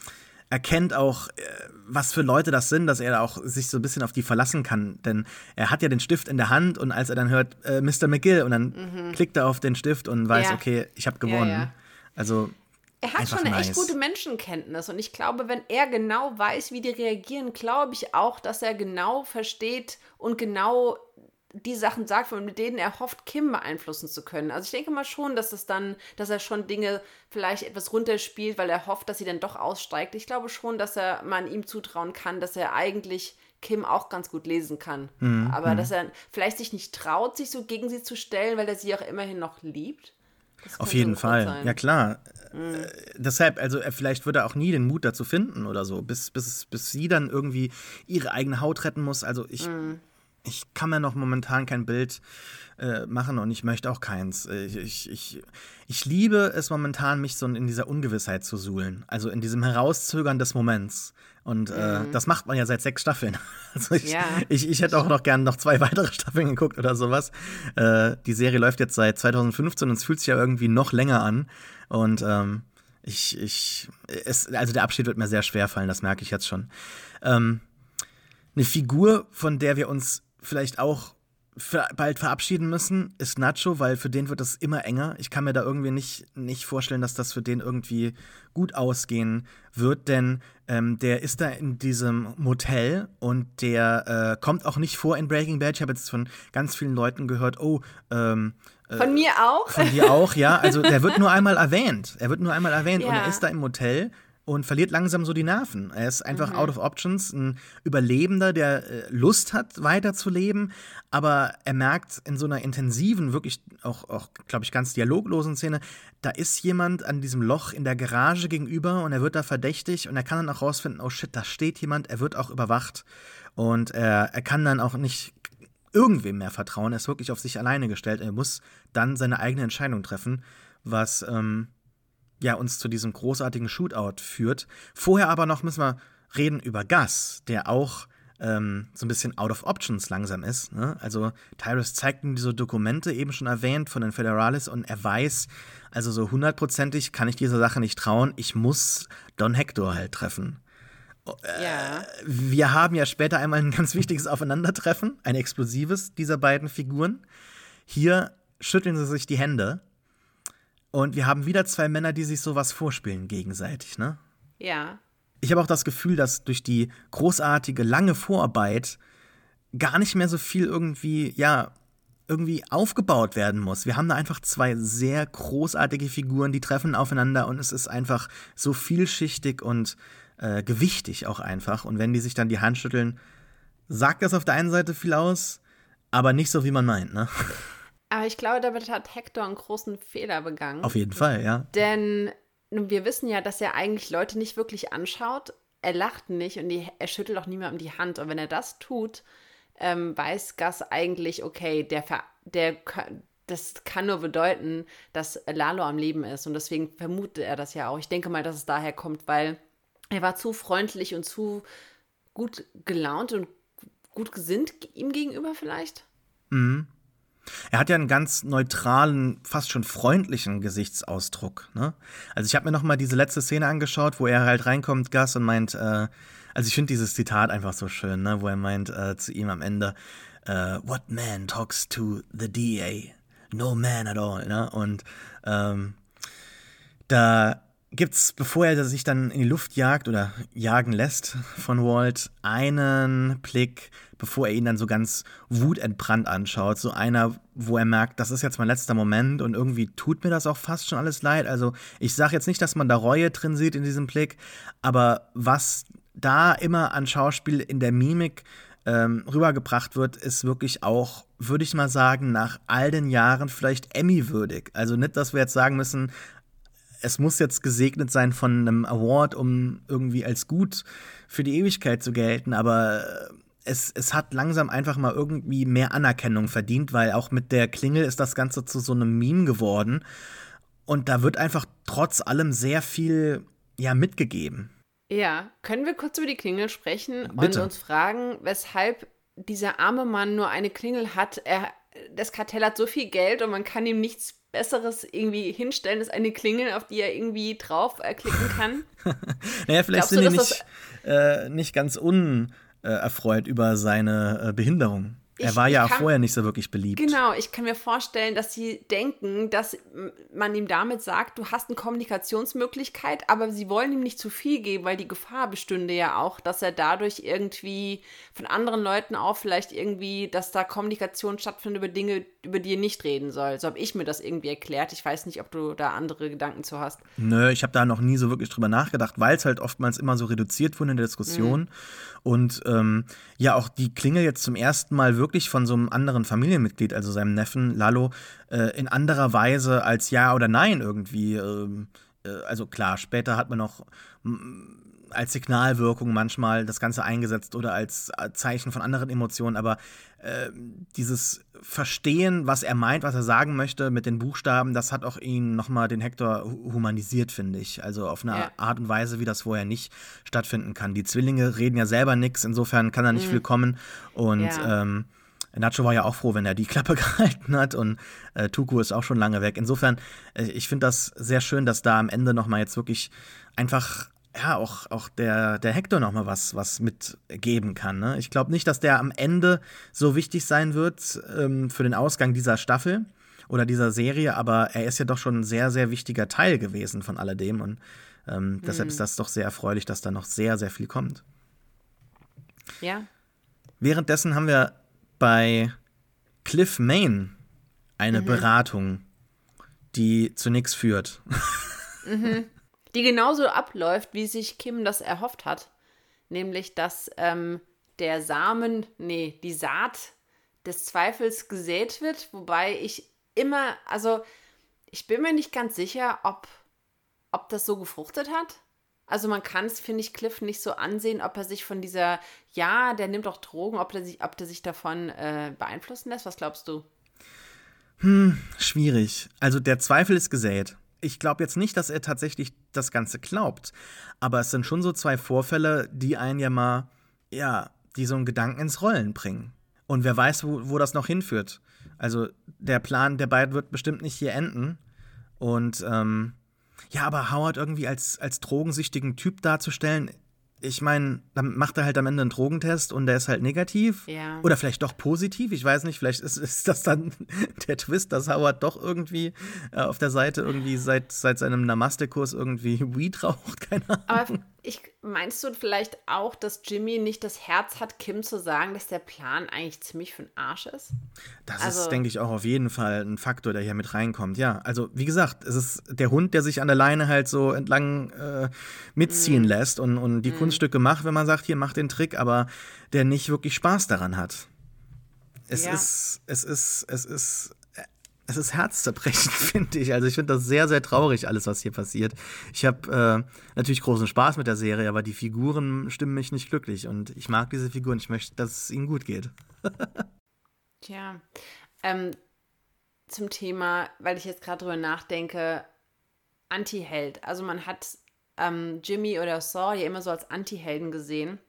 erkennt auch, äh, was für Leute das sind, dass er da auch sich so ein bisschen auf die verlassen kann. Denn er hat ja den Stift in der Hand und als er dann hört, äh, Mr. McGill, und dann mhm. klickt er auf den Stift und weiß, ja. okay, ich habe gewonnen. Ja, ja. Also. Er hat schon eine nice. echt gute Menschenkenntnis und ich glaube, wenn er genau weiß, wie die reagieren, glaube ich auch, dass er genau versteht und genau die Sachen sagt, mit denen er hofft, Kim beeinflussen zu können. Also ich denke mal schon, dass es dann, dass er schon Dinge vielleicht etwas runterspielt, weil er hofft, dass sie dann doch aussteigt. Ich glaube schon, dass er man ihm zutrauen kann, dass er eigentlich Kim auch ganz gut lesen kann. Mhm. Aber mhm. dass er vielleicht sich nicht traut, sich so gegen sie zu stellen, weil er sie auch immerhin noch liebt. Auf jeden Fall, sein. ja klar. Mhm. Äh, deshalb, also er, vielleicht würde er auch nie den Mut dazu finden oder so, bis, bis, bis sie dann irgendwie ihre eigene Haut retten muss. Also ich, mhm ich kann mir noch momentan kein Bild äh, machen und ich möchte auch keins. Ich, ich, ich, ich, liebe es momentan, mich so in dieser Ungewissheit zu suhlen. Also in diesem Herauszögern des Moments. Und äh, mhm. das macht man ja seit sechs Staffeln. Also ich, ja. ich, ich hätte auch noch gern noch zwei weitere Staffeln geguckt oder sowas. Äh, die Serie läuft jetzt seit 2015 und es fühlt sich ja irgendwie noch länger an. Und ähm, Ich, ich, es, also der Abschied wird mir sehr schwer fallen, das merke ich jetzt schon. Ähm, eine Figur, von der wir uns vielleicht auch bald verabschieden müssen, ist Nacho, weil für den wird es immer enger. Ich kann mir da irgendwie nicht, nicht vorstellen, dass das für den irgendwie gut ausgehen wird, denn ähm, der ist da in diesem Motel und der äh, kommt auch nicht vor in Breaking Bad. Ich habe jetzt von ganz vielen Leuten gehört, oh, ähm, äh, von mir auch? Von dir auch, ja. Also der wird nur einmal erwähnt. Er wird nur einmal erwähnt ja. und er ist da im Motel und verliert langsam so die Nerven. Er ist einfach mhm. out of options, ein Überlebender, der äh, Lust hat, weiterzuleben, aber er merkt in so einer intensiven, wirklich auch, auch glaube ich, ganz dialoglosen Szene, da ist jemand an diesem Loch in der Garage gegenüber und er wird da verdächtig und er kann dann auch rausfinden, oh shit, da steht jemand, er wird auch überwacht und er, er kann dann auch nicht irgendwem mehr vertrauen, er ist wirklich auf sich alleine gestellt, er muss dann seine eigene Entscheidung treffen, was ähm, ja uns zu diesem großartigen Shootout führt. Vorher aber noch müssen wir reden über Gus, der auch ähm, so ein bisschen out of options langsam ist. Ne? Also Tyrus zeigt ihm diese Dokumente, eben schon erwähnt, von den Federales und er weiß, also so hundertprozentig kann ich dieser Sache nicht trauen, ich muss Don Hector halt treffen. Äh, ja. Wir haben ja später einmal ein ganz wichtiges Aufeinandertreffen, ein explosives dieser beiden Figuren. Hier schütteln sie sich die Hände und wir haben wieder zwei Männer, die sich sowas vorspielen gegenseitig, ne? Ja. Ich habe auch das Gefühl, dass durch die großartige, lange Vorarbeit gar nicht mehr so viel irgendwie, ja, irgendwie aufgebaut werden muss. Wir haben da einfach zwei sehr großartige Figuren, die treffen aufeinander und es ist einfach so vielschichtig und äh, gewichtig auch einfach. Und wenn die sich dann die Hand schütteln, sagt das auf der einen Seite viel aus, aber nicht so, wie man meint, ne? Aber ich glaube, damit hat Hector einen großen Fehler begangen. Auf jeden Fall, ja. Denn wir wissen ja, dass er eigentlich Leute nicht wirklich anschaut. Er lacht nicht und die, er schüttelt auch niemandem die Hand. Und wenn er das tut, ähm, weiß Gus eigentlich, okay, der, der, das kann nur bedeuten, dass Lalo am Leben ist. Und deswegen vermutet er das ja auch. Ich denke mal, dass es daher kommt, weil er war zu freundlich und zu gut gelaunt und gut gesinnt ihm gegenüber vielleicht. Mhm. Er hat ja einen ganz neutralen, fast schon freundlichen Gesichtsausdruck. Ne? Also ich habe mir noch mal diese letzte Szene angeschaut, wo er halt reinkommt, Gus, und meint, äh, also ich finde dieses Zitat einfach so schön, ne? wo er meint äh, zu ihm am Ende, uh, What man talks to the DA? No man at all. Ne? Und ähm, da gibt's, bevor er sich dann in die Luft jagt oder jagen lässt von Walt, einen Blick, bevor er ihn dann so ganz wutentbrannt anschaut. So einer, wo er merkt, das ist jetzt mein letzter Moment und irgendwie tut mir das auch fast schon alles leid. Also ich sage jetzt nicht, dass man da Reue drin sieht in diesem Blick, aber was da immer an Schauspiel in der Mimik ähm, rübergebracht wird, ist wirklich auch, würde ich mal sagen, nach all den Jahren vielleicht Emmy-würdig. Also nicht, dass wir jetzt sagen müssen, es muss jetzt gesegnet sein von einem Award, um irgendwie als gut für die Ewigkeit zu gelten, aber äh, es, es hat langsam einfach mal irgendwie mehr Anerkennung verdient, weil auch mit der Klingel ist das Ganze zu so einem Meme geworden. Und da wird einfach trotz allem sehr viel ja, mitgegeben. Ja, können wir kurz über die Klingel sprechen Bitte. und uns fragen, weshalb dieser arme Mann nur eine Klingel hat? Er, das Kartell hat so viel Geld und man kann ihm nichts Besseres irgendwie hinstellen als eine Klingel, auf die er irgendwie draufklicken äh, kann? naja, vielleicht Glaubst sind du, die nicht, äh, nicht ganz unerfreut über seine äh, Er war ja kann, vorher nicht so wirklich beliebt. Genau, ich kann mir vorstellen, dass sie denken, dass man ihm damit sagt, du hast eine Kommunikationsmöglichkeit, aber sie wollen ihm nicht zu viel geben, weil die Gefahr bestünde ja auch, dass er dadurch irgendwie von anderen Leuten auch vielleicht irgendwie, dass da Kommunikation stattfindet über Dinge, über die er nicht reden soll. So habe ich mir das irgendwie erklärt. Ich weiß nicht, ob du da andere Gedanken zu hast. Nö, ich habe da noch nie so wirklich drüber nachgedacht, weil es halt oftmals immer so reduziert wurde in der Diskussion. Mhm. Und ähm, ja, auch die Klingel jetzt zum ersten Mal wirklich von so einem anderen Familienmitglied, also seinem Neffen Lalo, äh, in anderer Weise als Ja oder Nein irgendwie. Ähm, äh, also klar, später hat man noch als Signalwirkung manchmal das Ganze eingesetzt oder als äh, Zeichen von anderen Emotionen, aber äh, dieses Verstehen, was er meint, was er sagen möchte mit den Buchstaben, das hat auch ihn nochmal den Hector humanisiert, finde ich. Also auf eine ja. Art und Weise, wie das vorher nicht stattfinden kann. Die Zwillinge reden ja selber nichts, insofern kann da nicht mhm. viel kommen und ja. ähm, Nacho war ja auch froh, wenn er die Klappe gehalten hat und äh, Tuku ist auch schon lange weg. Insofern, äh, ich finde das sehr schön, dass da am Ende nochmal jetzt wirklich einfach ja, auch, auch der, der Hector noch mal was, was mitgeben kann. Ne? Ich glaube nicht, dass der am Ende so wichtig sein wird ähm, für den Ausgang dieser Staffel oder dieser Serie, aber er ist ja doch schon ein sehr, sehr wichtiger Teil gewesen von alledem und ähm, mhm. deshalb ist das doch sehr erfreulich, dass da noch sehr, sehr viel kommt. Ja. Währenddessen haben wir bei Cliff Main eine mhm. Beratung, die zu nichts führt. Mhm. Die genauso abläuft, wie sich Kim das erhofft hat. Nämlich, dass ähm, der Samen, nee, die Saat des Zweifels gesät wird, wobei ich immer, also ich bin mir nicht ganz sicher, ob, ob das so gefruchtet hat. Also man kann es, finde ich, Cliff nicht so ansehen, ob er sich von dieser, ja, der nimmt auch Drogen, ob der sich, ob der sich davon äh, beeinflussen lässt. Was glaubst du? Hm, schwierig. Also der Zweifel ist gesät. Ich glaube jetzt nicht, dass er tatsächlich das Ganze glaubt. Aber es sind schon so zwei Vorfälle, die einen ja mal, ja, die so einen Gedanken ins Rollen bringen. Und wer weiß, wo, wo das noch hinführt. Also der Plan der beiden wird bestimmt nicht hier enden. Und ähm, ja, aber Howard irgendwie als, als drogensüchtigen Typ darzustellen, ich meine, dann macht er halt am Ende einen Drogentest und der ist halt negativ. Ja. Oder vielleicht doch positiv. Ich weiß nicht, vielleicht ist, ist das dann der Twist, dass Howard doch irgendwie äh, auf der Seite irgendwie seit, seit seinem Namaste-Kurs irgendwie Weed raucht. Keine Ahnung. Aber ich, meinst du vielleicht auch, dass Jimmy nicht das Herz hat, Kim zu sagen, dass der Plan eigentlich ziemlich für den Arsch ist? Das also, ist, denke ich, auch auf jeden Fall ein Faktor, der hier mit reinkommt. Ja, also wie gesagt, es ist der Hund, der sich an der Leine halt so entlang äh, mitziehen mm. lässt und, und die mm. Kunststücke macht, wenn man sagt, hier mach den Trick, aber der nicht wirklich Spaß daran hat. Es ja. ist, es ist, es ist es ist herzzerbrechend, finde ich. Also ich finde das sehr, sehr traurig, alles, was hier passiert. Ich habe äh, natürlich großen Spaß mit der Serie, aber die Figuren stimmen mich nicht glücklich. Und ich mag diese Figuren. Ich möchte, dass es ihnen gut geht. Tja, ähm, zum Thema, weil ich jetzt gerade drüber nachdenke, Anti-Held. Also man hat ähm, Jimmy oder Saw ja immer so als Anti-Helden gesehen.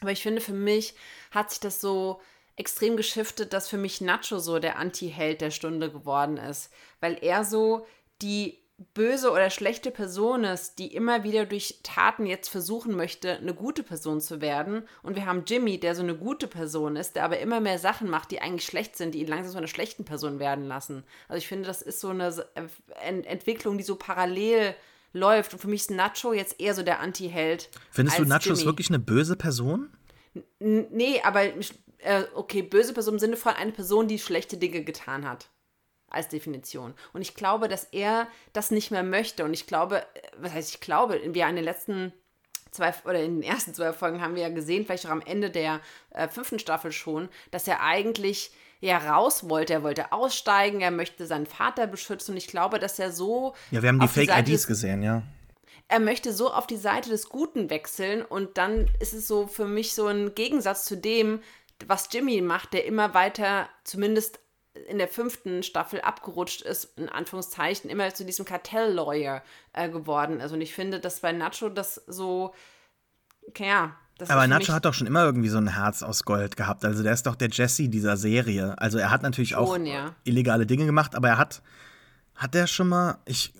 Aber ich finde, für mich hat sich das so extrem geschiftet, dass für mich Nacho so der Anti-Held der Stunde geworden ist, weil er so die böse oder schlechte Person ist, die immer wieder durch Taten jetzt versuchen möchte, eine gute Person zu werden. Und wir haben Jimmy, der so eine gute Person ist, der aber immer mehr Sachen macht, die eigentlich schlecht sind, die ihn langsam zu einer schlechten Person werden lassen. Also ich finde, das ist so eine Entwicklung, die so parallel läuft. Und für mich ist Nacho jetzt eher so der Anti-Held. Findest du Nacho Jimmy. ist wirklich eine böse Person? Nee, aber äh, okay, böse Person im Sinne von eine Person, die schlechte Dinge getan hat. Als Definition. Und ich glaube, dass er das nicht mehr möchte. Und ich glaube, äh, was heißt ich glaube, wir in den letzten zwei oder in den ersten zwei Folgen haben wir ja gesehen, vielleicht auch am Ende der äh, fünften Staffel schon, dass er eigentlich ja raus wollte. Er wollte aussteigen, er möchte seinen Vater beschützen. Und ich glaube, dass er so. Ja, wir haben die Fake-IDs gesehen, ja er möchte so auf die Seite des Guten wechseln und dann ist es so für mich so ein Gegensatz zu dem, was Jimmy macht, der immer weiter, zumindest in der fünften Staffel abgerutscht ist, in Anführungszeichen, immer zu diesem Kartell-Lawyer äh, geworden ist. Und ich finde, dass bei Nacho das so, ja. Das Aber Nacho hat doch schon immer irgendwie so ein Herz aus Gold gehabt. Also der ist doch der Jesse dieser Serie. Also er hat natürlich auch ja. illegale Dinge gemacht, aber er hat, hat der schon mal, ich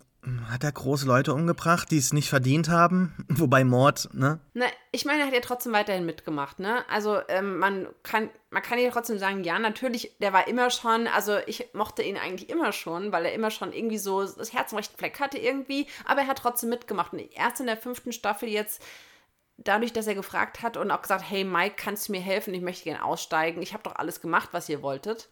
hat er große Leute umgebracht, die es nicht verdient haben? Wobei Mord, ne? Na, ich meine, er hat ja trotzdem weiterhin mitgemacht, ne? Also ähm, man kann, man kann ja trotzdem sagen, ja, natürlich, der war immer schon, also ich mochte ihn eigentlich immer schon, weil er immer schon irgendwie so das Herz im rechten Fleck hatte irgendwie, aber er hat trotzdem mitgemacht. Und erst in der fünften Staffel jetzt dadurch, dass er gefragt hat und auch gesagt, hey Mike, kannst du mir helfen? Ich möchte gerne aussteigen. Ich habe doch alles gemacht, was ihr wolltet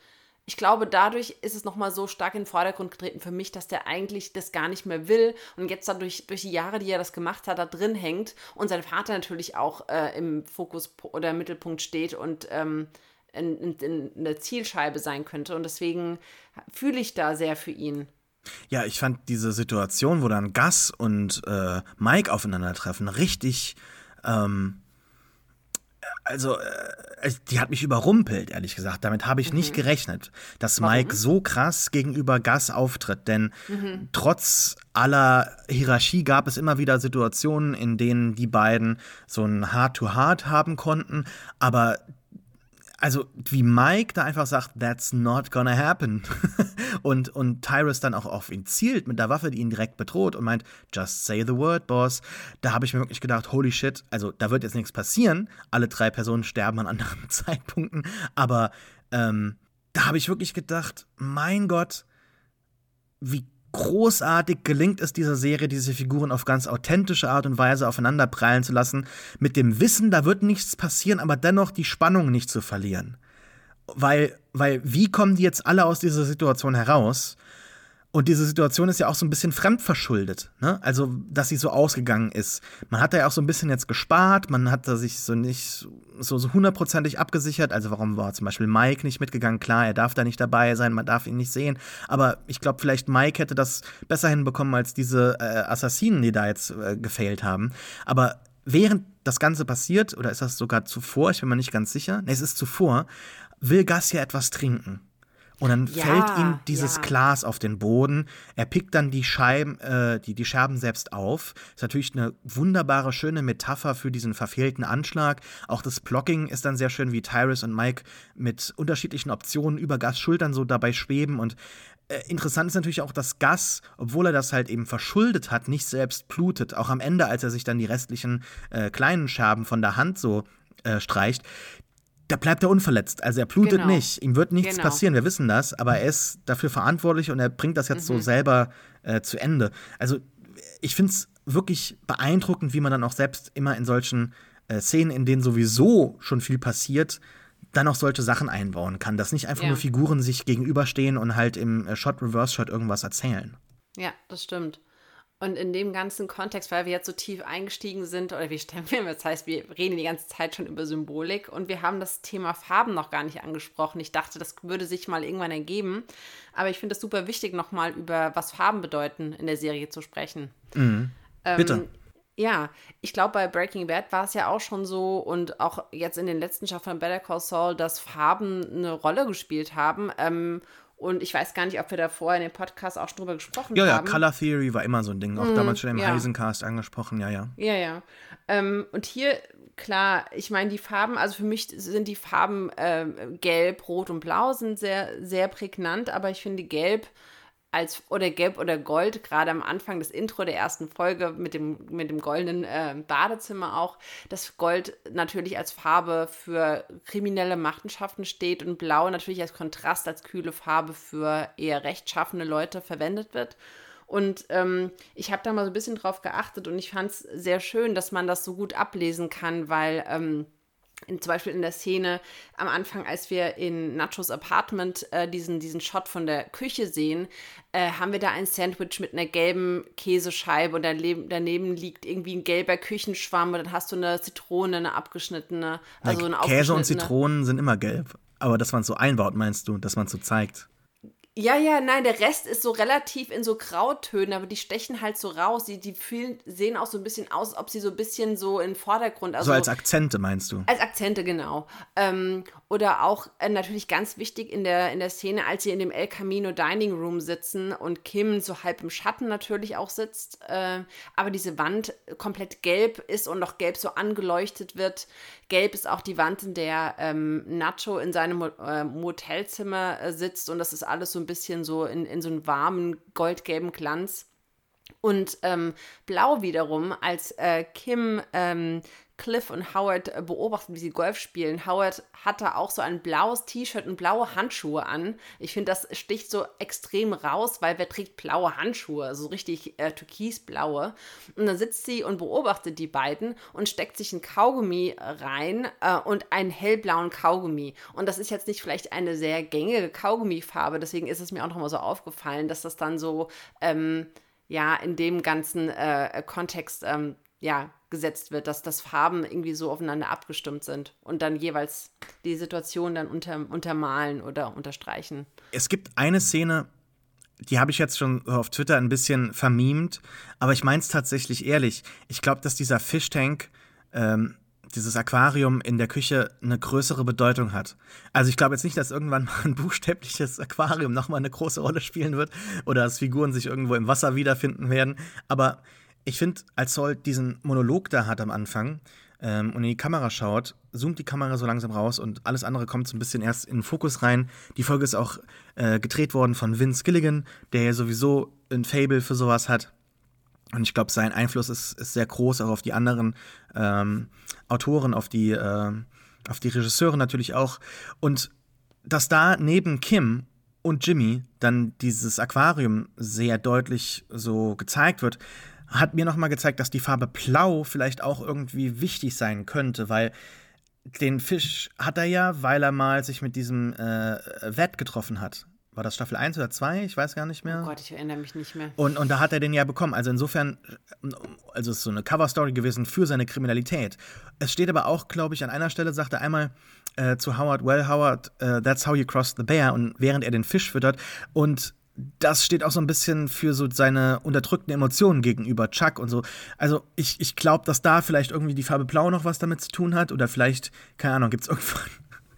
ich glaube, dadurch ist es nochmal so stark in den Vordergrund getreten für mich, dass der eigentlich das gar nicht mehr will und jetzt dadurch durch die Jahre, die er das gemacht hat, da drin hängt und sein Vater natürlich auch äh, im Fokus oder im Mittelpunkt steht und ähm, in, in, in eine Zielscheibe sein könnte. Und deswegen fühle ich da sehr für ihn. Ja, ich fand diese Situation, wo dann Gus und äh, Mike aufeinandertreffen, richtig ähm, also, äh, die hat mich überrumpelt, ehrlich gesagt. Damit habe ich mhm. nicht gerechnet, dass Warum? Mike so krass gegenüber Gus auftritt. Denn mhm. trotz aller Hierarchie gab es immer wieder Situationen, in denen die beiden so ein Heart-to-Heart -Heart haben konnten. Aber also wie Mike da einfach sagt, that's not gonna happen. und, und Tyrus dann auch auf ihn zielt mit der Waffe, die ihn direkt bedroht und meint, just say the word, boss. Da habe ich mir wirklich gedacht, holy shit, also da wird jetzt nichts passieren. Alle drei Personen sterben an anderen Zeitpunkten. Aber ähm, da habe ich wirklich gedacht, mein Gott, wie großartig gelingt es dieser Serie, diese Figuren auf ganz authentische Art und Weise aufeinander prallen zu lassen, mit dem Wissen, da wird nichts passieren, aber dennoch die Spannung nicht zu verlieren. Weil, weil, wie kommen die jetzt alle aus dieser Situation heraus? Und diese Situation ist ja auch so ein bisschen fremdverschuldet, ne? Also, dass sie so ausgegangen ist. Man hat da ja auch so ein bisschen jetzt gespart, man hat da sich so nicht so, so hundertprozentig abgesichert. Also, warum war zum Beispiel Mike nicht mitgegangen? Klar, er darf da nicht dabei sein, man darf ihn nicht sehen. Aber ich glaube, vielleicht Mike hätte das besser hinbekommen als diese äh, Assassinen, die da jetzt äh, gefailt haben. Aber während das Ganze passiert, oder ist das sogar zuvor, ich bin mir nicht ganz sicher, ne, es ist zuvor, will Gas ja etwas trinken. Und dann ja, fällt ihm dieses ja. Glas auf den Boden. Er pickt dann die Scheiben, äh, die, die Scherben selbst auf. Ist natürlich eine wunderbare, schöne Metapher für diesen verfehlten Anschlag. Auch das Blocking ist dann sehr schön, wie Tyrus und Mike mit unterschiedlichen Optionen über Gas Schultern so dabei schweben. Und äh, interessant ist natürlich auch, dass Gas, obwohl er das halt eben verschuldet hat, nicht selbst blutet. Auch am Ende, als er sich dann die restlichen äh, kleinen Scherben von der Hand so äh, streicht, da bleibt er unverletzt. Also er blutet genau. nicht. Ihm wird nichts genau. passieren, wir wissen das, aber er ist dafür verantwortlich und er bringt das jetzt mhm. so selber äh, zu Ende. Also ich finde es wirklich beeindruckend, wie man dann auch selbst immer in solchen äh, Szenen, in denen sowieso schon viel passiert, dann auch solche Sachen einbauen kann. Dass nicht einfach ja. nur Figuren sich gegenüberstehen und halt im äh, Shot-Reverse-Shot irgendwas erzählen. Ja, das stimmt. Und in dem ganzen Kontext, weil wir jetzt so tief eingestiegen sind, oder wie stellen wir, das heißt, wir reden die ganze Zeit schon über Symbolik und wir haben das Thema Farben noch gar nicht angesprochen. Ich dachte, das würde sich mal irgendwann ergeben. Aber ich finde es super wichtig, nochmal über was Farben bedeuten in der Serie zu sprechen. Mhm. Ähm, Bitte. Ja, ich glaube, bei Breaking Bad war es ja auch schon so und auch jetzt in den letzten Staffeln Better Call Saul, dass Farben eine Rolle gespielt haben. Ähm, und ich weiß gar nicht, ob wir da vorher in dem Podcast auch schon drüber gesprochen ja, haben. Ja, Color Theory war immer so ein Ding. Auch mm, damals schon im ja. Heisencast angesprochen, ja, ja. Ja, ja. Ähm, und hier, klar, ich meine, die Farben, also für mich sind die Farben äh, gelb, rot und blau sind sehr, sehr prägnant, aber ich finde gelb als oder gelb oder gold, gerade am Anfang des Intro der ersten Folge mit dem, mit dem goldenen äh, Badezimmer auch, dass Gold natürlich als Farbe für kriminelle Machenschaften steht und blau natürlich als Kontrast, als kühle Farbe für eher rechtschaffene Leute verwendet wird. Und ähm, ich habe da mal so ein bisschen drauf geachtet und ich fand es sehr schön, dass man das so gut ablesen kann, weil ähm, in, zum Beispiel in der Szene am Anfang, als wir in Nachos Apartment äh, diesen, diesen Shot von der Küche sehen, äh, haben wir da ein Sandwich mit einer gelben Käsescheibe und daneben, daneben liegt irgendwie ein gelber Küchenschwamm und dann hast du eine Zitrone, eine abgeschnittene, also eine Käse und Zitronen sind immer gelb. Aber dass man es so einbaut, meinst du, dass man es so zeigt? Ja, ja, nein, der Rest ist so relativ in so Grautönen, aber die stechen halt so raus. Die, die fühlen, sehen auch so ein bisschen aus, als ob sie so ein bisschen so im Vordergrund. Also, so als Akzente meinst du? Als Akzente, genau. Ähm, oder auch äh, natürlich ganz wichtig in der, in der Szene, als sie in dem El Camino Dining Room sitzen und Kim so halb im Schatten natürlich auch sitzt, äh, aber diese Wand komplett gelb ist und noch gelb so angeleuchtet wird. Gelb ist auch die Wand, in der ähm, Nacho in seinem äh, Motelzimmer äh, sitzt und das ist alles so ein bisschen so in, in so einem warmen, goldgelben Glanz. Und ähm, Blau wiederum, als äh, Kim ähm, Cliff und Howard äh, beobachten, wie sie Golf spielen. Howard hatte auch so ein blaues T-Shirt und blaue Handschuhe an. Ich finde, das sticht so extrem raus, weil wer trägt blaue Handschuhe, so richtig äh, türkisblaue. Und dann sitzt sie und beobachtet die beiden und steckt sich ein Kaugummi rein äh, und einen hellblauen Kaugummi. Und das ist jetzt nicht vielleicht eine sehr gängige Kaugummifarbe, deswegen ist es mir auch nochmal so aufgefallen, dass das dann so, ähm, ja, in dem ganzen äh, Kontext, ähm, ja, gesetzt wird, dass das Farben irgendwie so aufeinander abgestimmt sind und dann jeweils die Situation dann unter, untermalen oder unterstreichen. Es gibt eine Szene, die habe ich jetzt schon auf Twitter ein bisschen vermiemt, aber ich meine es tatsächlich ehrlich. Ich glaube, dass dieser Fischtank, ähm, dieses Aquarium in der Küche eine größere Bedeutung hat. Also ich glaube jetzt nicht, dass irgendwann mal ein buchstäbliches Aquarium nochmal eine große Rolle spielen wird oder dass Figuren sich irgendwo im Wasser wiederfinden werden, aber ich finde, als Saul diesen Monolog da hat am Anfang, ähm, und in die Kamera schaut, zoomt die Kamera so langsam raus und alles andere kommt so ein bisschen erst in den Fokus rein. Die Folge ist auch äh, gedreht worden von Vince Gilligan, der ja sowieso ein Fable für sowas hat. Und ich glaube, sein Einfluss ist, ist sehr groß, auch auf die anderen ähm, Autoren, auf die, äh, auf die Regisseure natürlich auch. Und dass da neben Kim und Jimmy dann dieses Aquarium sehr deutlich so gezeigt wird, hat mir nochmal gezeigt, dass die Farbe Blau vielleicht auch irgendwie wichtig sein könnte, weil den Fisch hat er ja, weil er mal sich mit diesem äh, Wett getroffen hat. War das Staffel 1 oder 2? Ich weiß gar nicht mehr. Oh Gott, ich erinnere mich nicht mehr. Und, und da hat er den ja bekommen. Also insofern, also es ist so eine Cover-Story gewesen für seine Kriminalität. Es steht aber auch, glaube ich, an einer Stelle, sagt er einmal äh, zu Howard, well, Howard, uh, that's how you cross the bear. Und während er den Fisch füttert. Und das steht auch so ein bisschen für so seine unterdrückten Emotionen gegenüber Chuck und so. Also ich, ich glaube, dass da vielleicht irgendwie die Farbe Blau noch was damit zu tun hat. Oder vielleicht, keine Ahnung, gibt es irgendwann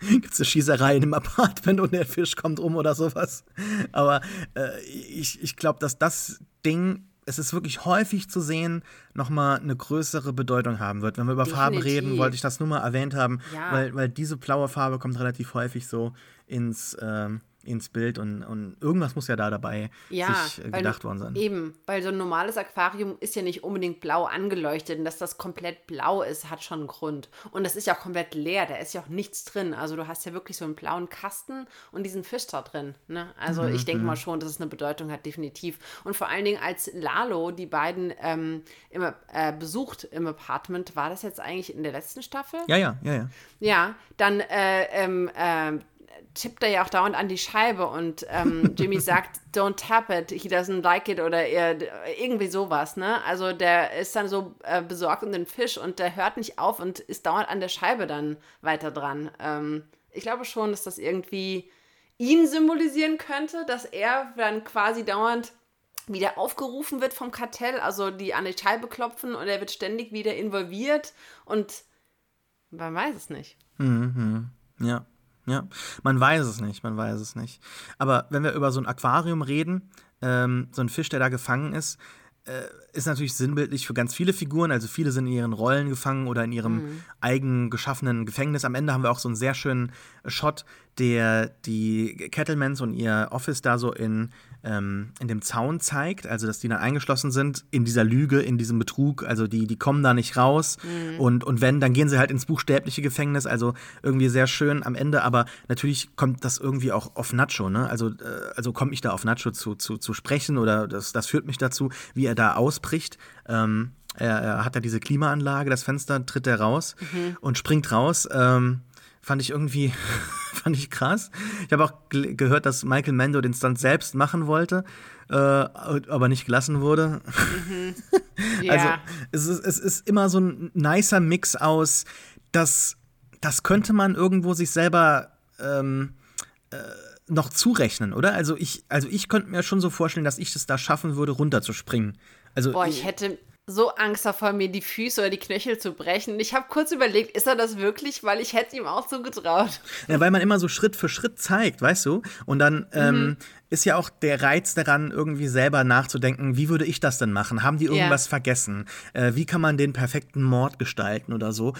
gibt es eine Schießerei in einem Apartment und der Fisch kommt um oder sowas. Aber äh, ich, ich glaube, dass das Ding, es ist wirklich häufig zu sehen, nochmal eine größere Bedeutung haben wird. Wenn wir über Definitiv. Farben reden, wollte ich das nur mal erwähnt haben, Ja. weil, weil diese blaue Farbe kommt relativ häufig so ins, ähm, ins Bild und, und irgendwas muss ja da dabei Ja, sich äh, weil gedacht worden sein. Eben, weil so ein normales Aquarium ist ja nicht unbedingt blau angeleuchtet und dass das komplett blau ist, hat schon einen Grund. Und das ist ja auch komplett leer, da ist ja auch nichts drin. Also du hast ja wirklich so einen blauen Kasten und diesen Fisch da drin. Ne? Also Mhm, ich denke mal schon, dass es eine Bedeutung hat, definitiv. Und vor allen Dingen als Lalo die beiden ähm, immer äh, besucht im Apartment, war das jetzt eigentlich in der letzten Staffel? Ja, ja, ja, ja. Ja, dann äh, ähm, ähm, tippt er ja auch dauernd an die Scheibe und ähm, Jimmy sagt, don't tap it, he doesn't like it oder er, irgendwie sowas, ne? Also der ist dann so äh, besorgt um den Fisch und der hört nicht auf und ist dauernd an der Scheibe dann weiter dran. Ähm, ich glaube schon, dass das irgendwie ihn symbolisieren könnte, dass er dann quasi dauernd wieder aufgerufen wird vom Kartell, also die an die Scheibe klopfen und er wird ständig wieder involviert und man weiß es nicht. Ja, ja. Man weiß es nicht, man weiß es nicht. Aber wenn wir über so ein Aquarium reden, ähm, so ein Fisch, der da gefangen ist, äh, ist natürlich sinnbildlich für ganz viele Figuren. Also viele sind in ihren Rollen gefangen oder in ihrem eigen geschaffenen Gefängnis. Am Ende haben wir auch so einen sehr schönen Shot, der die Kettlemans und ihr Office da so in, ähm, in dem Zaun zeigt. Also, dass die dann eingeschlossen sind in dieser Lüge, in diesem Betrug. Also, die, die kommen da nicht raus. Und, und wenn, dann gehen sie halt ins buchstäbliche Gefängnis. Also, irgendwie sehr schön am Ende. Aber natürlich kommt das irgendwie auch auf Nacho. Ne? Also, äh, also komme ich da auf Nacho zu, zu, zu sprechen oder das, das führt mich dazu, wie er da ausbricht. Ähm, er, er hat ja diese Klimaanlage, das Fenster tritt er raus und springt raus. Ähm, fand ich irgendwie, fand ich krass. Ich habe auch gehört, dass Michael Mando den Stunt selbst machen wollte, äh, aber nicht gelassen wurde. Ja. Also es ist, es ist immer so ein nicer Mix aus, das, das könnte man irgendwo sich selber ähm, äh, noch zurechnen, oder? Also ich, also ich könnte mir schon so vorstellen, dass ich es da schaffen würde, runterzuspringen. Also Boah, ich hätte so Angst davor, mir die Füße oder die Knöchel zu brechen. Ich habe kurz überlegt, ist er das wirklich? Weil ich hätte ihm auch so getraut. Ja, weil man immer so Schritt für Schritt zeigt, weißt du? Und dann ähm, ist ja auch der Reiz daran, irgendwie selber nachzudenken, wie würde ich das denn machen? Haben die irgendwas vergessen? Äh, wie kann man den perfekten Mord gestalten oder so?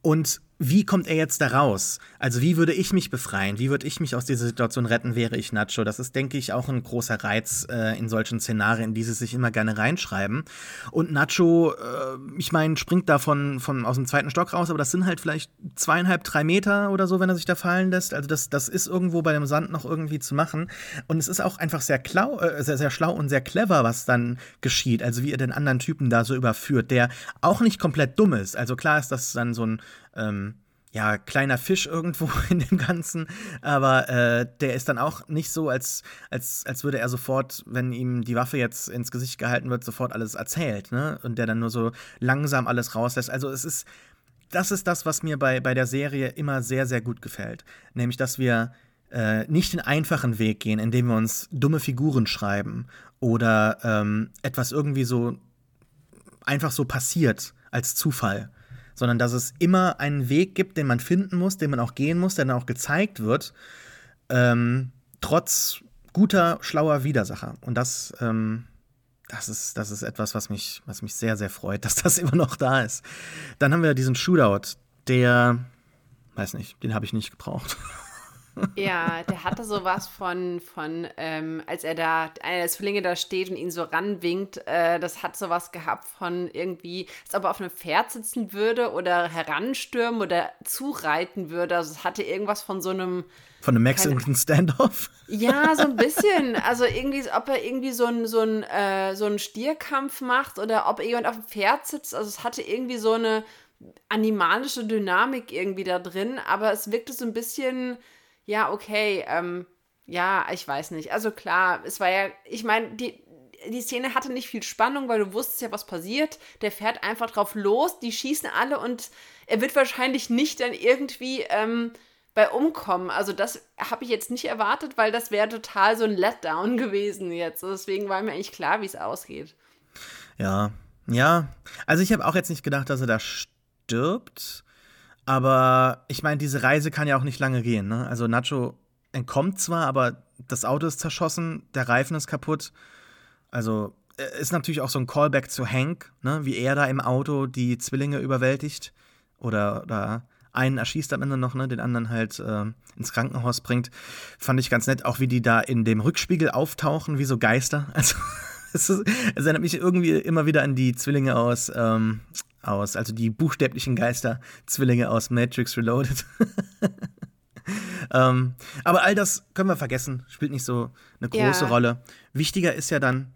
Und wie kommt er jetzt da raus? Also wie würde ich mich befreien? Wie würde ich mich aus dieser Situation retten, wäre ich Nacho? Das ist, denke ich, auch ein großer Reiz äh, in solchen Szenarien, die sie sich immer gerne reinschreiben. Und Nacho, äh, ich meine, springt da von, von aus dem zweiten Stock raus, aber das sind halt vielleicht zweieinhalb, drei Meter oder so, wenn er sich da fallen lässt. Also das, das ist irgendwo bei dem Sand noch irgendwie zu machen. Und es ist auch einfach sehr, klau, äh, sehr, sehr schlau und sehr clever, was dann geschieht. Also wie er den anderen Typen da so überführt, der auch nicht komplett dumm ist. Also klar ist das dann so ein ähm, ja, kleiner Fisch irgendwo in dem Ganzen, aber äh, der ist dann auch nicht so, als, als, als würde er sofort, wenn ihm die Waffe jetzt ins Gesicht gehalten wird, sofort alles erzählt, ne? Und der dann nur so langsam alles rauslässt. Also es ist, das ist das, was mir bei, bei der Serie immer sehr, sehr gut gefällt. Nämlich, dass wir äh, nicht den einfachen Weg gehen, indem wir uns dumme Figuren schreiben oder ähm, etwas irgendwie so einfach so passiert als Zufall, sondern dass es immer einen Weg gibt, den man finden muss, den man auch gehen muss, der dann auch gezeigt wird, ähm, trotz guter, schlauer Widersacher. Und das, ähm, das ist, das ist etwas, was mich, was mich sehr, sehr freut, dass das immer noch da ist. Dann haben wir diesen Shootout, der, weiß nicht, den habe ich nicht gebraucht. Ja, der hatte sowas von, von ähm, als er da, einer der Zwillinge da steht und ihn so ranwinkt, äh, das hat sowas gehabt von irgendwie, als ob er auf einem Pferd sitzen würde oder heranstürmen oder zureiten würde. Also es hatte irgendwas von so einem. Von einem Mexican Standoff? Ja, so ein bisschen. Also irgendwie, ob er irgendwie so einen so äh, so Stierkampf macht oder ob jemand auf dem Pferd sitzt. Also es hatte irgendwie so eine animalische Dynamik irgendwie da drin, aber es wirkte so ein bisschen ja, okay, ähm, ja, ich weiß nicht. Also klar, es war ja, ich meine, die, die Szene hatte nicht viel Spannung, weil du wusstest ja, was passiert. Der fährt einfach drauf los, die schießen alle und er wird wahrscheinlich nicht dann irgendwie ähm, bei umkommen. Also das habe ich jetzt nicht erwartet, weil das wäre total so ein Letdown gewesen jetzt. Deswegen war mir eigentlich klar, wie es ausgeht. Ja, ja. Also ich habe auch jetzt nicht gedacht, dass er da stirbt. Aber ich meine, diese Reise kann ja auch nicht lange gehen. Ne? Also Nacho entkommt zwar, aber das Auto ist zerschossen, der Reifen ist kaputt. Also äh, ist natürlich auch so ein Callback zu Hank, ne? wie er da im Auto die Zwillinge überwältigt. Oder, oder einen erschießt am Ende noch, ne? den anderen halt äh, ins Krankenhaus bringt. Fand ich ganz nett, auch wie die da in dem Rückspiegel auftauchen, wie so Geister. Also es, ist, es erinnert mich irgendwie immer wieder an die Zwillinge aus ähm, aus, also die buchstäblichen Geister-Zwillinge aus Matrix Reloaded. ähm, aber all das können wir vergessen, spielt nicht so eine große ja. Rolle. Wichtiger ist ja dann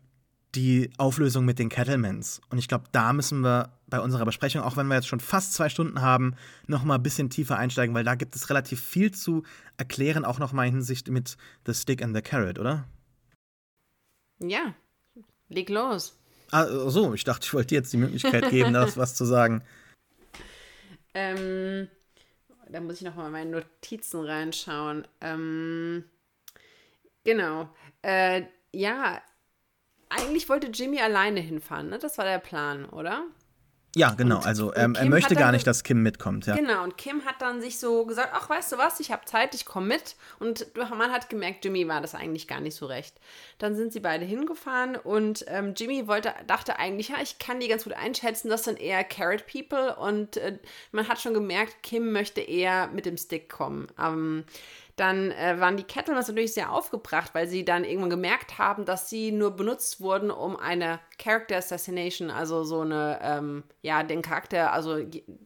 die Auflösung mit den Kettlemans. Und ich glaube, da müssen wir bei unserer Besprechung, auch wenn wir jetzt schon fast zwei Stunden haben, noch mal ein bisschen tiefer einsteigen, weil da gibt es relativ viel zu erklären, auch noch mal in Hinsicht mit The Stick and the Carrot, oder? Ja, leg los. Ah, so, ich dachte, ich wollte dir jetzt die Möglichkeit geben, da was zu sagen. Ähm, da muss ich noch mal meine Notizen reinschauen. Ähm, genau. Äh, ja, eigentlich wollte Jimmy alleine hinfahren, ne? Das war der Plan, oder? Ja, genau. Und, also ähm, er möchte gar nicht, dass Kim mitkommt. Ja. Genau, und Kim hat dann sich so gesagt, ach, weißt du was, ich habe Zeit, ich komme mit. Und man hat gemerkt, Jimmy war das eigentlich gar nicht so recht. Dann sind sie beide hingefahren und ähm, Jimmy wollte, dachte eigentlich, ja, ich kann die ganz gut einschätzen, das sind eher Carrot People. Und äh, man hat schon gemerkt, Kim möchte eher mit dem Stick kommen. Ähm, dann äh, waren die Kettlemans natürlich sehr aufgebracht, weil sie dann irgendwann gemerkt haben, dass sie nur benutzt wurden, um eine Character Assassination, also so eine, ähm, ja, den Charakter, also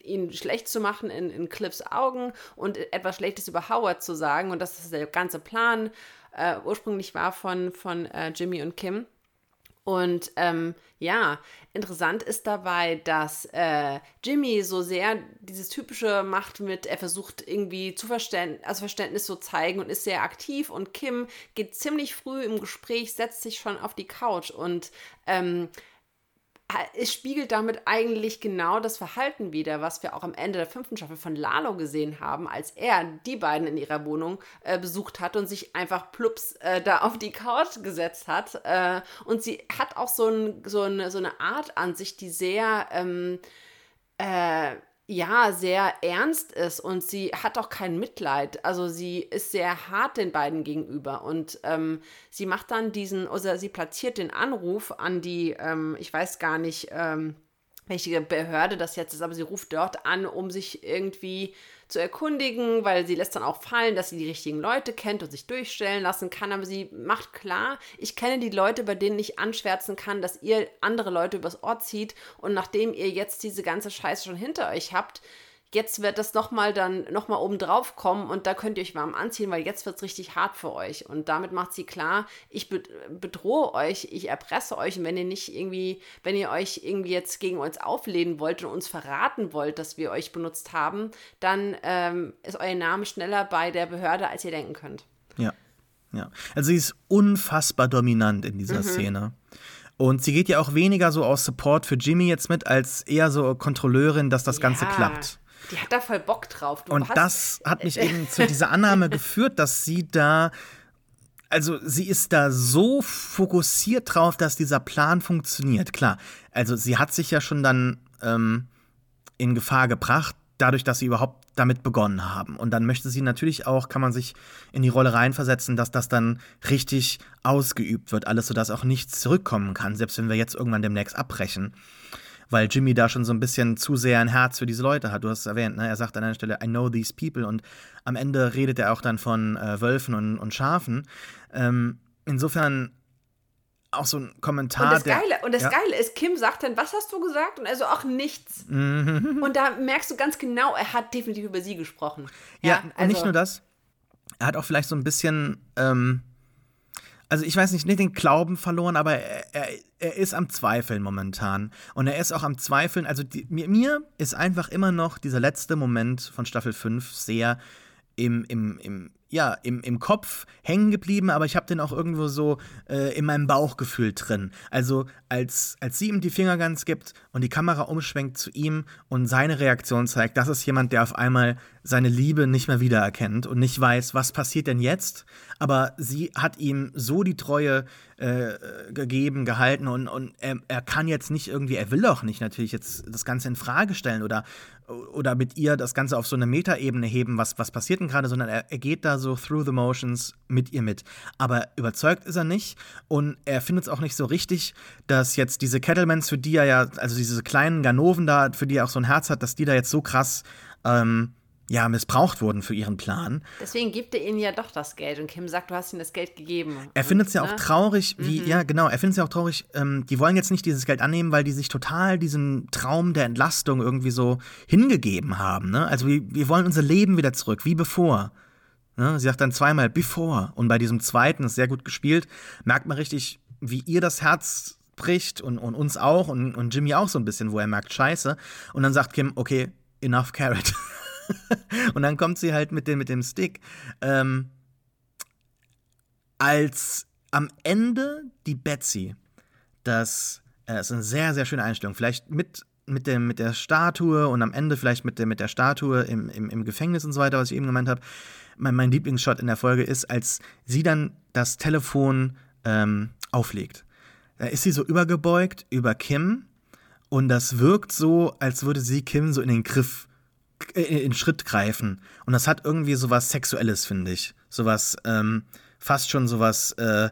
ihn schlecht zu machen in, in Cliffs Augen und etwas Schlechtes über Howard zu sagen. Und das ist der ganze Plan äh, ursprünglich war von, von äh, Jimmy und Kim. Und ähm, ja, interessant ist dabei, dass äh, Jimmy so sehr dieses typische macht mit, er versucht irgendwie zu Verständ also Verständnis zu zeigen und ist sehr aktiv. Und Kim geht ziemlich früh im Gespräch, setzt sich schon auf die Couch und ähm, es spiegelt damit eigentlich genau das Verhalten wider, was wir auch am Ende der fünften Staffel von Lalo gesehen haben, als er die beiden in ihrer Wohnung äh, besucht hat und sich einfach plups äh, da auf die Couch gesetzt hat. Äh, und sie hat auch so, ein, so, eine, so eine Art an sich, die sehr ähm, äh, ja, sehr ernst ist und sie hat auch kein Mitleid. Also sie ist sehr hart den beiden gegenüber und ähm, sie macht dann diesen, oder sie platziert den Anruf an die, ähm, ich weiß gar nicht, ähm, welche Behörde das jetzt ist, aber sie ruft dort an, um sich irgendwie zu erkundigen, weil sie lässt dann auch fallen, dass sie die richtigen Leute kennt und sich durchstellen lassen kann. Aber sie macht klar, ich kenne die Leute, bei denen ich anschwärzen kann, dass ihr andere Leute übers Ort zieht. Und nachdem ihr jetzt diese ganze Scheiße schon hinter euch habt, jetzt wird das nochmal dann nochmal oben drauf kommen und da könnt ihr euch warm anziehen, weil jetzt wird es richtig hart für euch. Und damit macht sie klar, ich bedrohe euch, ich erpresse euch und wenn ihr nicht irgendwie, wenn ihr euch irgendwie jetzt gegen uns auflehnen wollt und uns verraten wollt, dass wir euch benutzt haben, dann ähm, ist euer Name schneller bei der Behörde, als ihr denken könnt. Ja. Ja. Also sie ist unfassbar dominant in dieser mhm. Szene. Und sie geht ja auch weniger so aus Support für Jimmy jetzt mit, als eher so Kontrolleurin, dass das ja. Ganze klappt. Die hat da voll Bock drauf. Du und das hat mich eben zu dieser Annahme geführt, dass sie da also sie ist da so fokussiert drauf, dass dieser Plan funktioniert. Klar, also sie hat sich ja schon dann ähm, in Gefahr gebracht dadurch, dass sie überhaupt damit begonnen haben. Und dann möchte sie natürlich auch, kann man sich in die Rolle reinversetzen, dass das dann richtig ausgeübt wird, alles, sodass auch nichts zurückkommen kann, selbst wenn wir jetzt irgendwann demnächst abbrechen. Weil Jimmy da schon so ein bisschen zu sehr ein Herz für diese Leute hat. Du hast es erwähnt, ne? er sagt an einer Stelle, I know these people. Und am Ende redet er auch dann von äh, Wölfen und, und Schafen. Ähm, insofern auch so ein Kommentar. Und das, der, Geile, und das ja. Geile ist, Kim sagt dann, was hast du gesagt? Und also auch nichts. Mhm. Und da merkst du ganz genau, er hat definitiv über sie gesprochen. Ja, ja also, und nicht nur das. Er hat auch vielleicht so ein bisschen, ähm, also ich weiß nicht, nicht den Glauben verloren, aber er, er, er, ist am Zweifeln momentan. Und er ist auch am Zweifeln, also die, mir, mir ist einfach immer noch dieser letzte Moment von Staffel 5 sehr im, im, im, ja, im, im Kopf hängen geblieben, aber ich habe den auch irgendwo so äh, in meinem Bauchgefühl drin. Also als, als sie ihm die Finger ganz gibt und die Kamera umschwenkt zu ihm und seine Reaktion zeigt, das ist jemand, der auf einmal seine Liebe nicht mehr wiedererkennt und nicht weiß, was passiert denn jetzt. Aber sie hat ihm so die Treue äh, gegeben, gehalten und, und er, er kann jetzt nicht irgendwie, er will auch nicht natürlich jetzt das Ganze in Frage stellen oder, oder mit ihr das Ganze auf so eine Metaebene heben, was, was passiert denn gerade, sondern er, er geht da so through the motions mit ihr mit. Aber überzeugt ist er nicht und er findet es auch nicht so richtig, dass jetzt diese Kettlemans, für die er ja, also diese kleinen Ganoven da, für die er auch so ein Herz hat, dass die da jetzt so krass ähm, ja, missbraucht wurden für ihren Plan. Deswegen gibt er ihnen ja doch das Geld und Kim sagt, du hast ihnen das Geld gegeben. Er findet es ja ne? auch traurig, wie, mhm. ja genau, er findet es ja auch traurig, ähm, die wollen jetzt nicht dieses Geld annehmen, weil die sich total diesem Traum der Entlastung irgendwie so hingegeben haben. Ne? Also wir, wir wollen unser Leben wieder zurück, wie bevor. Ne? Sie sagt dann zweimal before und bei diesem zweiten, ist sehr gut gespielt, merkt man richtig, wie ihr das Herz bricht und, und uns auch und, und Jimmy auch so ein bisschen, wo er merkt, scheiße. Und dann sagt Kim, okay, enough carrot. und dann kommt sie halt mit dem, mit dem Stick. Ähm, als am Ende die Betsy, das äh, ist eine sehr, sehr schöne Einstellung. Vielleicht mit, mit, dem, mit der Statue und am Ende vielleicht mit der, mit der Statue im, im, im Gefängnis und so weiter, was ich eben gemeint habe. Mein, mein Lieblingsshot in der Folge ist, als sie dann das Telefon ähm, auflegt. Da ist sie so übergebeugt über Kim und das wirkt so, als würde sie Kim so in den Griff äh, in Schritt greifen. Und das hat irgendwie sowas Sexuelles, finde ich. Sowas, ähm, fast schon sowas äh,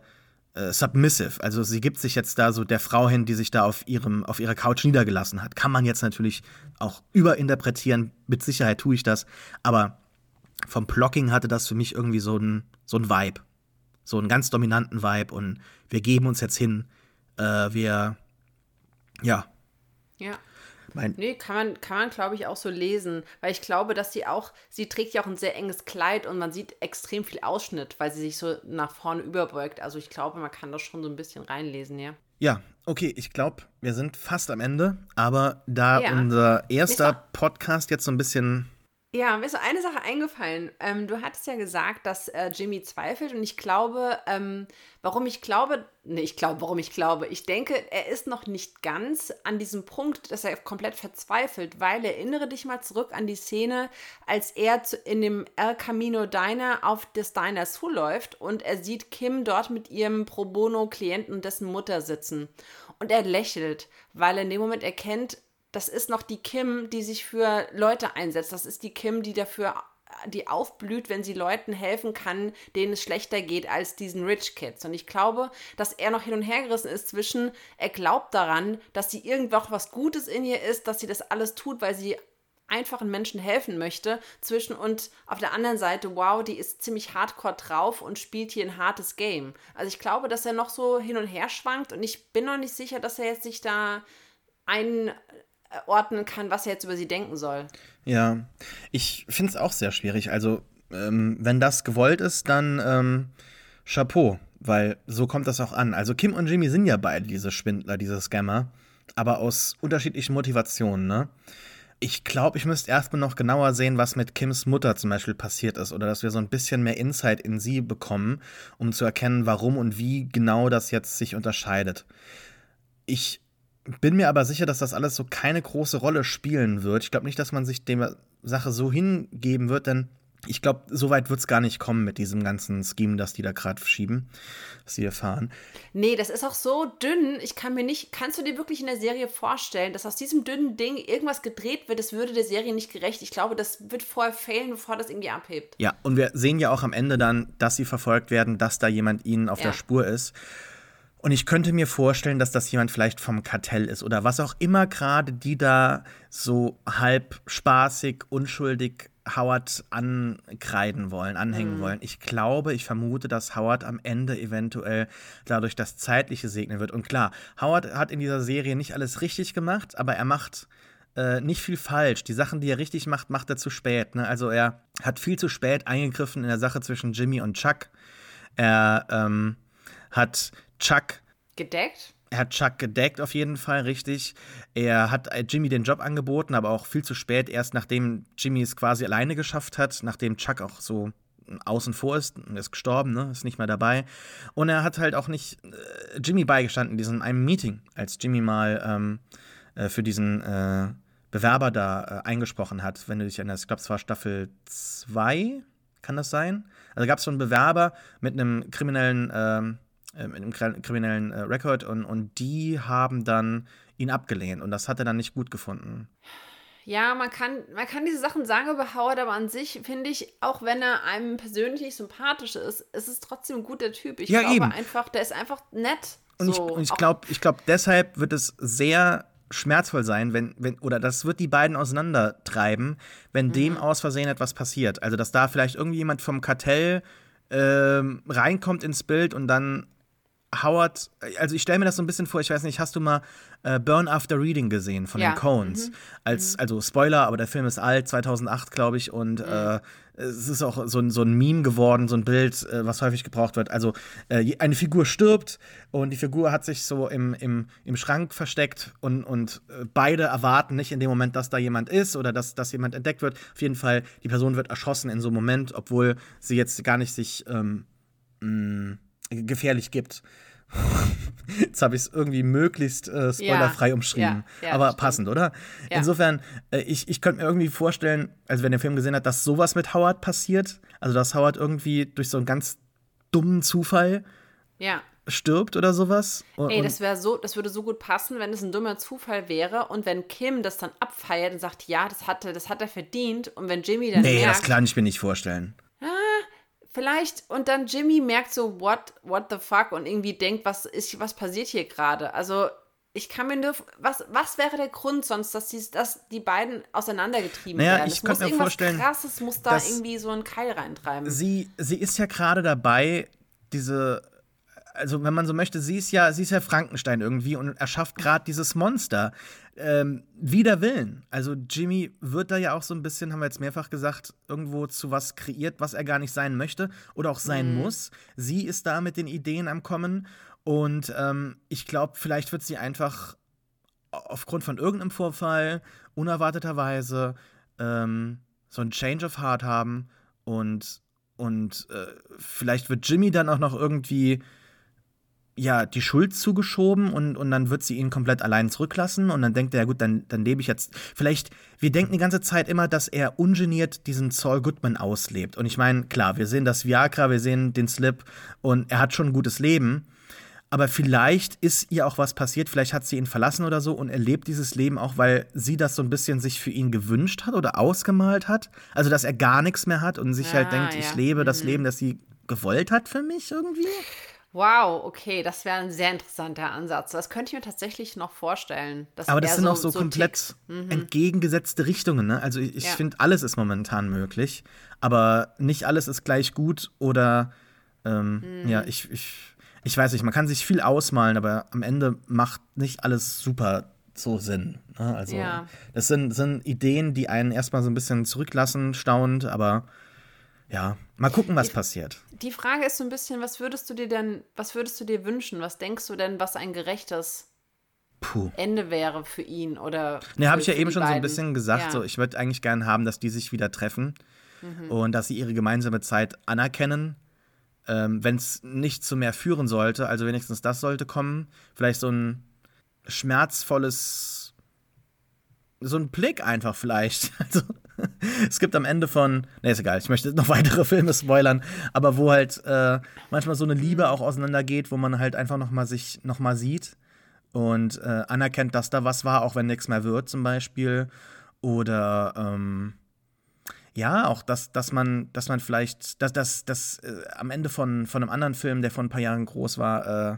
äh, submissive. Also sie gibt sich jetzt da so der Frau hin, die sich da auf, ihrem, auf ihrer Couch niedergelassen hat. Kann man jetzt natürlich auch überinterpretieren. Mit Sicherheit tue ich das. Aber vom Blocking hatte das für mich irgendwie so ein, so ein Vibe. So einen ganz dominanten Vibe. Und wir geben uns jetzt hin. Äh, wir, ja. Ja. Mein nee, kann man, kann man glaube ich, auch so lesen. Weil ich glaube, dass sie auch, sie trägt ja auch ein sehr enges Kleid und man sieht extrem viel Ausschnitt, weil sie sich so nach vorne überbeugt. Also ich glaube, man kann das schon so ein bisschen reinlesen, ja. Ja, okay, ich glaube, wir sind fast am Ende, aber da ja. unser erster Podcast jetzt so ein bisschen ja, mir ist so eine Sache eingefallen. Ähm, du hattest ja gesagt, dass äh, Jimmy zweifelt und ich glaube, ähm, warum ich glaube, nee, ich glaube, warum ich glaube, ich denke, er ist noch nicht ganz an diesem Punkt, dass er komplett verzweifelt, weil erinnere dich mal zurück an die Szene, als er zu, in dem El Camino Diner auf das Diner zuläuft und er sieht Kim dort mit ihrem Pro Bono Klienten und dessen Mutter sitzen und er lächelt, weil er in dem Moment erkennt, das ist noch die Kim, die sich für Leute einsetzt. Das ist die Kim, die dafür die aufblüht, wenn sie Leuten helfen kann, denen es schlechter geht als diesen Rich Kids. Und ich glaube, dass er noch hin und her gerissen ist zwischen, er glaubt daran, dass sie irgendwo was Gutes in ihr ist, dass sie das alles tut, weil sie einfachen Menschen helfen möchte, zwischen und auf der anderen Seite, wow, die ist ziemlich hardcore drauf und spielt hier ein hartes Game. Also ich glaube, dass er noch so hin und her schwankt und ich bin noch nicht sicher, dass er jetzt sich da einen ordnen kann, was er jetzt über sie denken soll. Ja, ich finde es auch sehr schwierig. Also, ähm, wenn das gewollt ist, dann ähm, Chapeau, weil so kommt das auch an. Also, Kim und Jimmy sind ja beide diese Schwindler, diese Scammer, aber aus unterschiedlichen Motivationen, ne? Ich glaube, ich müsste erstmal noch genauer sehen, was mit Kims Mutter zum Beispiel passiert ist, oder dass wir so ein bisschen mehr Insight in sie bekommen, um zu erkennen, warum und wie genau das jetzt sich unterscheidet. Ich bin mir aber sicher, dass das alles so keine große Rolle spielen wird. Ich glaube nicht, dass man sich der Sache so hingeben wird, denn ich glaube, so weit wird es gar nicht kommen mit diesem ganzen Scheme, das die da gerade schieben, was sie erfahren. Nee, das ist auch so dünn. Ich kann mir nicht, kannst du dir wirklich in der Serie vorstellen, dass aus diesem dünnen Ding irgendwas gedreht wird, das würde der Serie nicht gerecht. Ich glaube, das wird vorher fehlen, bevor das irgendwie abhebt. Ja, und wir sehen ja auch am Ende dann, dass sie verfolgt werden, dass da jemand ihnen auf ja. der Spur ist. Und ich könnte mir vorstellen, dass das jemand vielleicht vom Kartell ist oder was auch immer gerade die da so halb spaßig, unschuldig Howard ankreiden wollen, anhängen mhm. wollen. Ich glaube, ich vermute, dass Howard am Ende eventuell dadurch das Zeitliche segnen wird. Und klar, Howard hat in dieser Serie nicht alles richtig gemacht, aber er macht äh, nicht viel falsch. Die Sachen, die er richtig macht, macht er zu spät. Ne? Also er hat viel zu spät eingegriffen in der Sache zwischen Jimmy und Chuck. Er ähm, hat Chuck gedeckt. Er hat Chuck gedeckt auf jeden Fall, richtig. Er hat äh, Jimmy den Job angeboten, aber auch viel zu spät, erst nachdem Jimmy es quasi alleine geschafft hat, nachdem Chuck auch so außen vor ist, ist gestorben, ne, ist nicht mehr dabei. Und er hat halt auch nicht äh, Jimmy beigestanden in diesem einem Meeting, als Jimmy mal ähm, äh, für diesen äh, Bewerber da äh, eingesprochen hat. Wenn du dich erinnerst, ich glaube, es war Staffel 2, kann das sein? Also gab es so einen Bewerber mit einem kriminellen ähm, äh, mit einem kriminellen äh, Rekord und, und die haben dann ihn abgelehnt und das hat er dann nicht gut gefunden. Ja, man kann, man kann diese Sachen sagen über Howard, aber an sich finde ich, auch wenn er einem persönlich nicht sympathisch ist, ist es trotzdem ein guter Typ. Ich ja, glaube eben. einfach, der ist einfach nett. Und so. ich, ich glaube, ich glaub, deshalb wird es sehr schmerzvoll sein, wenn, wenn, oder das wird die beiden auseinandertreiben, wenn mhm. dem aus Versehen etwas passiert. Also, dass da vielleicht irgendwie jemand vom Kartell ähm, reinkommt ins Bild und dann Howard, also ich stelle mir das so ein bisschen vor, ich weiß nicht, hast du mal äh, Burn After Reading gesehen von ja. den Coens? Mhm. Als, mhm. Also Spoiler, aber der Film ist alt, 2008 glaube ich, und mhm. äh, es ist auch so ein, so ein Meme geworden, so ein Bild, äh, was häufig gebraucht wird. Also äh, eine Figur stirbt und die Figur hat sich so im, im, im Schrank versteckt und, und äh, beide erwarten nicht in dem Moment, dass da jemand ist oder dass, dass jemand entdeckt wird. Auf jeden Fall, die Person wird erschossen in so einem Moment, obwohl sie jetzt gar nicht sich ähm, mh, gefährlich gibt. Jetzt habe ich es irgendwie möglichst äh, spoilerfrei ja, umschrieben. Ja, ja, Aber stimmt. passend, oder? Insofern, äh, ich, ich könnte mir irgendwie vorstellen, also wenn der Film gesehen hat, dass sowas mit Howard passiert. Also dass Howard irgendwie durch so einen ganz dummen Zufall stirbt oder sowas. Und, Ey, das wäre so, das würde so gut passen, wenn es ein dummer Zufall wäre und wenn Kim das dann abfeiert und sagt, ja, das hatte, das hat er verdient und wenn Jimmy dann Nee, merkt, das kann ich mir nicht vorstellen. Ah, vielleicht und dann Jimmy merkt so what what the fuck und irgendwie denkt, was ist was passiert hier gerade? Also ich kann mir nur was was wäre der Grund sonst, dass die, dass die beiden auseinandergetrieben naja, werden? Ich könnte mir vorstellen, krasses muss da irgendwie so einen Keil reintreiben. Sie sie ist ja gerade dabei diese also wenn man so möchte, sie ist ja, sie ist ja Frankenstein irgendwie und erschafft gerade dieses Monster. Ähm, wider Willen. Also Jimmy wird da ja auch so ein bisschen, haben wir jetzt mehrfach gesagt, irgendwo zu was kreiert, was er gar nicht sein möchte oder auch sein mhm. muss. Sie ist da mit den Ideen am Kommen und ähm, ich glaube, vielleicht wird sie einfach aufgrund von irgendeinem Vorfall unerwarteterweise ähm, so ein Change of Heart haben und und äh, vielleicht wird Jimmy dann auch noch irgendwie ja, die Schuld zugeschoben und, und dann wird sie ihn komplett allein zurücklassen und dann denkt er, ja gut, dann, dann lebe ich jetzt. Vielleicht, wir denken die ganze Zeit immer, dass er ungeniert diesen Saul Goodman auslebt. Und ich meine, klar, wir sehen das Viagra, wir sehen den Slip und er hat schon ein gutes Leben. Aber vielleicht ist ihr auch was passiert, vielleicht hat sie ihn verlassen oder so und er lebt dieses Leben auch, weil sie das so ein bisschen sich für ihn gewünscht hat oder ausgemalt hat. Also, dass er gar nichts mehr hat und sich halt ah, halt denkt, ja. ich lebe mhm. das Leben, das sie gewollt hat für mich irgendwie. Wow, okay, das wäre ein sehr interessanter Ansatz. Das könnte ich mir tatsächlich noch vorstellen. Aber das sind so, auch so, so komplett mhm. entgegengesetzte Richtungen. Ne? Also ich, ich ja. finde, alles ist momentan möglich, aber nicht alles ist gleich gut oder ähm, mhm. ja, ich, ich, ich weiß nicht, man kann sich viel ausmalen, aber am Ende macht nicht alles super so Sinn. Ne? Also ja. das sind, sind Ideen, die einen erstmal so ein bisschen zurücklassen, staunend, aber ja, mal gucken, was die, passiert. Die Frage ist so ein bisschen, was würdest du dir denn, was würdest du dir wünschen? Was denkst du denn, was ein gerechtes Puh. Ende wäre für ihn oder Ne, habe ich ja eben schon beiden. so ein bisschen gesagt, ja. so ich würde eigentlich gerne haben, dass die sich wieder treffen mhm. und dass sie ihre gemeinsame Zeit anerkennen. Ähm, Wenn es nicht zu mehr führen sollte, also wenigstens das sollte kommen, vielleicht so ein schmerzvolles so ein Blick einfach vielleicht. Also es gibt am Ende von, ne, ist egal, ich möchte noch weitere Filme spoilern, aber wo halt äh, manchmal so eine Liebe auch auseinandergeht, wo man halt einfach nochmal sich nochmal sieht und äh, anerkennt, dass da was war, auch wenn nichts mehr wird, zum Beispiel. Oder ähm, ja, auch dass, dass man, dass man vielleicht, dass, dass, dass äh, am Ende von, von einem anderen Film, der vor ein paar Jahren groß war, äh,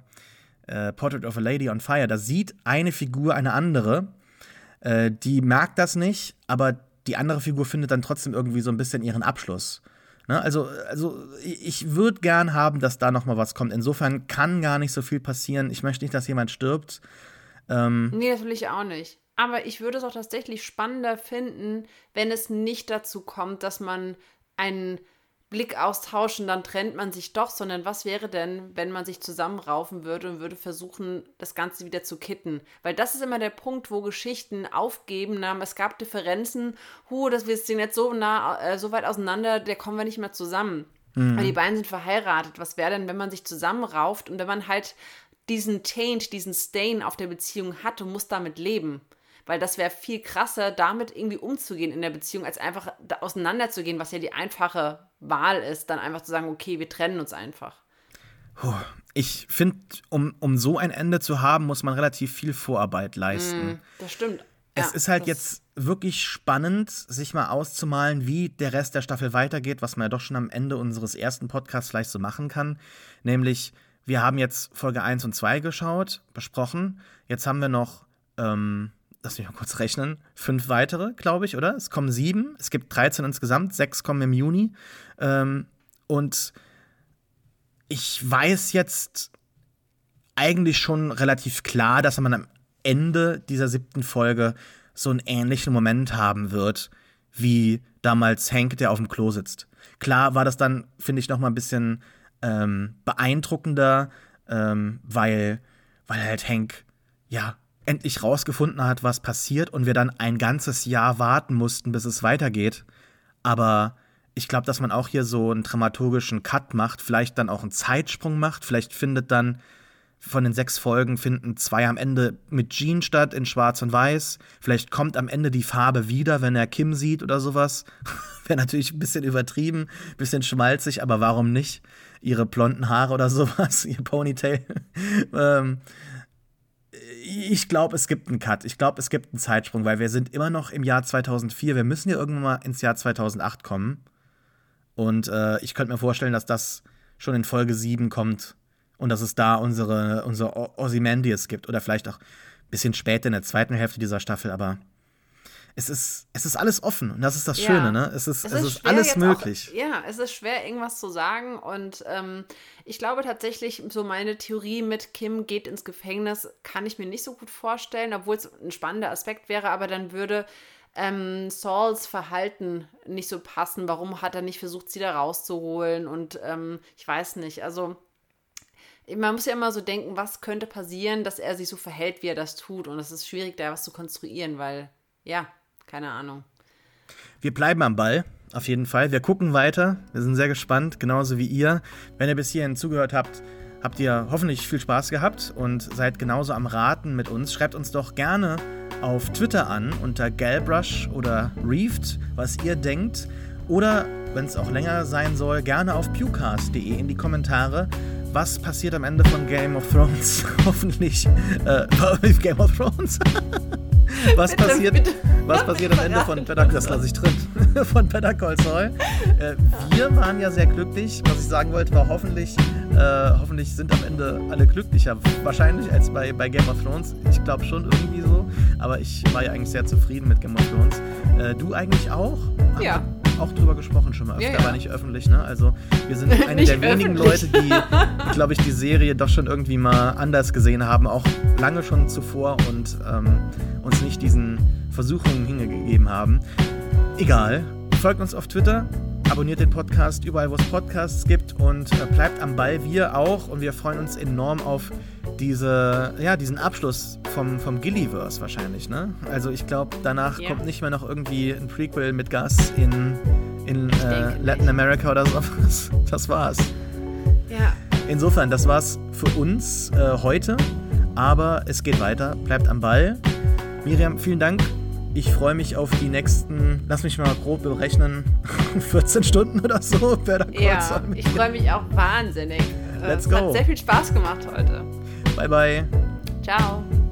äh, Portrait of a Lady on Fire, da sieht eine Figur eine andere, äh, die merkt das nicht, aber die andere Figur findet dann trotzdem irgendwie so ein bisschen ihren Abschluss. Ne? Also, also ich würde gern haben, dass da noch mal was kommt. Insofern kann gar nicht so viel passieren. Ich möchte nicht, dass jemand stirbt. Ähm nee, das will ich auch nicht. Aber ich würde es auch tatsächlich spannender finden, wenn es nicht dazu kommt, dass man einen Blick austauschen, dann trennt man sich doch, sondern was wäre denn, wenn man sich zusammenraufen würde und würde versuchen, das Ganze wieder zu kitten? Weil das ist immer der Punkt, wo Geschichten aufgeben, na, es gab Differenzen, hu, das wir sind jetzt so nah, äh, so weit auseinander, der kommen wir nicht mehr zusammen. Mhm. Aber die beiden sind verheiratet. Was wäre denn, wenn man sich zusammenrauft und wenn man halt diesen Taint, diesen Stain auf der Beziehung hat und muss damit leben? Weil das wäre viel krasser, damit irgendwie umzugehen in der Beziehung, als einfach auseinanderzugehen, was ja die einfache Wahl ist, dann einfach zu sagen, okay, wir trennen uns einfach. Ich finde, um, um so ein Ende zu haben, muss man relativ viel Vorarbeit leisten. Mm, das stimmt. Es ja, ist halt jetzt wirklich spannend, sich mal auszumalen, wie der Rest der Staffel weitergeht, was man ja doch schon am Ende unseres ersten Podcasts vielleicht so machen kann. Nämlich, wir haben jetzt Folge 1 und 2 geschaut, besprochen. Jetzt haben wir noch ähm, lass mich mal kurz rechnen, fünf weitere, glaube ich, oder? Es kommen sieben, es gibt 13 insgesamt, sechs kommen im Juni. Ähm, und ich weiß jetzt eigentlich schon relativ klar, dass man am Ende dieser siebten Folge so einen ähnlichen Moment haben wird, wie damals Hank, der auf dem Klo sitzt. Klar war das dann, finde ich, noch mal ein bisschen ähm, beeindruckender, ähm, weil, weil halt Hank, ja, endlich rausgefunden hat, was passiert und wir dann ein ganzes Jahr warten mussten, bis es weitergeht. Aber ich glaube, dass man auch hier so einen dramaturgischen Cut macht, vielleicht dann auch einen Zeitsprung macht, vielleicht findet dann von den sechs Folgen finden zwei am Ende mit Jean statt in Schwarz und Weiß. Vielleicht kommt am Ende die Farbe wieder, wenn er Kim sieht oder sowas. Wäre natürlich ein bisschen übertrieben, ein bisschen schmalzig, aber warum nicht? Ihre blonden Haare oder sowas, ihr Ponytail. ähm, ich glaube, es gibt einen Cut. Ich glaube, es gibt einen Zeitsprung, weil wir sind immer noch im Jahr 2004. Wir müssen ja irgendwann mal ins Jahr 2008 kommen. Und äh, ich könnte mir vorstellen, dass das schon in Folge 7 kommt und dass es da unsere, unsere Ozymandias gibt. Oder vielleicht auch ein bisschen später in der zweiten Hälfte dieser Staffel. Aber es ist, es ist alles offen und das ist das ja. Schöne, ne? Es ist, es ist, es ist alles möglich. Auch, ja, es ist schwer, irgendwas zu sagen und ähm, ich glaube tatsächlich, so meine Theorie mit Kim geht ins Gefängnis, kann ich mir nicht so gut vorstellen, obwohl es ein spannender Aspekt wäre, aber dann würde ähm, Sauls Verhalten nicht so passen. Warum hat er nicht versucht, sie da rauszuholen und ähm, ich weiß nicht, also man muss ja immer so denken, was könnte passieren, dass er sich so verhält, wie er das tut. Und es ist schwierig, da was zu konstruieren, weil, ja, keine Ahnung. Wir bleiben am Ball, auf jeden Fall. Wir gucken weiter. Wir sind sehr gespannt, genauso wie ihr. Wenn ihr bis hierhin zugehört habt, habt ihr hoffentlich viel Spaß gehabt und seid genauso am Raten mit uns. Schreibt uns doch gerne auf Twitter an unter Galbrush oder Reefed, was ihr denkt. Oder, wenn es auch länger sein soll, gerne auf pewcast.de in die Kommentare. Was passiert am Ende von Game of Thrones? Hoffentlich äh, Game of Thrones. was passiert, was passiert am Ende von Better Das lasse ich drin. von Better Call Saul. Äh, wir waren ja sehr glücklich. Was ich sagen wollte, war hoffentlich, äh, hoffentlich sind am Ende alle glücklicher. Wahrscheinlich als bei, bei Game of Thrones. Ich glaube schon irgendwie so. Aber ich war ja eigentlich sehr zufrieden mit Game of Thrones. Äh, du eigentlich auch? Ja auch drüber gesprochen schon mal öfter, ja, ja. aber nicht öffentlich, ne? Also wir sind eine der wenigen Leute, die, glaube ich, die Serie doch schon irgendwie mal anders gesehen haben, auch lange schon zuvor und ähm, uns nicht diesen Versuchungen hingegeben haben. Egal, folgt uns auf Twitter, abonniert den Podcast überall, wo es Podcasts gibt und äh, bleibt am Ball, wir auch. Und wir freuen uns enorm auf diese, ja, diesen Abschluss vom, vom Gilliverse wahrscheinlich, ne? Also ich glaube, danach yeah. kommt nicht mehr noch irgendwie ein Prequel mit Gas in, in äh, Latin America oder sowas. Das war's. Ja. Insofern, das war's für uns äh, heute. Aber es geht weiter. Bleibt am Ball. Miriam, vielen Dank Ich freue mich auf die nächsten, lass mich mal grob berechnen, 14 Stunden oder so. Ja, ich freue mich auch wahnsinnig. Let's es go. hat sehr viel Spaß gemacht heute. Bye, bye. Ciao.